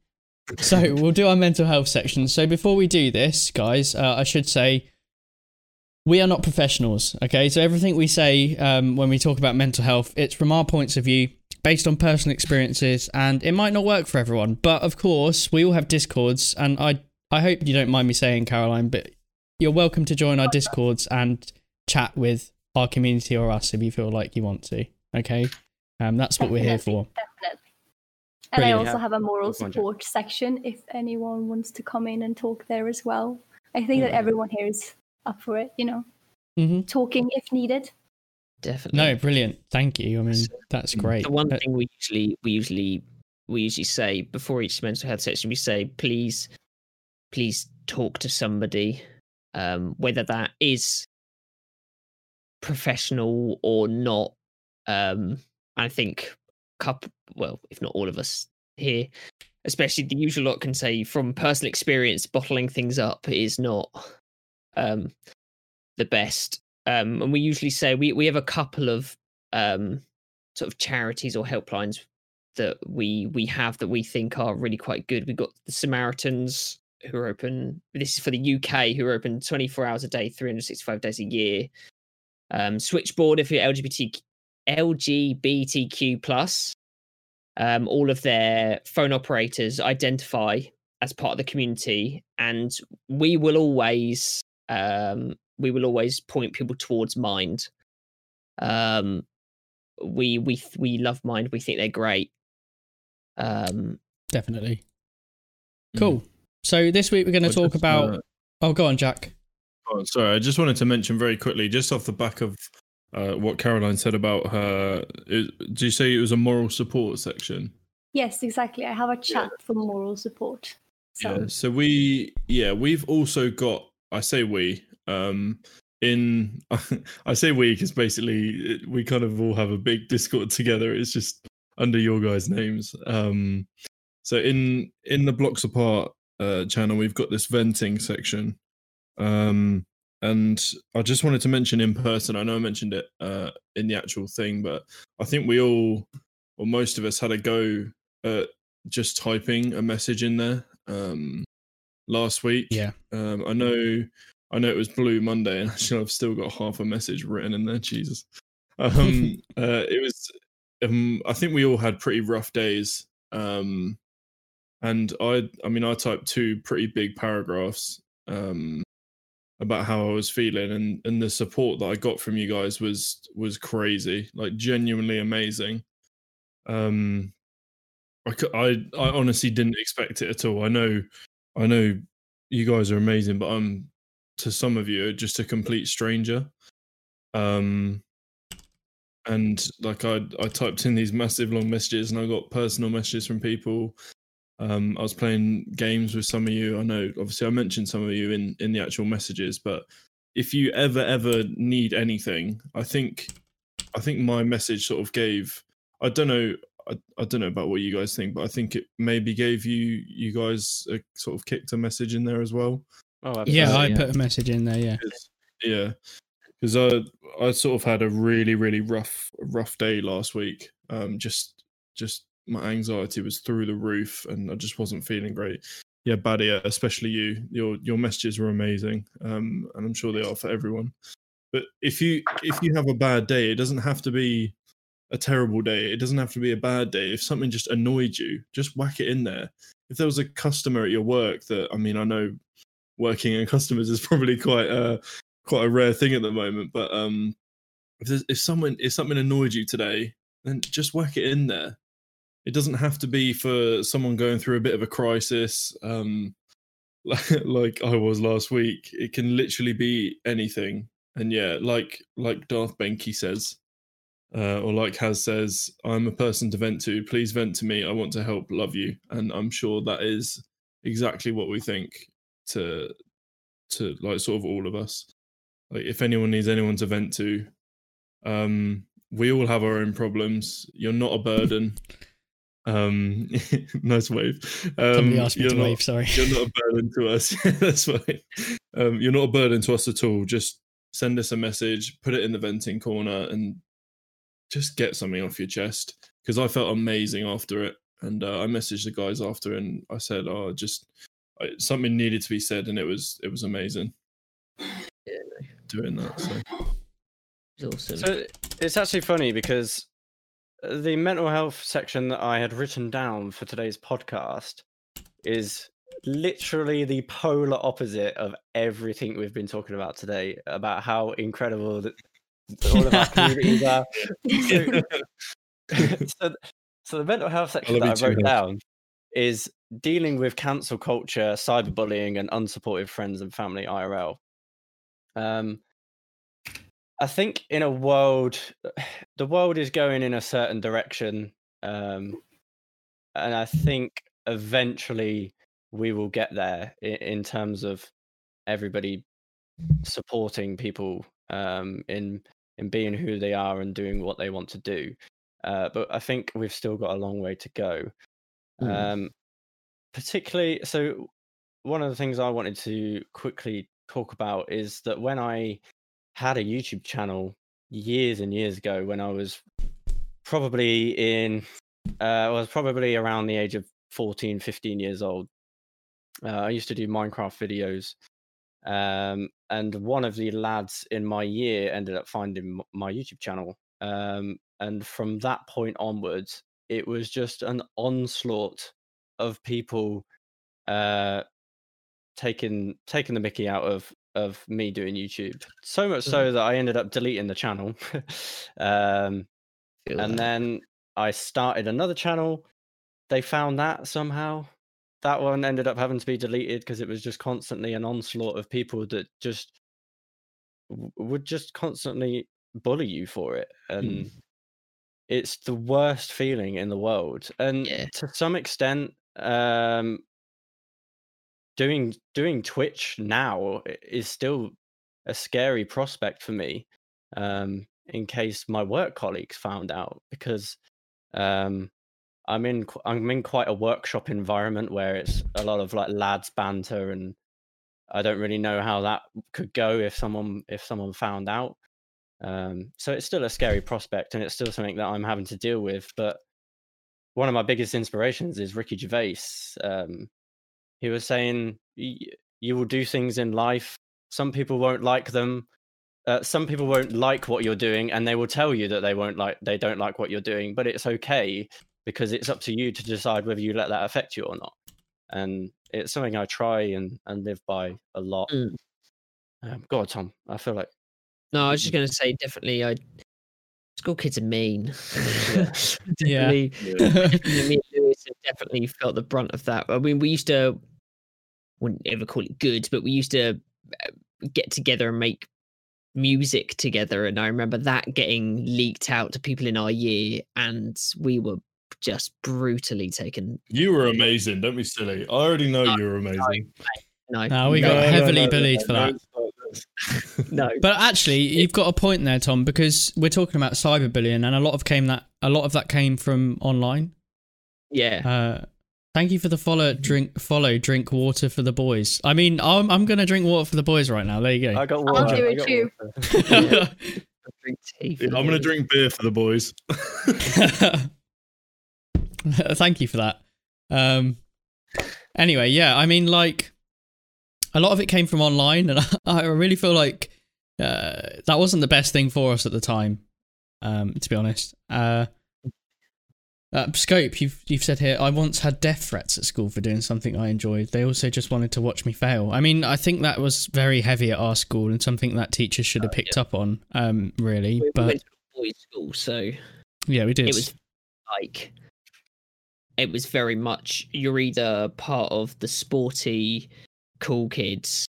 S1: So [LAUGHS] we'll do our mental health section. So before we do this, guys, uh, I should say we are not professionals. Okay, so everything we say um, when we talk about mental health, it's from our points of view, based on personal experiences, and it might not work for everyone. But of course, we all have discords, and I I hope you don't mind me saying, Caroline, but you're welcome to join our discords and chat with our community or us if you feel like you want to. Okay, um, that's what we're here for.
S2: Definitely. And I
S1: Brilliant.
S2: also have a moral
S5: Go on, Jack.
S2: support section if anyone wants to come in and talk there as well. I think that
S5: Mhm.
S2: everyone here is up for it, you know,
S1: hmm
S2: talking if needed.
S4: Definitely.
S1: No, brilliant. Thank you. I mean, that's great.
S4: The one
S1: Uh,
S4: thing we usually we usually we usually say before each mental health session, we say please, please talk to somebody, um, whether that is professional or not. Um, I think couple, well, if not all of us here, especially the usual lot, can say from personal experience, bottling things up is not um, the best. Um, and we usually say we we have a couple of um, sort of charities or helplines that we we have that we think are really quite good. We've got the Samaritans who are open. This is for the UK who are open 24 hours a day, 365 days a year. Um, Switchboard if you're LGBT LGBTQ plus. Um, all of their phone operators identify as part of the community, and we will always um, we will always point people towards Mind. Um, we we we love Mind. We think they're great. Um,
S1: Definitely. Cool. So this week we're going to talk about.
S3: uh,
S1: oh, go on, Jack.
S3: Oh, sorry, I just wanted to mention very quickly, just off the back of uh, what Caroline said about her. Is, do you say it was a moral support section?
S2: Yes, exactly. I have a chat for moral support. So
S3: Yeah. So we, yeah, we've also got. I say we. Um, in [LAUGHS] I say we because basically we kind of all have a big Discord together. It's just under your guys' names. Um, so in in the blocks apart uh, channel, we've got this venting section. Um, and I just wanted to mention in person. I know I mentioned it uh, in the actual thing, but I think we all, or most of us, had a go at just typing a message in there um, last week.
S1: Yeah.
S3: Um, I know, I know it was Blue Monday, and [LAUGHS] actually I've still got half a message written in there. Jesus. Um, [LAUGHS] uh, it was. Um, I think we all had pretty rough days. Um, and I, I mean, I typed two pretty big paragraphs. Um, about how I was feeling and and the support that I got from you guys was was crazy, like genuinely amazing. Um, I I I honestly didn't expect it at all. I know, I know, you guys are amazing, but I'm to some of you just a complete stranger. Um, and like I I typed in these massive long messages, and I got personal messages from people. Um, I was playing games with some of you. I know, obviously, I mentioned some of you in in the actual messages, but if you ever ever need anything, I think I think my message sort of gave. I don't know. I, I don't know about what you guys think, but I think it maybe gave you you guys a sort of kicked a message in there as well.
S5: Oh,
S1: Yeah, I
S5: absolutely,
S1: put a message in there. Yeah.
S3: 'Cause- yeah, because I I sort of had a really really rough rough day last week. Um, just just my anxiety was through the roof, and I just wasn't feeling great. Yeah, Badia, especially you. Your your messages were amazing, um, and I'm sure they are for everyone. But if you if you have a bad day, it doesn't have to be a terrible day. It doesn't have to be a bad day. If something just annoyed you, just whack it in there. If there was a customer at your work that I mean, I know working in customers is [LAUGHS] probably quite a quite a rare thing at the moment. But um, if if someone if something annoyed you today, then just whack it in there. It doesn't have to be for someone going through a bit of a crisis, um, like, [LAUGHS] like I was last week. It can literally be anything. And yeah, like like Darth Benke says, uh, or like Has says, I'm a person to vent to. Please vent to me. I want to help, love you. And I'm sure that is exactly what we think to to like sort of all of us. Like if anyone needs anyone to vent to, um, we all have our own problems. You're not a burden. Um, [LAUGHS] nice wave. Um,
S1: Somebody asked me
S3: you're
S1: to
S3: not-
S1: wave. Sorry.
S3: you're not a burden to us. [LAUGHS] That's fine. Um, you're not a burden to us at all. Just send us a message, put it in the venting corner, and just get something off your chest. Because I felt amazing after it, and uh, I messaged the guys after, and I said, "Oh, just I, something needed to be said," and it was it was amazing doing that. So
S4: It's awesome.
S5: So it's actually funny because uh, the mental health section that I had written down for today's podcast is literally the polar opposite of everything we've been talking about today about how incredible that all of our [LAUGHS] communities are. So, [LAUGHS] so, the mental health section that I wrote
S3: Health.
S5: down is dealing with cancel culture, cyberbullying, and unsupportive friends and family IRL. Um, I think in a world, [SIGHS] the world is going in a certain direction, um, and I think eventually we will get there in, in terms of everybody supporting people um, in in being who they are and doing what they want to do. Uh, but I think we've still got a long way to go.
S4: Mm.
S5: Um, particularly, so one of the things I wanted to quickly talk about is that when I had a YouTube channel years and years ago, when I was probably in, uh, I was probably around the age of 14, 15 years old. Uh, I used to do Minecraft videos. Um, and one of the lads in my year ended up finding my YouTube channel. Um, and from that point onwards, it was just an onslaught of people uh, taking taking the Mickey out of of me doing YouTube. So much so that I ended up deleting the channel. [LAUGHS] um, and
S4: that.
S5: then I started another channel. They found that somehow. That one ended up having to be deleted because it was just constantly an onslaught of people that just would just constantly bully you for it. And it's the worst feeling in the world. And
S4: Yeah.
S5: to some extent, um, doing doing Twitch now is still a scary prospect for me. Um, in case my work colleagues found out, because um, I'm in I'm in quite a workshop environment where it's a lot of like lads banter, and I don't really know how that could go if someone if someone found out. Um, so it's still a scary prospect, and it's still something that I'm having to deal with. But one of my biggest inspirations is Ricky Gervais. Um, he was saying, "You will do things in life. Some people won't like them. Uh, some people won't like what you're doing, and they will tell you that they won't like they don't like what you're doing. But it's okay because it's up to you to decide whether you let that affect you or not. And it's something I try and and live by a lot.
S4: Mm.
S5: Um, go on, Tom. I feel like
S4: No, I was just going to say definitely. I school kids are mean.
S1: Yeah. [LAUGHS]
S4: definitely, definitely me and Lewis have definitely felt the brunt of that. I mean, we used to wouldn't ever call it good, but we used to uh, get together and make music together, and I remember that getting leaked out to people in our year, and we were just brutally taken.
S3: You were amazing. Don't be silly. I already know you were amazing.
S4: No,
S1: No, we
S4: no,
S1: got
S3: No, no,
S1: heavily
S3: no,
S1: bullied
S3: no,
S1: for
S3: no,
S1: that.
S3: it's [LAUGHS]
S4: no.
S1: But actually, you've got a point there, Tom, because we're talking about cyberbullying, and a lot of came that a lot of that came from online.
S4: Yeah,
S1: Uh, thank you for the follow, drink, follow, drink water for the boys. I mean, I'm I'm gonna drink water for the boys right now. There you go.
S5: I
S1: go.
S5: got
S2: I'll
S5: water.
S2: do
S5: I
S2: it
S5: got
S2: too.
S5: water. [LAUGHS] [LAUGHS]
S4: drink tea
S3: Yeah, I'm gonna drink beer for the boys. [LAUGHS]
S1: thank you for that. Um. Anyway, yeah, I mean, like, a lot of it came from online, and [LAUGHS] I, I really feel like uh, that wasn't the best thing for us at the time. Um, to be honest. Uh, uh, Scope, you've you've said here. I once had death threats at school for doing something I enjoyed. They also just wanted to watch me fail. I mean, I think that was very heavy at our school and something that teachers should have picked up on. Um, really,
S4: We- we
S1: but
S4: went to a boys' school, so
S1: yeah, we did.
S4: it was like it was very much you're either part of the sporty cool kids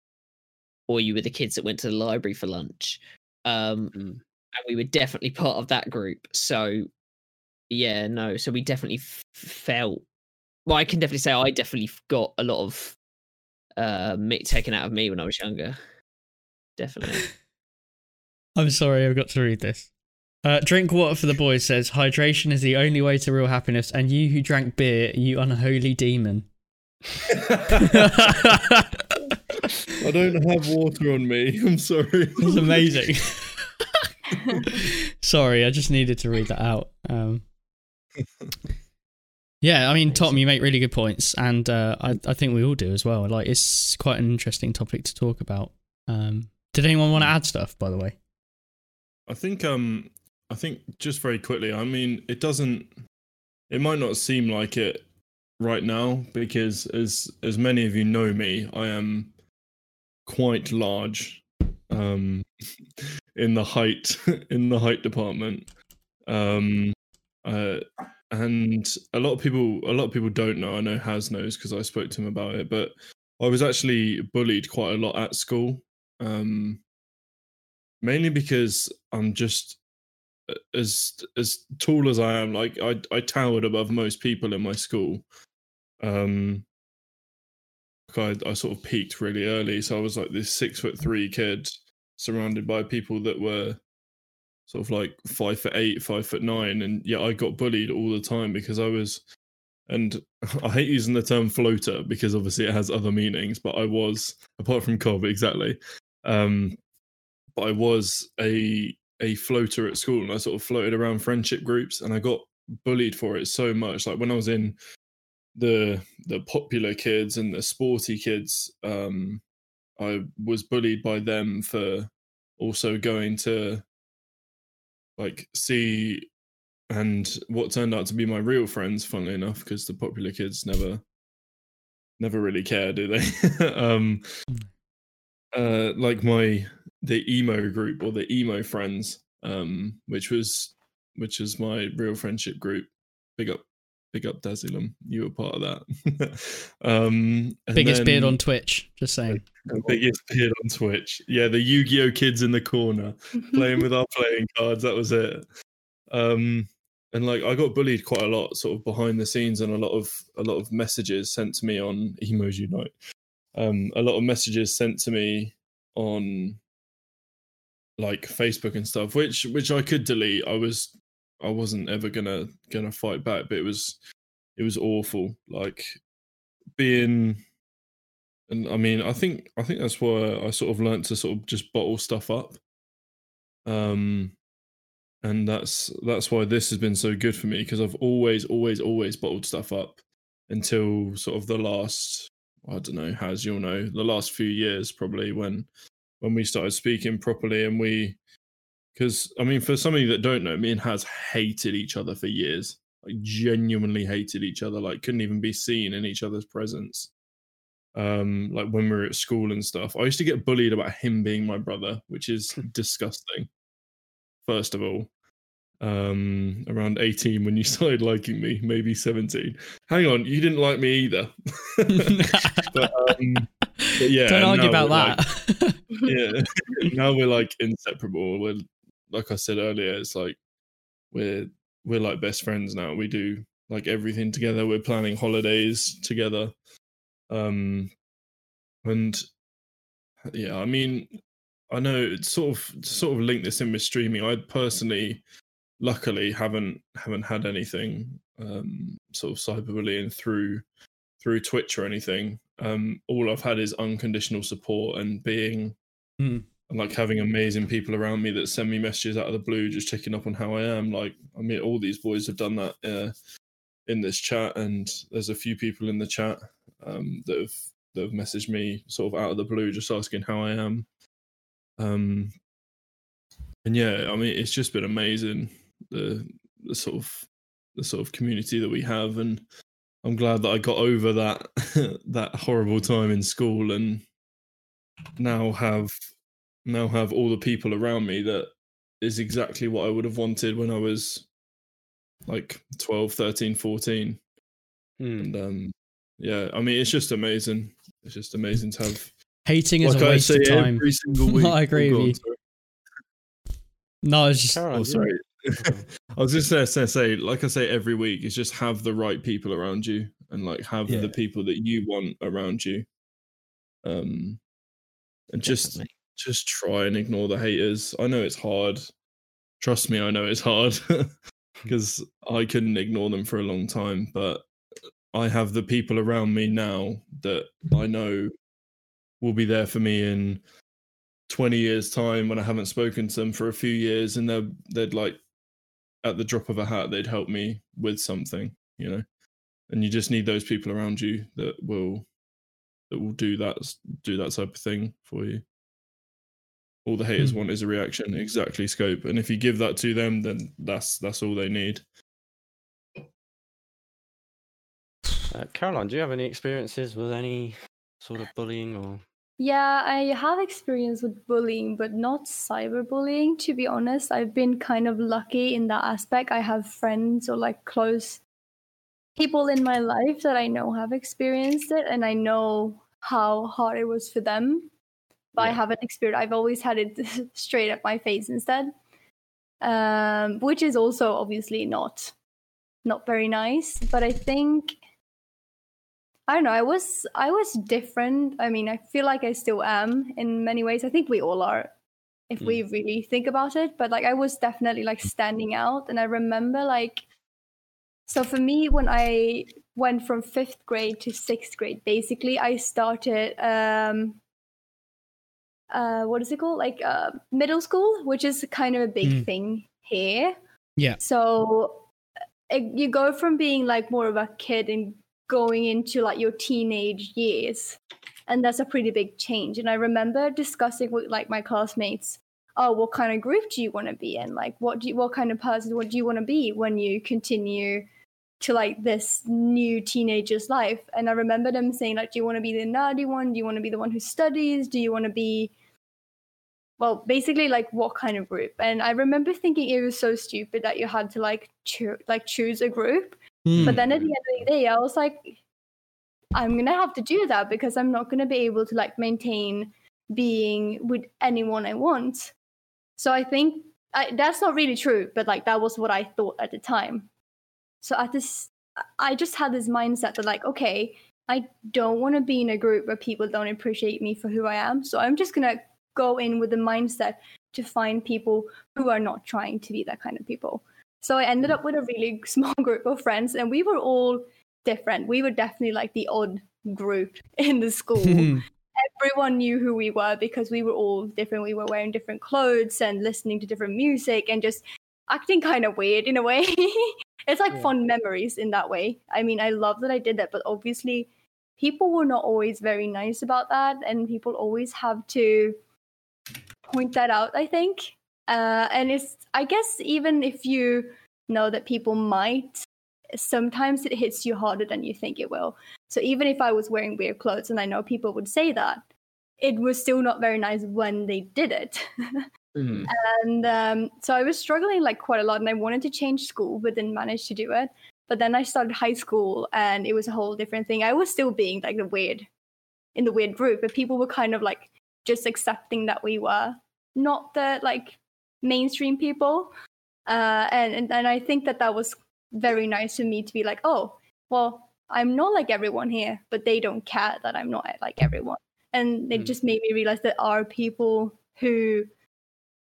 S4: or you were the kids that went to the library for lunch um
S5: Mm.
S4: and we were definitely part of that group so yeah no so we definitely f- felt well i can definitely say i definitely got a lot of uh mi- taken out of me when i was younger definitely [LAUGHS]
S1: I'm sorry, I've got to read this. Uh, drink water for the boys says hydration is the only way to real happiness, and you who drank beer, you unholy demon.
S3: I don't have water on me. [LAUGHS] I'm sorry.
S1: It's amazing. Sorry, I just needed to read that out. Um, yeah, I mean, Tom, you make really good points, and uh, I, I think we all do as well. Like, it's quite an interesting topic to talk about. Um, did anyone want to add stuff, by the way?
S3: I think um I think just very quickly, I mean, it doesn't it might not seem like it right now because as as many of you know me, I am quite large um [LAUGHS] in the height [LAUGHS] in the height department. Um uh and a lot of people a lot of people don't know. I know Has knows because I spoke to him about it, but I was actually bullied quite a lot at school. Um mainly because I'm just as as tall as I am. Like I I towered above most people in my school. Um, I I sort of peaked really early, so I was like this six foot three kid surrounded by people that were sort of like five foot eight, five foot nine, and yeah, I got bullied all the time because I was. And [LAUGHS] I hate using the term floater because obviously it has other meanings, but I was apart from Cobb exactly. Um, but I was a a floater at school and I sort of floated around friendship groups and I got bullied for it so much. Like when I was in the the popular kids and the sporty kids, um, I was bullied by them for also going to like see and what turned out to be my real friends, funnily enough, because the popular kids never never really care, do they? [LAUGHS] um uh like my the emo group or the emo friends um which was which is my real friendship group big up big up Dazilum. you were part of that [LAUGHS] um and
S1: Biggest beard on Twitch, just saying.
S3: biggest beard on twitch yeah the yu-gi-oh kids in the corner [LAUGHS] playing with our playing cards that was it um and like i got bullied quite a lot sort of behind the scenes and a lot of a lot of messages sent to me on emoji night um a lot of messages sent to me on like facebook and stuff which which i could delete. I was i wasn't ever gonna gonna fight back but it was it was awful. Like being and i mean i think i think that's why i sort of learned to sort of just bottle stuff up. Um and that's that's why this has been so good for me because i've always always always bottled stuff up until sort of the last i don't know as you'll know the last few years probably when when we started speaking properly and we because i mean for some of you that don't know me and has hated each other for years like genuinely hated each other like couldn't even be seen in each other's presence um like when we were at school and stuff. I used to get bullied about him being my brother which is [LAUGHS] disgusting first of all um around 18 when you [LAUGHS] started liking me maybe 17 hang on you didn't like me either. [LAUGHS] But um [LAUGHS] yeah,
S1: Don't argue about
S3: we're, like,
S1: that.
S3: yeah. [LAUGHS] [LAUGHS] Now we're like inseparable. We're like i said earlier it's like we're we're like best friends now. We do like everything together. We're planning holidays together. Um and yeah i mean i know it's sort of to sort of link this in with streaming i personally luckily haven't haven't had anything um sort of cyberbullying through through twitch or anything um all i've had is unconditional support and being
S1: Hmm.
S3: and like having amazing people around me that send me messages out of the blue just checking up on how i am like i mean all these boys have done that uh in this chat and there's a few people in the chat um that have that have messaged me sort of out of the blue just asking how i am um and yeah i mean it's just been amazing the the sort of the sort of community that we have and i'm glad that i got over that [LAUGHS] that horrible time in school and now have now have all the people around me that is exactly what i would have wanted when i was like 12 13 14
S5: Hmm.
S3: and um yeah i mean it's just amazing it's just amazing to have
S1: Hating is
S3: like
S1: a
S3: I
S1: waste
S3: say
S1: of time.
S3: every single [LAUGHS] week
S1: I agree
S3: Oh,
S1: with
S3: God,
S1: you.
S3: sorry.
S1: No, it's just
S5: Caroline,
S3: Oh,
S5: do you-
S3: sorry. [LAUGHS] I was just gonna say, say, like I say every week, is just have the right people around you and like have
S6: Yeah.
S3: the people that you want around you. Um, and just
S5: Definitely.
S3: just try and ignore the haters. I know it's hard. Trust me, I know it's hard [LAUGHS] because I couldn't ignore them for a long time. But I have the people around me now that I know will be there for me in 20 years' time when I haven't spoken to them for a few years, and they're they'd like at the drop of a hat they'd help me with something, you know. And you just need those people around you that will that will do that do that type of thing for you. All the haters
S1: Hmm.
S3: want is a reaction, exactly scope. And if you give that to them, then that's that's all they need.
S5: Uh, Caroline, do you have any experiences with any sort of bullying or?
S2: Yeah, I have experience with bullying, but not cyberbullying. To be honest, I've been kind of lucky in that aspect. I have friends or like close people in my life that I know have experienced it, and I know how hard it was for them. But I haven't experienced. I've always had it [LAUGHS] straight at my face instead, um, which is also obviously not not very nice. But I think I don't know. I was I was different. I mean, I feel like I still am in many ways. I think we all are, if we really think about it. But like, I was definitely like standing out, and I remember like, so for me, when I went from fifth grade to sixth grade, basically, I started um, uh, what is it called? Like uh, middle school, which is kind of a big
S1: Mm.
S2: thing here.
S1: Yeah.
S2: So uh, you go from being like more of a kid and going into like your teenage years and that's a pretty big change. And i remember discussing with like my classmates oh what kind of group do you want to be in? Like what do you what kind of person what do you want to be when you continue to like this new teenager's life? And i remember them saying like do you want to be the nerdy one? Do you want to be the one who studies? Do you want to be well basically like what kind of group? And i remember thinking it was so stupid that you had to like choo- like choose a group
S1: Hmm.
S2: but then at the end of the day, I was like, I'm gonna have to do that because I'm not gonna be able to like maintain being with anyone I want. So I think I, that's not really true, but like that was what I thought at the time. So at this, I just had this mindset that like, okay, I don't want to be in a group where people don't appreciate me for who I am. So I'm just gonna go in with the mindset to find people who are not trying to be that kind of people. So I ended up with a really [LAUGHS] small group of friends, and we were all different. We were definitely like the odd group [LAUGHS] in the school.
S1: Hmm.
S2: Everyone knew who we were because we were all different. We were wearing different clothes and listening to different music and just acting kind of weird in a way. [LAUGHS] it's like
S5: Yeah.
S2: fond memories in that way. I mean, I love that I did that, but obviously, people were not always very nice about that, and people always have to point that out, I think. Uh, and it's, I guess, even if you know that people might, sometimes it hits you harder than you think it will. So even if I was wearing weird clothes and I know people would say that, it was still not very nice when they did it. [LAUGHS]
S3: Mm.
S2: and um, so I was struggling like quite a lot, and I wanted to change school, but didn't manage to do it. But then I started high school, and it was a whole different thing. I was still being like the weird in the weird group, but people were kind of like just accepting that we were not the like mainstream people. Uh, and, and and I think that that was very nice for me to be like, oh, well, I'm not like everyone here, but they don't care that I'm not like everyone. And it
S5: Mm.
S2: just made me realize there are people who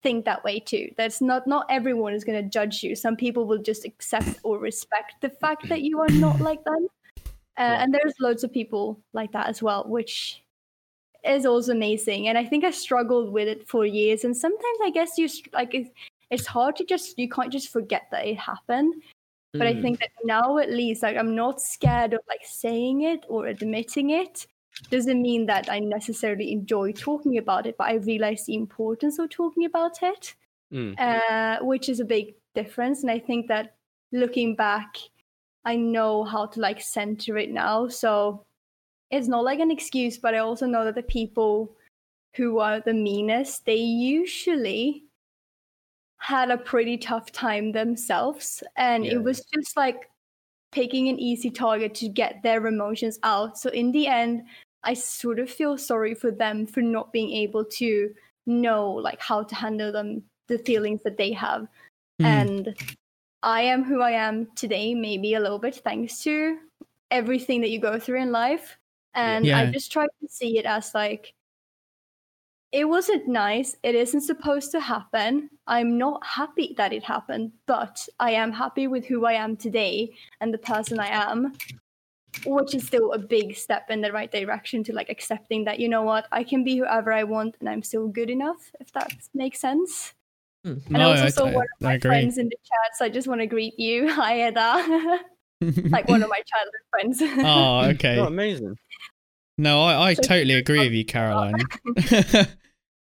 S2: think that way too. That's not not everyone is going to judge you. Some people will just accept or respect the fact that you are not like them. Uh. And there's loads of people like that as well, which is also amazing. And I think I struggled with it for years. And sometimes I guess you like it, it's hard to just you can't just forget that it happened. But I
S5: Mm.
S2: think that now at least like I'm not scared of like saying it or admitting it. Doesn't mean that I necessarily enjoy talking about it, but I realize the importance of talking about it
S5: Mm.
S2: uh, which is a big difference. And I think that looking back, I know how to like center it now. So it's not like an excuse, but I also know that the people who are the meanest, they usually had a pretty tough time themselves. And
S5: Yeah.
S2: it was just like picking an easy target to get their emotions out. So in the end, I sort of feel sorry for them for not being able to know like how to handle them the feelings that they have
S1: Hmm.
S2: and i am who i am today maybe a little bit thanks to everything that you go through in life and i just try to see it as like it wasn't nice it isn't supposed to happen i'm not happy that it happened but i am happy with who i am today and the person i am which is still a big step in the right direction to like accepting that you know what i can be whoever i want and i'm still good enough if that makes sense and I
S1: No,
S2: also
S1: I-
S2: saw one of my friends in the chat, so I just want to greet you. [LAUGHS] Hi, Eda. [LAUGHS] like one of [LAUGHS] my childhood friends.
S1: oh, okay.
S5: Oh, amazing.
S1: No, I, I
S2: So-
S1: totally agree with you, [LAUGHS] Caroline. [LAUGHS] I,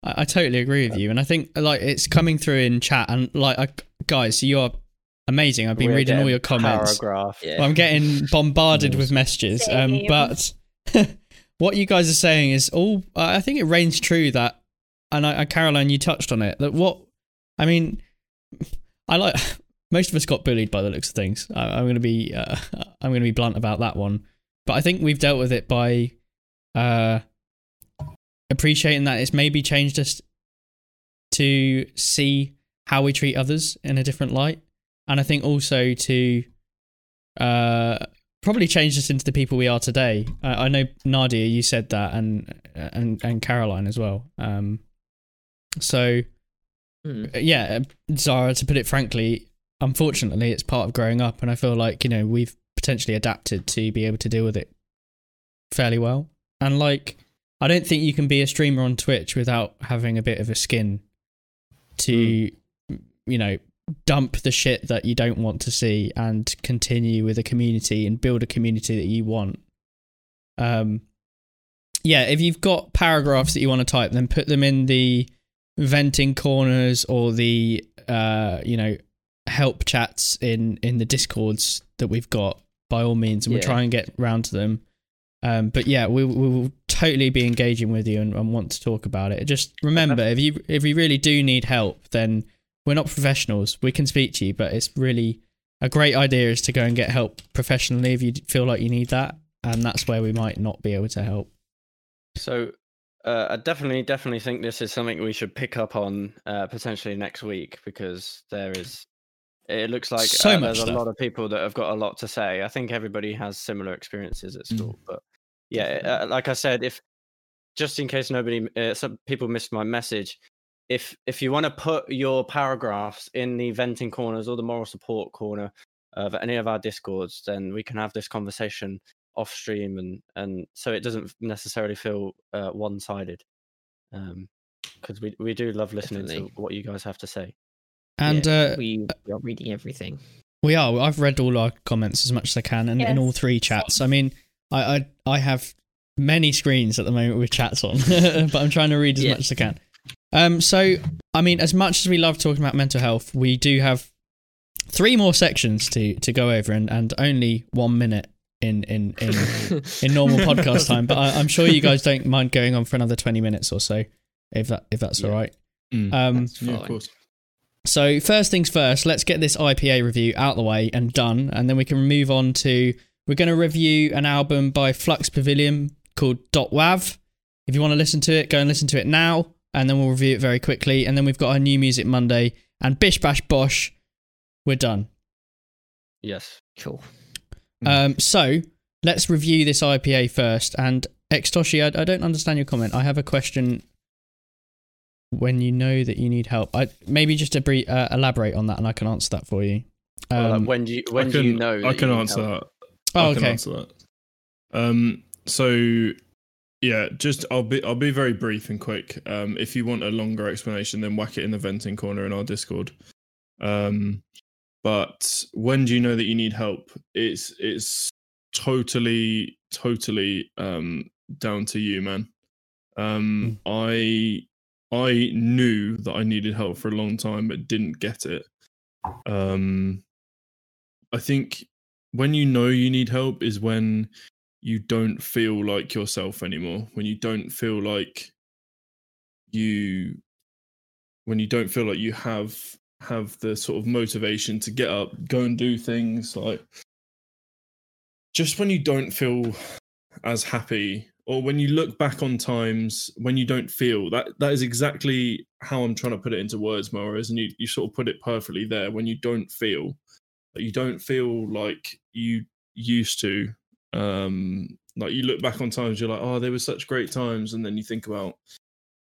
S1: I totally agree with you, and I think like it's coming through in chat, and like I, guys, you are amazing. I've been
S5: We're
S1: reading all your comments.
S5: Paragraph.
S4: Yeah.
S1: I'm getting [LAUGHS] bombarded with messages. Um, but what you guys are saying is all. I think it reigns true that, and I, I, Caroline, you touched on it. That what I mean, I like. [SIGHS] Most of us got bullied by the looks of things. I, I'm going to be. Uh, I'm going to be blunt about that one. But I think we've dealt with it by uh, appreciating that it's maybe changed us to see how we treat others in a different light, and I think also to uh, probably changed us into the people we are today. I, I know Nadia, you said that, and and and Caroline as well. Um, so
S4: Hmm.
S1: yeah, Zara, to put it frankly, unfortunately, it's part of growing up, and I feel like you know we've potentially adapted to be able to deal with it fairly well. And like, I don't think you can be a streamer on Twitch without having a bit of a skin to, you know, dump the shit that you don't want to see and continue with a community and build a community that you want. Um, yeah, if you've got paragraphs that you want to type, then put them in the venting corners or the uh, you know help chats in in the discords that we've got by all means, and we'll try and get round to them. Um, but yeah, we, we will totally be engaging with you and, and want to talk about it. Just remember, if you if you really do need help, then we're not professionals. We can speak to you, but it's really a great idea is to go and get help professionally if you feel like you need that, and that's where we might not be able to help.
S5: So uh, I definitely, definitely think this is something we should pick up on uh, potentially next week because there is. It looks like
S1: So
S5: uh, there's a lot of people that have got a lot to say. I think everybody has similar experiences at
S1: Mm.
S5: school, but yeah, uh, like I said, if just in case nobody, uh, some people missed my message, if if you want to put your paragraphs in the venting corners or the moral support corner of any of our discords, then we can have this conversation off stream and and so it doesn't necessarily feel uh, one sided. Um, because we we do love listening
S4: Definitely.
S5: to what you guys have to say.
S1: And
S4: Yeah,
S1: uh,
S4: we, we are reading everything.
S1: We are. I've read all our comments as much as I can, and in all three chats. I mean, I I, I have many screens at the moment with chats on, [LAUGHS] but I'm trying to read as
S4: Yeah.
S1: much as I can. Um, so I mean, as much as we love talking about mental health, we do have three more sections to to go over, and and only one minute in in in [LAUGHS] in normal podcast time. But I, I'm sure you guys don't mind going on for another 20 minutes or so, if that if that's
S5: Yeah.
S1: all right.
S3: Mm.
S1: Um,
S3: yeah, of course.
S1: so first things first, let's get this IPA review out the way and done, and then we can move on to we're going to review an album by Flux Pavilion called Dot Wav. If you want to listen to it, go and listen to it now, and then we'll review it very quickly. And then we've got our new music Monday and Bish Bash Bosh. We're done.
S5: Yes.
S4: Cool.
S3: Mm.
S1: Um, so let's review this IPA first. And Extoshi, I, I don't understand your comment. I have a question. When you know that you need help, I maybe just to bre- uh, elaborate on that, and I can answer that for you.
S5: Well, like,
S1: Um,
S5: when do you when
S3: I
S5: do
S3: can,
S5: you know?
S3: I can
S5: you need
S3: answer
S5: help?
S3: that.
S1: Oh,
S3: I can
S1: okay.
S3: answer that. Um, so yeah, just I'll be I'll be very brief and quick. Um, if you want a longer explanation, then whack it in the venting corner in our Discord. Um, but when do you know that you need help? It's it's totally totally um down to you, man. Um, I I knew that I needed help for a long time, but didn't get it. Um, I think when you know you need help is when you don't feel like yourself anymore. When you don't feel like you, when you don't feel like you have have the sort of motivation to get up, go and do things like just when you don't feel as happy or when you look back on times when you don't feel that that is exactly how I'm trying to put it into words, Morris, and you, you sort of put it perfectly there. When you don't feel that you don't feel like you used to. Um like you look back on times you're like, oh, they were such great times, and then you think about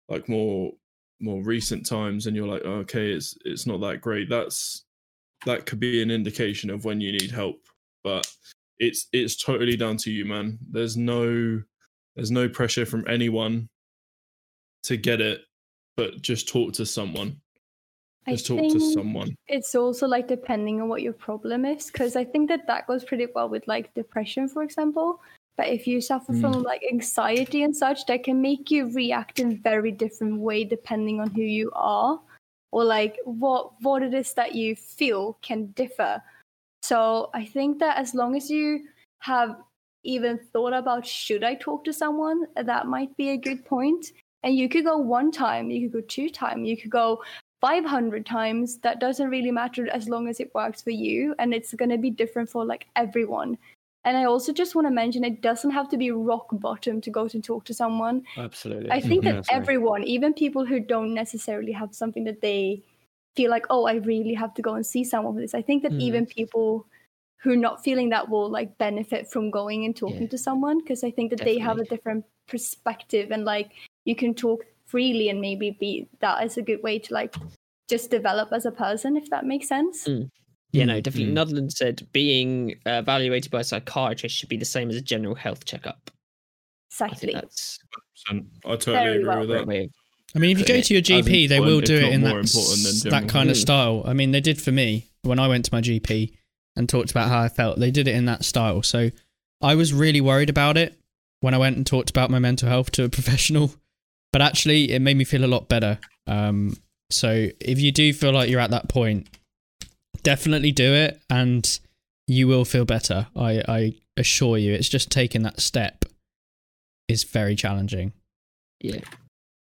S3: like more more recent times and you're like, oh, okay, it's it's not that great. That's that could be an indication of when you need help. But it's it's totally down to you, man. There's no there's no pressure from anyone to get it, but just talk to someone. Just talk to someone.
S2: It's also like depending on what your problem is, because I think that that goes pretty well with like depression, for example. But if you suffer
S3: Mm.
S2: from like anxiety and such, that can make you react in very different way depending on who you are, or like what what it is that you feel can differ. So I think that as long as you have even thought about should I talk to someone, that might be a good point. And you could go one time, you could go two time you could go 500 times. That doesn't really matter as long as it works for you. And it's going to be different for like everyone. And I also just want to mention it doesn't have to be rock bottom to go to talk to someone.
S5: Absolutely.
S2: I think [LAUGHS] that
S5: sorry.
S2: everyone, even people who don't necessarily have something that they feel like, oh, I really have to go and see someone for this. I think that
S4: Mm.
S2: even people who are not feeling that will like benefit from going and talking
S4: Yeah.
S2: to someone because I think that they have a different perspective and like you can talk freely and maybe be that is a good way to like just develop as a person if that makes sense.
S4: Mm. Yeah, no, definitely.
S3: Mm.
S4: Nudland said being uh, evaluated by a psychiatrist should be the same as a general health checkup. I
S2: Exactly.
S4: think that's
S3: I totally
S2: Very
S3: agree
S2: well
S3: with that.
S4: way
S1: I mean, if you go to your
S3: As
S1: GP, they will do it in that,
S3: important than
S1: s- that
S3: general.
S1: kind of
S4: Mm.
S1: style. I mean, they did for me when I went to my GP and talked about how I felt. They did it in that style. So I was really worried about it when I went and talked about my mental health to a [LAUGHS] professional, but actually, it made me feel a lot better. Um, so if you do feel like you're at that point, definitely do it, and you will feel better. I, I assure you. It's just taking that step is very challenging.
S4: yeah,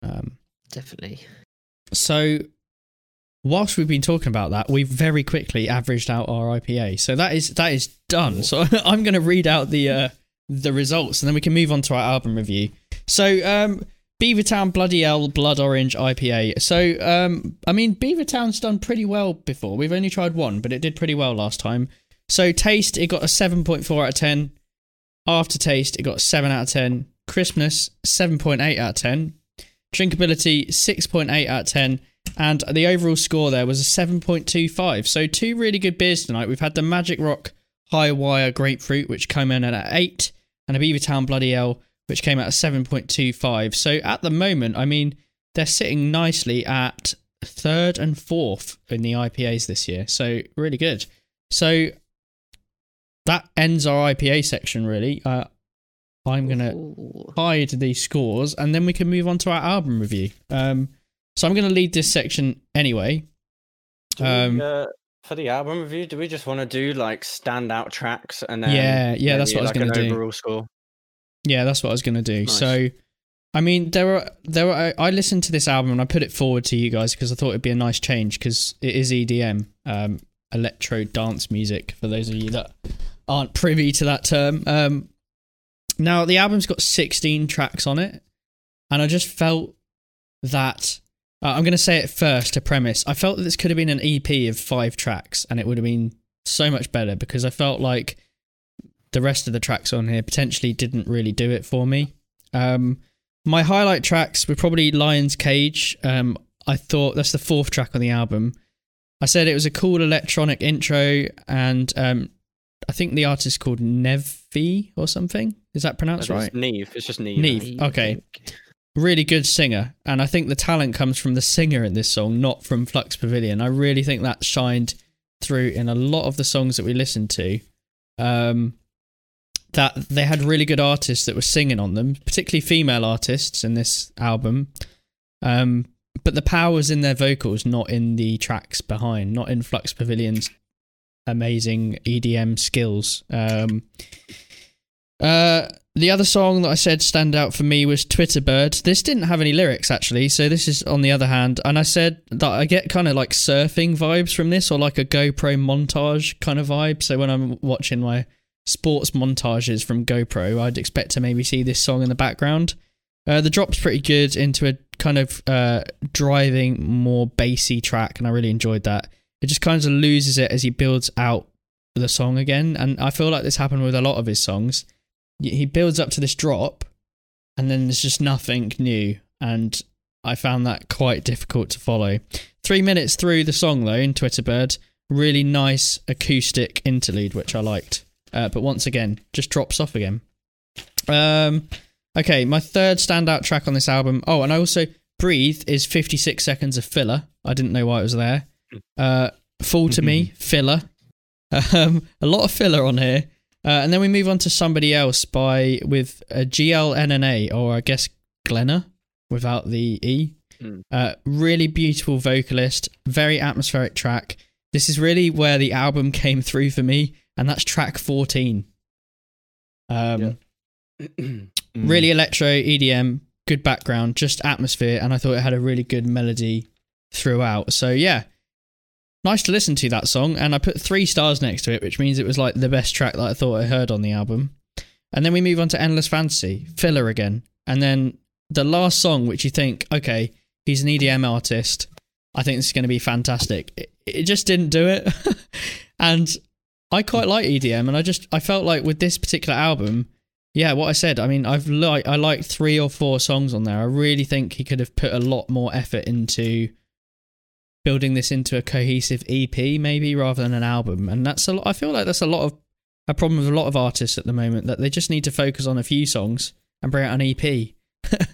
S1: Um,
S4: definitely.
S1: so, whilst we've been talking about that, we've very quickly averaged out our IPA. So that is that is done. So [LAUGHS] I'm going to read out the uh, the results, and then we can move on to our album review. So, um, Beavertown Bloody 'Ell Blood Orange IPA. So, um, I mean, Beavertown's done pretty well before. We've only tried one, but it did pretty well last time. So, taste it got a 7.4 out of 10. Aftertaste it got a 7 out of 10. Crispness 7.8 out of 10. Drinkability 6.8 out of 10. And the overall score there was a 7.25. So, two really good beers tonight. We've had the Magic Rock High Wire Grapefruit, which came in at 8, and a Beavertown Bloody 'Ell, which came out at 7.25. So, at the moment, I mean, they're sitting nicely at third and fourth in the IPAs this year. So, really good. So, that ends our IPA section, really. Uh, I'm going to
S4: Ooh.
S1: hide these scores and then we can move on to our album review. Um, so I'm going to lead this section anyway.
S5: Do we,
S1: Um,
S5: uh, for the album review, do we just want to do like standout tracks and then
S1: Yeah, yeah, that's
S5: maybe,
S1: what I was gonna do.
S5: Overall score.
S1: Yeah, that's what I was going to do.
S5: Nice.
S1: So, I mean, there were there were I, I listened to this album and I put it forward to you guys because I thought it'd be a nice change because it is EDM, um, electro dance music. For those of you that aren't privy to that term, um, now the album's got 16 tracks on it, and I just felt that uh, I'm going to say it first to premise. I felt that this could have been an EP of five tracks, and it would have been so much better because I felt like the rest of the tracks on here potentially didn't really do it for me. Um, my highlight tracks were probably Lion's Cage. Um, I thought that's the fourth track on the album. I said it was a cool electronic intro, and um, I think the artist is called Nevi or something. Is that pronounced right?
S5: It's Neve. It's just Neve.
S1: Neve. Okay. Really good singer, and I think the talent comes from the singer in this song, not from Flux Pavilion. I really think that shined through in a lot of the songs that we listened to. Um, that they had really good artists that were singing on them, particularly female artists in this album. Um, but the power was in their vocals, not in the tracks behind, not in Flux Pavilion's amazing EDM skills. Um, uh, the other song that I said stand out for me was Twitter Bird. This didn't have any lyrics actually, so this is on the other hand. And I said that I get kind of like surfing vibes from this, or like a GoPro montage kind of vibe. So when I'm watching my sports montages from GoPro, I'd expect to maybe see this song in the background. Uh, the drop's pretty good into a kind of uh, driving, more bassy track, and I really enjoyed that. It just kind of loses it as he builds out the song again, and I feel like this happened with a lot of his songs. He builds up to this drop, and then there's just nothing new, and I found that quite difficult to follow. Three minutes through the song, though, in Twitter Bird, really nice acoustic interlude, which I liked. Uh, but once again, just drops off again. Um, okay, my third standout track on this album. Oh, and I also Breathe is 56 seconds of filler. I didn't know why it was there. Uh, Fall to Me, [LAUGHS] filler. Um, a lot of filler on here. Uh, and then we move on to somebody else by with a GLNNA, or I guess Glenna without the E.
S5: Mm.
S1: Uh, really beautiful vocalist, very atmospheric track. This is really where the album came through for me, and that's track 14. Um, [CLEARS THROAT] really electro EDM, good background, just atmosphere, and I thought it had a really good melody throughout. So yeah, nice to listen to that song, and I put three stars next to it, which means it was like the best track that I thought I heard on the album. And then we move on to Endless Fantasy, filler again, and then the last song, which you think, okay, he's an EDM artist. I think this is going to be fantastic. It, it just didn't do it, [LAUGHS] and I quite like EDM, and I just I felt like with this particular album, yeah, what I said. I mean, I've like I like three or four songs on there. I really think he could have put a lot more effort into building this into a cohesive EP, maybe rather than an album. And that's a lot. I feel like that's a lot of a problem with a lot of artists at the moment that they just need to focus on a few songs and bring out an EP. [LAUGHS]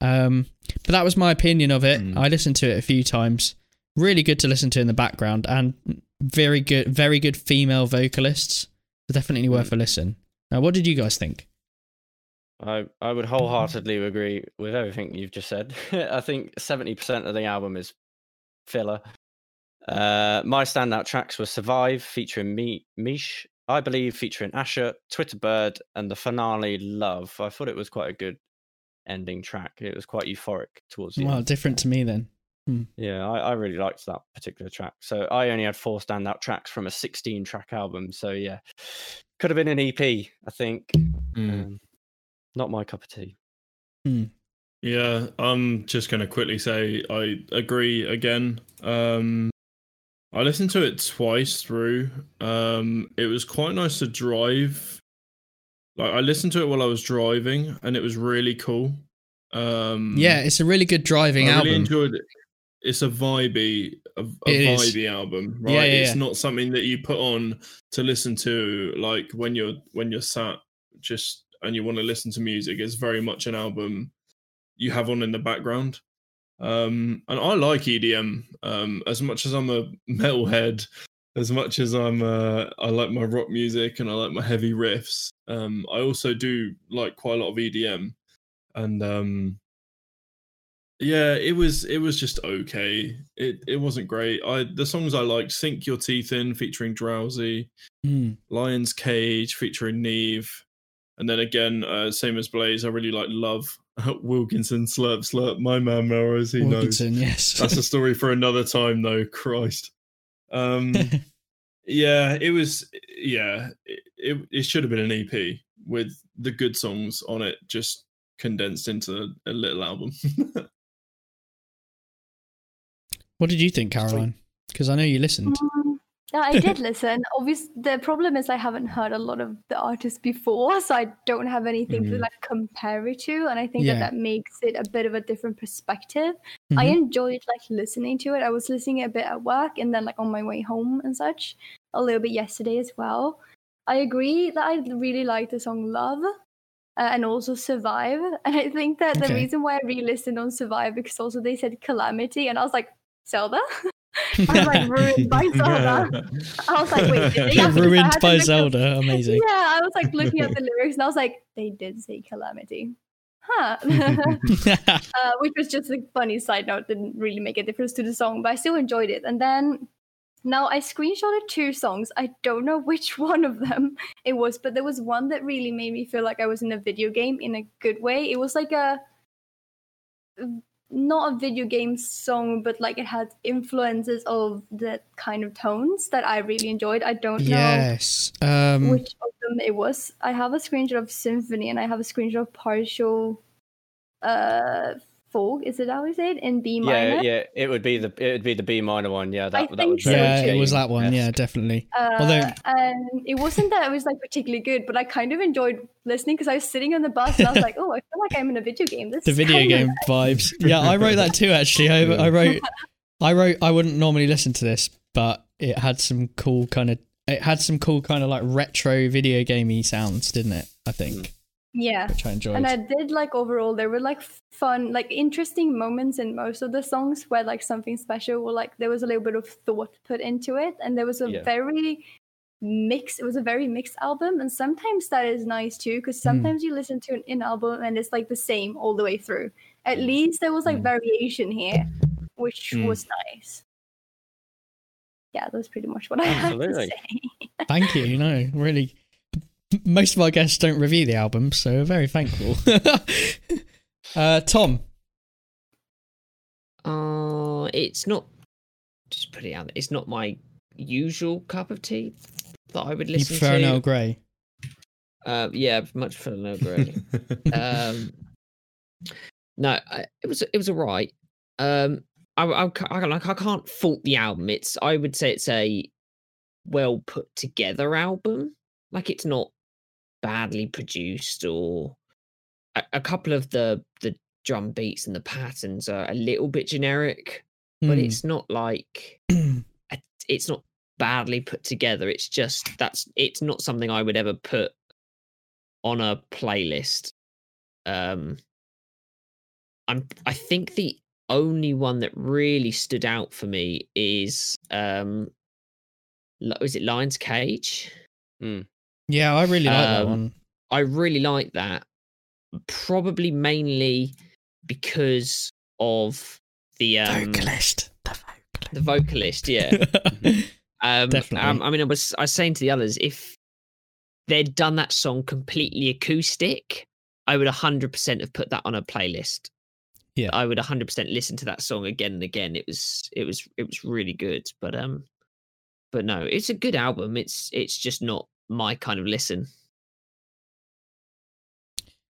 S1: um, but that was my opinion of it.
S3: Mm.
S1: I listened to it a few times. Really good to listen to in the background, and very good, very good female vocalists. So definitely worth a listen. Now, what did you guys think?
S5: I, I would wholeheartedly agree with everything you've just said. [LAUGHS] I think 70% of the album is filler. Uh, my standout tracks were Survive featuring Me- Mish, I believe featuring Asher, Twitter Bird, and the finale Love. I thought it was quite a good ending track. It was quite euphoric towards the
S1: Well,
S5: end.
S1: different to me then.
S5: Yeah, I, I really liked that particular track. So I only had four standout tracks from a 16 track album. So yeah, could have been an EP, I think.
S3: Mm.
S5: Um, not my cup of tea.
S3: Yeah, I'm just gonna quickly say I agree again. Um I listened to it twice through. Um it was quite nice to drive. Like I listened to it while I was driving and it was really cool. Um
S1: Yeah, it's a really good driving
S3: I
S1: album.
S3: really enjoyed it. It's a vibey, a, a
S1: is.
S3: vibey album, right?
S1: Yeah, yeah,
S3: it's
S1: yeah.
S3: not something that you put on to listen to, like when you're when you're sat just and you want to listen to music. It's very much an album you have on in the background. Um, and I like EDM um, as much as I'm a metalhead, as much as I'm uh, I like my rock music and I like my heavy riffs. Um, I also do like quite a lot of EDM, and um, yeah, it was it was just okay. It it wasn't great. I the songs I liked: "Sink Your Teeth In" featuring Drowsy,
S1: Hmm.
S3: Lion's Cage featuring Neve, and then again, uh, same as Blaze, I really like Love [LAUGHS] Wilkinson Slurp Slurp. My man Melrose, he knows.
S1: Wilkinson, yes.
S3: That's a story for another [LAUGHS] time, though. Christ. Um, [LAUGHS] yeah, it was. Yeah, it, it, it should have been an EP. with the good songs on it just condensed into a little album.
S1: What did you think, Caroline? Because I know you listened.
S2: Um, yeah, I did [LAUGHS] listen. Obviously, the problem is I haven't heard a lot of the artists before, so I don't have anything to
S3: Mhm.
S2: like compare it to, and I think
S1: Yeah.
S2: that that makes it a bit of a different perspective. I
S1: Mhm.
S2: enjoyed like listening to it. I was listening a bit at work and then like on my way home and such, a little bit yesterday as well. I agree that I really like the song "Love." Uh, and also survive [LAUGHS] and i think that the reason why i re-listened on survive because also they said calamity and i was like zelda [LAUGHS] I was like ruined [LAUGHS] by Zelda. [LAUGHS] I was like, wait, did they
S1: You're
S2: actually- I
S1: ruined by
S2: look up-
S1: Zelda. Amazing.
S2: Yeah, I was like looking at the lyrics and I was like, they did say calamity. Huh. uh, which was just a funny side note, didn't really make a difference to the song, but I still enjoyed it. And then now I screenshotted two songs. I don't know which one of them it was, but there was one that really made me feel like I was in a video game in a good way. It was like a not a video game song, but like it had influences of that kind of tones that I really enjoyed. I don't know
S1: yes. Um,
S2: which of them it was. I have a screenshot of Symphony and I have a screenshot of partial uh folk. Is it how we say it? In B minor.
S5: Yeah, yeah, it would be the it would be the B minor one. Yeah, that, that
S2: think
S5: would
S2: so,
S1: yeah, it was that one. Yeah, definitely.
S2: Uh,
S1: Although-
S2: and it wasn't that it was like particularly good, but I kind of enjoyed listening because I was sitting on the bus and I was like, "Oh, I feel like I'm in a video game." This
S1: The video
S2: kinda
S1: game vibes. Yeah, I wrote that too. Actually, I, I wrote, [LAUGHS] I wrote. I wouldn't normally listen to this, but it had some cool kind of. It had some cool kind of like retro video gamey sounds, didn't it? I think,
S2: Yeah.
S1: which I enjoyed.
S2: And I did like overall there were like fun, like interesting moments in most of the songs where like something special or like there was a little bit of thought put into it and there was a
S5: Yeah.
S2: very mix it was a very mixed album and sometimes that is nice too because
S1: Hmm.
S2: sometimes you listen to an, an album and it's like the same all the way through at least there was like
S1: Mm.
S2: variation here which
S3: Mm.
S2: was nice yeah that's pretty much what i [LAUGHS] have to
S5: Absolutely.
S2: say
S1: Thank you. No, really. Most of our guests don't review the album, so we're very thankful. [LAUGHS] uh, Tom,
S4: Uh, it's not. Just put it out. there, It's not my usual cup of tea that I would
S1: you
S4: listen
S1: prefer
S4: to.
S1: Earl Grey?
S4: Uh, yeah, much prefer no grey. [LAUGHS] um, no, I, it was it was alright. Um, I, I, I like I can't fault the album. It's I would say it's a well put together album. Like it's not badly produced or a, a couple of the the drum beats and the patterns are a little bit generic, but
S1: Hmm.
S4: it's not like [CLEARS THROAT] a- it's not badly put together. It's just that's it's not something I would ever put on a playlist. Um, I'm I think the only one that really stood out for me is um, is it Lion's Cage?
S1: Yeah, I really like that
S4: Um,
S1: one.
S4: I really like that. Probably mainly because of the um,
S1: vocalist.
S4: the vocalist. Yeah. [LAUGHS] Um,
S1: Definitely.
S4: um, I mean, I was I was saying to the others, if they'd done that song completely acoustic, I would 100% have put that on a playlist.
S1: Yeah.
S4: I would 100% listen to that song again and again. It was it was it was really good, but um, but no, it's a good album. It's it's just not my kind of listen.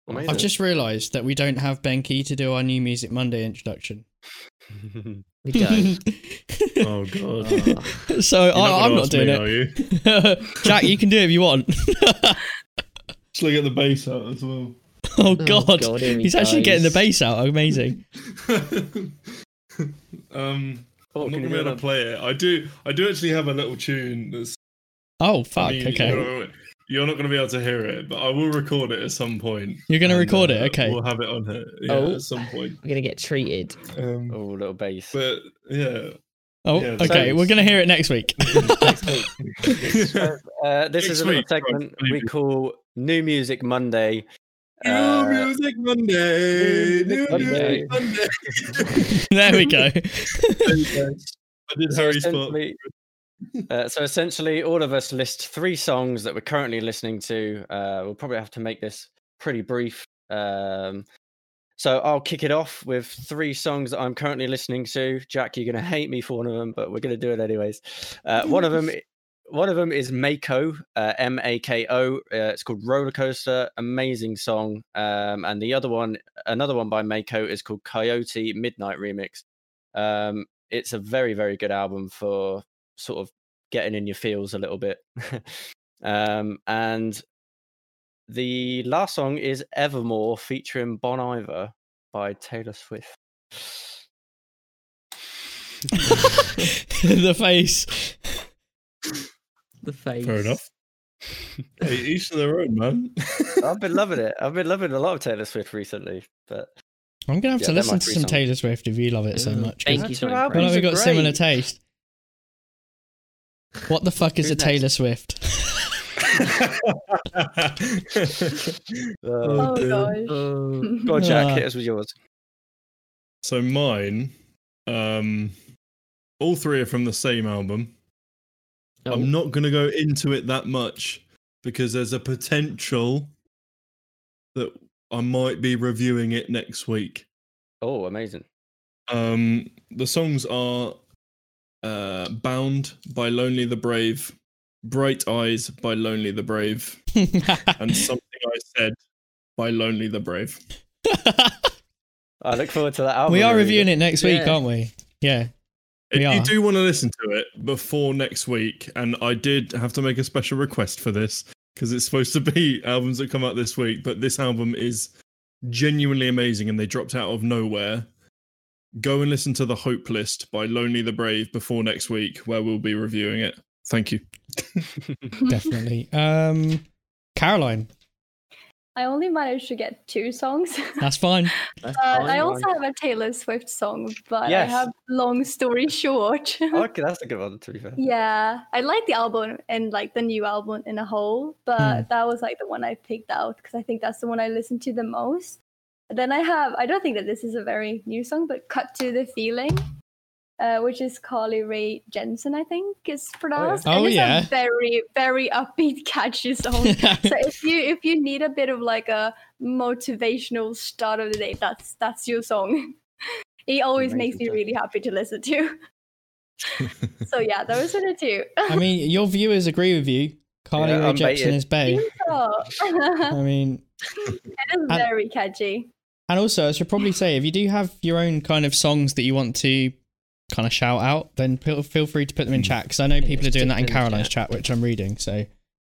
S5: Amazing.
S1: I've just realised that we don't have Ben Key to do our new Music Monday introduction. [LAUGHS]
S4: We don't. [LAUGHS]
S3: oh god. You're
S1: so I, I'm not doing
S3: me,
S1: it.
S3: You? [LAUGHS]
S1: Jack, you can do it if you want.
S3: Just look at the bass out as well.
S1: oh God,
S4: God, here he
S1: he's actually getting the bass out. Amazing.
S3: um,
S5: Oh,
S3: I'm not gonna be able to play it. I do. I do actually have a little tune that's.
S1: Oh
S3: I
S1: fuck.
S3: mean,
S1: okay,
S3: You're, you're not gonna be able to hear it, but I will record it at some point.
S1: You're gonna
S3: and,
S1: record it?
S3: uh,
S1: Okay.
S3: We'll have it on here. Yeah,
S4: Oh.
S3: at some point.
S4: We're gonna get treated.
S3: Um,
S5: Oh, little bass.
S3: but yeah.
S1: oh,
S3: yeah,
S1: okay.
S3: so-
S1: We're gonna hear it next week. [LAUGHS]
S5: Next week. [LAUGHS] Uh, this
S3: Next
S5: is a little
S3: week, right,
S5: segment we call New Music Monday.
S3: New
S5: Uh,
S3: Music Monday.
S5: New
S3: New
S5: Music
S3: Music Monday. [LAUGHS]
S1: there we go.
S3: I did
S5: So
S3: Harry Spot.
S5: Uh, so essentially, all of us list three songs that we're currently listening to. Uh, we'll probably have to make this pretty brief. Um, so I'll kick it off with three songs that I'm currently listening to. Jack, you're going to hate me for one of them, but we're going to do it anyways. Uh, one of them one of them is Mako, uh, M A K O. Uh, it's called Roller Coaster. Amazing song. Um, and the other one, another one by Mako, is called Coyote Midnight Remix. Um, it's a very, very good album for sort of getting in your feels a little bit. [LAUGHS] um, and the last song is Evermore featuring Bon Iver by Taylor Swift. [LAUGHS]
S1: the face.
S4: The face.
S3: Fair enough. [LAUGHS] Hey, each to their own, man.
S5: I've been loving it. I've been loving a lot of Taylor Swift recently, but
S1: I'm gonna have
S5: Yeah,
S1: to listen to some
S5: songs.
S1: Taylor Swift if you love it so much.
S4: Thank you
S5: That's
S4: so
S5: what
S4: much.
S5: happens.
S1: have we
S5: are
S1: got similar taste? What the fuck is
S5: Who's
S1: a
S5: next?
S1: Taylor Swift? [LAUGHS] [LAUGHS]
S2: Oh
S3: dear.
S2: gosh.
S4: Oh,
S5: go on, [LAUGHS] Jack.
S1: Ah.
S5: Hit us with yours.
S3: So mine, um, all three are from the same album.
S4: oh,
S3: I'm not going to go into it that much because there's a potential that I might be reviewing it next week.
S5: Oh, amazing.
S3: Um, the songs are uh, "Bound" by Lonely the Brave, "Bright Eyes" by Lonely the Brave, [LAUGHS] and "Something I Said" by Lonely the Brave.
S5: I look forward to that album.
S1: we are reviewing it next week,
S4: Yeah.
S1: aren't we? Yeah.
S3: If
S1: We
S3: you do want to listen to it before next week, and I did have to make a special request for this because it's supposed to be [LAUGHS] albums that come out this week, but this album is genuinely amazing and they dropped out of nowhere. Go and listen to The Hope List by Lonely the Brave before next week, where we'll be reviewing it. Thank you. [LAUGHS]
S1: Definitely. Um, Caroline,
S2: I only managed to get two songs.
S1: that's fine.
S5: That's
S2: Uh,
S5: fine,
S2: I also
S5: fine.
S2: have a Taylor Swift song, but
S5: Yes.
S2: I have long story short. [LAUGHS]
S5: Okay, that's a good one. To be fair.
S2: yeah, I like the album and like the new album in a whole, but
S1: Hmm.
S2: that was like the one I picked out because I think that's the one I listened to the most. Then I have, I don't think that this is a very new song, but Cut to the Feeling, uh, which is Carly Rae Jensen, I think is pronounced.
S1: Oh,
S2: and it's
S1: yeah.
S2: a very, very upbeat, [LAUGHS] catchy song. [LAUGHS] so if you if you need a bit of like a motivational start of the day, that's that's your song. [LAUGHS] It always makes me
S5: Amazing.
S2: really happy to listen to. so yeah, those are the two.
S1: I mean, your viewers agree with you. Carly
S5: Yeah,
S1: Rae
S5: I'm
S1: Jepsen is Bay. I mean, [LAUGHS]
S2: it is
S1: And-
S2: very catchy.
S1: and also, I should probably say, if you do have your own kind of songs that you want to kind of shout out, then feel, feel free to put them in chat because I know
S4: Yeah,
S1: people are doing that in
S4: stick them in the
S1: Caroline's chat, which I'm reading. So,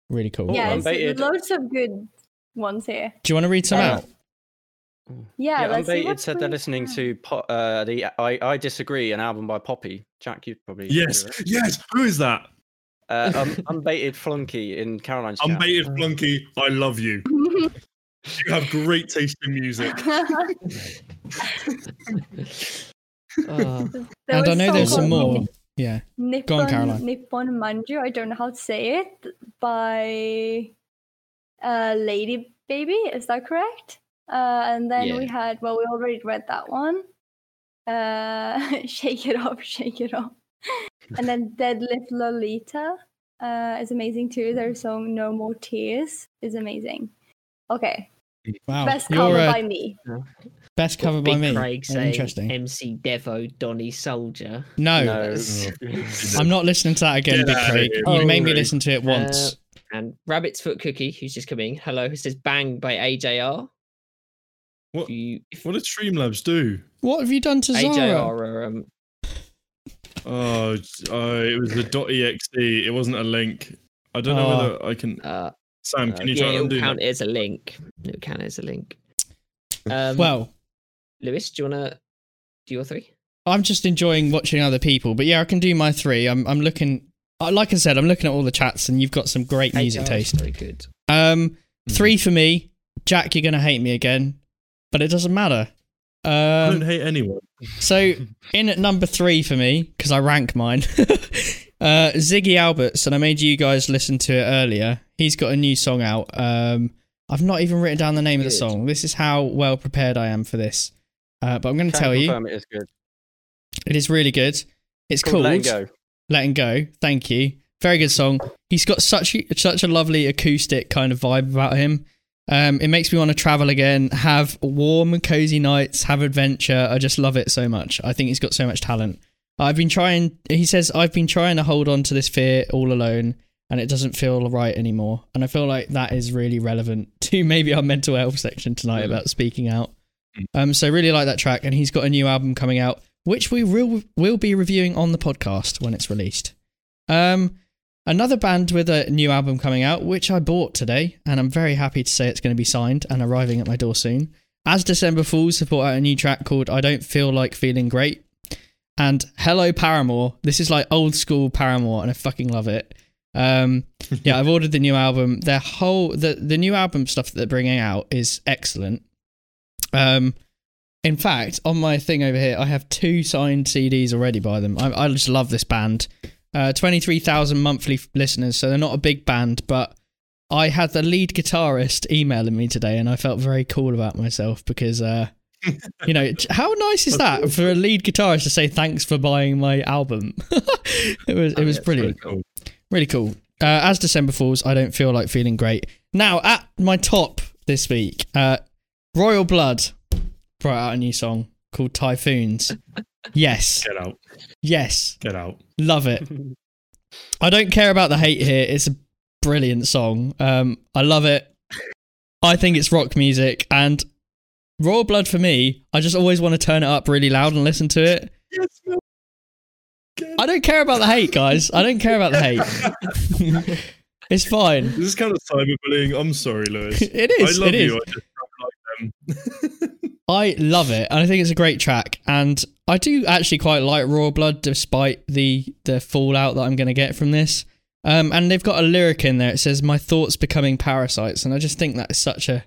S1: really cool.
S5: Oh,
S2: yeah,
S5: I'm
S2: it's
S5: baited.
S2: loads of good ones here.
S1: Do you want to read some
S2: Uh,
S1: out?
S2: Yeah,
S5: Yeah, Unbaited
S2: what's
S5: said they're listening
S2: on.
S5: to po- uh, the I I disagree an album by Poppy. Jack, you probably
S3: yes,
S5: heard of it.
S3: yes. Who is that?
S5: Uh, um, [LAUGHS] unbaited flunky in Caroline's chat.
S3: Unbaited Flunky. I love you. You have great taste in music. [LAUGHS]
S2: There
S1: and I
S2: was
S1: know there's some
S2: called
S1: more. Yeah.
S2: Nippon,
S1: Go on, Caroline.
S2: Nippon Manju, I don't know how to say it, by uh, Lady Baby, is that correct? Uh, and then we had, well, we already read that one. Uh, [LAUGHS] shake it off, shake it off. And then Deadlift Lolita uh, is amazing too. Their song No More Tears is amazing. Okay,
S1: Wow.
S2: best
S1: You're
S2: cover
S1: uh,
S2: by me.
S1: best cover by
S4: Big
S1: me.
S4: Craig
S1: Oh,
S4: saying
S1: Interesting.
S4: MC Devo, Donny Soldier.
S1: No,
S5: No.
S1: I'm not listening to that again, Big Craig. You
S3: Big
S1: made me listen to it once.
S4: And Rabbit's Foot Cookie, who's just coming. Hello, who says Bang by AJR.
S3: What?
S4: If you, if
S3: What did Streamlabs do?
S1: what have you done to Zara?
S4: AJR are, um,
S3: Oh, uh, it was the .exe. It wasn't a link. I don't know
S1: Oh.
S3: whether I can.
S4: uh,
S3: Sam, can you
S4: yeah,
S3: try and
S4: it'll
S3: undo
S4: count
S3: that?
S4: as a link. It'll count as a link. Um,
S1: Well,
S4: Lewis, do you want to do your three?
S1: I'm just enjoying watching other people, but yeah, I can do my three. I'm I'm looking. uh, Like I said, I'm looking at all the chats, and you've got some great music
S4: AJR is
S1: taste.
S4: Very good.
S1: Um,
S3: Hmm.
S1: three for me. Jack, you're gonna hate me again, but it doesn't matter.
S3: I
S1: Um,
S3: don't hate anyone.
S1: So in at number three for me, because I rank mine, [LAUGHS] uh, Ziggy Alberts, and I made you guys listen to it earlier. He's got a new song out. Um, I've not even written down the name of the song. This is how well prepared I am for this. Uh, but I'm going to tell you,
S5: it is good.
S1: it is really good. It's
S5: Called
S1: called
S5: Let It Go.
S1: Letting Go. Thank you. Very good song. He's got such such a lovely acoustic kind of vibe about him. Um, it makes me want to travel again, have warm, cozy nights, have adventure. I just love it so much. I think he's got so much talent. I've been trying. He says I've been trying to hold on to this fear all alone, and it doesn't feel right anymore. And I feel like that is really relevant [LAUGHS] to maybe our mental health section tonight
S3: Mm.
S1: about speaking out. Um, so really like that track, and he's got a new album coming out, which we will will be reviewing on the podcast when it's released. Um, another band with a new album coming out, which I bought today, and I'm very happy to say it's going to be signed and arriving at my door soon. As December Falls have brought out a new track called "I Don't Feel Like Feeling Great," and Hello Paramore. This is like old school Paramore, and I fucking love it. Um, [LAUGHS] yeah, I've ordered the new album. Their whole the the new album stuff that they're bringing out is excellent. Um, in fact, on my thing over here, I have two signed CDs already by them. I, I just love this band. Uh, twenty three thousand monthly listeners, so they're not a big band, but I had the lead guitarist emailing me today, and I felt very cool about myself because, uh, [LAUGHS] you know, how nice is that for a lead guitarist to say thanks for buying my album? [LAUGHS] it was it was
S5: it's
S1: brilliant.
S3: Cool.
S1: Really cool. Uh, as December falls, I don't feel like feeling great. Now, at my top this week, uh, Royal Blood brought out a new song called Typhoons. [LAUGHS] Yes,
S3: Get out.
S1: yes,
S3: Get out.
S1: love it. [LAUGHS] I don't care about the hate here. It's a brilliant song. Um, I love it. I think it's rock music, and Royal Blood for me, I just always want to turn it up really loud and listen to it.
S3: Yes.
S1: I don't care about the hate, guys. I don't care about the hate. [LAUGHS] it's fine.
S3: This is kind of cyberbullying. I'm sorry, Lewis. [LAUGHS]
S1: It is.
S3: I love
S1: it is.
S3: you. I just don't like them.
S1: I love it, and I think it's a great track. And I do actually quite like Royal Blood, despite the the fallout that I'm going to get from this. Um, and they've got a lyric in there. It says, "My thoughts becoming parasites," and I just think that is such a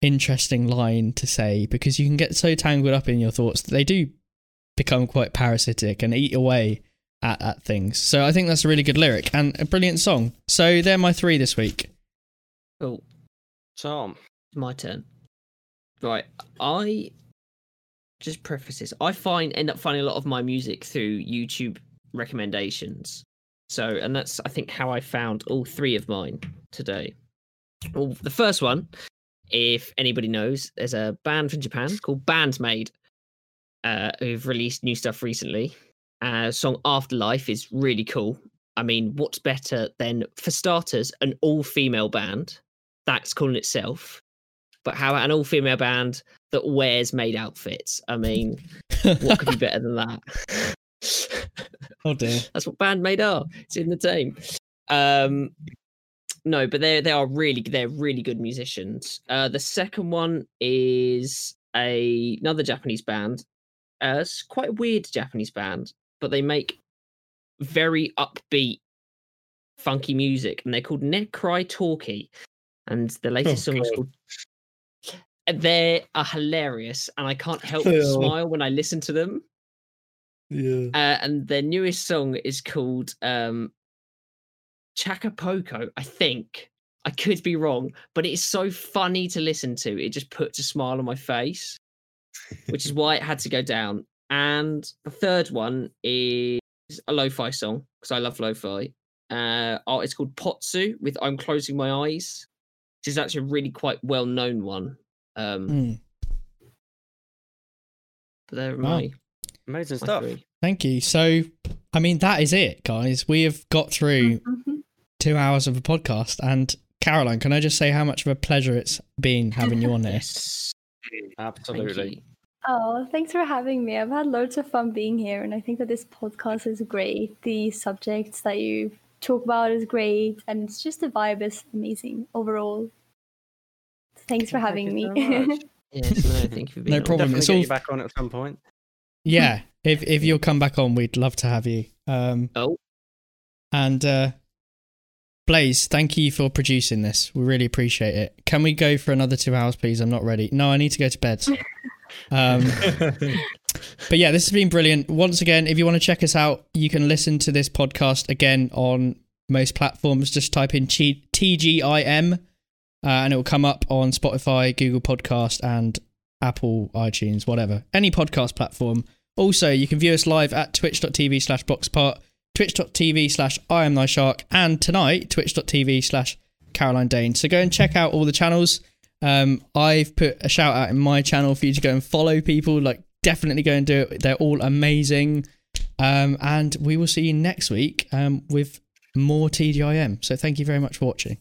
S1: interesting line to say because you can get so tangled up in your thoughts that they do become quite parasitic and eat away at, at things. So I think that's a really good lyric and a brilliant song. So they're my three this week.
S4: Cool.
S5: Tom.
S4: My turn. Right. I just preface this. I find end up finding a lot of my music through YouTube recommendations. So, and that's I think how I found all three of mine today. Well, the first one, if anybody knows, there's a band from Japan called Band-Maid, uh, who've released new stuff recently. Uh, song Afterlife is really cool. I mean, what's better than, for starters, an all-female band? That's calling itself. But how about an all-female band that wears maid outfits? I mean, what could be better than that? [LAUGHS]
S1: oh dear. [LAUGHS]
S4: That's what Band-Maid are. It's in the team. Um, no, but they they are really they're really good musicians. Uh, the second one is a another Japanese band. Uh, it's quite a weird Japanese band, but they make very upbeat, funky music, and they're called Necry Talkie. And the latest
S3: Oh,
S4: song is called. They are hilarious, and I can't [LAUGHS] help but smile when I listen to them
S3: Yeah.
S4: uh, and their newest song is called um, I think. I could be wrong, but it's so funny to listen to. It just puts a smile on my face, which is why it had to go down. And the third one is a lo-fi song because I love lo-fi. Uh, oh, it's called Potsu with "I'm Closing My Eyes," which is actually a really quite well-known one. Um,
S1: Mm,
S4: but they're
S1: Wow.
S4: my,
S5: Amazing
S4: my
S5: stuff.
S4: three.
S1: thank you. So, I mean, that is it, guys. We have got through
S2: Mhm.
S1: two hours of a podcast. And Caroline, can I just say how much of a pleasure it's been having you on this? [LAUGHS]
S4: Yes, thank
S5: Absolutely.
S2: Oh, thanks for having me. I've had loads of fun being here, and I think that this podcast is great. The subjects that you talk about is great, and it's just the vibe is amazing overall. Thanks for having
S5: you
S2: me.
S5: so. [LAUGHS]
S4: Yes, no, thank you for being
S1: No problem.
S5: Definitely
S1: It's
S5: get
S1: all-
S5: you back on at some point.
S1: Yeah, [LAUGHS] if if you'll come back on, we'd love to have you. Um,
S4: Oh.
S1: and uh, Blaze, thank you for producing this. We really appreciate it. Can we go for another two hours, please? I'm not ready. No, I need to go to bed. [LAUGHS] Um, but yeah, this has been brilliant. Once again, if you want to check us out, you can listen to this podcast again on most platforms. Just type in G- TGIM uh, and it will come up on Spotify, Google Podcast, and Apple, iTunes, whatever. Any podcast platform. Also, you can view us live at twitch.tv slash boxpart, twitch.tv slash I am thy shark, and tonight, twitch.tv slash Caroline Dane. So go and check out all the channels. Um, I've put a shout out in my channel for you to go and follow people. Like, definitely go and do it. They're all amazing. Um, and we will see you next week um, with more TGIM. So thank you very much for watching.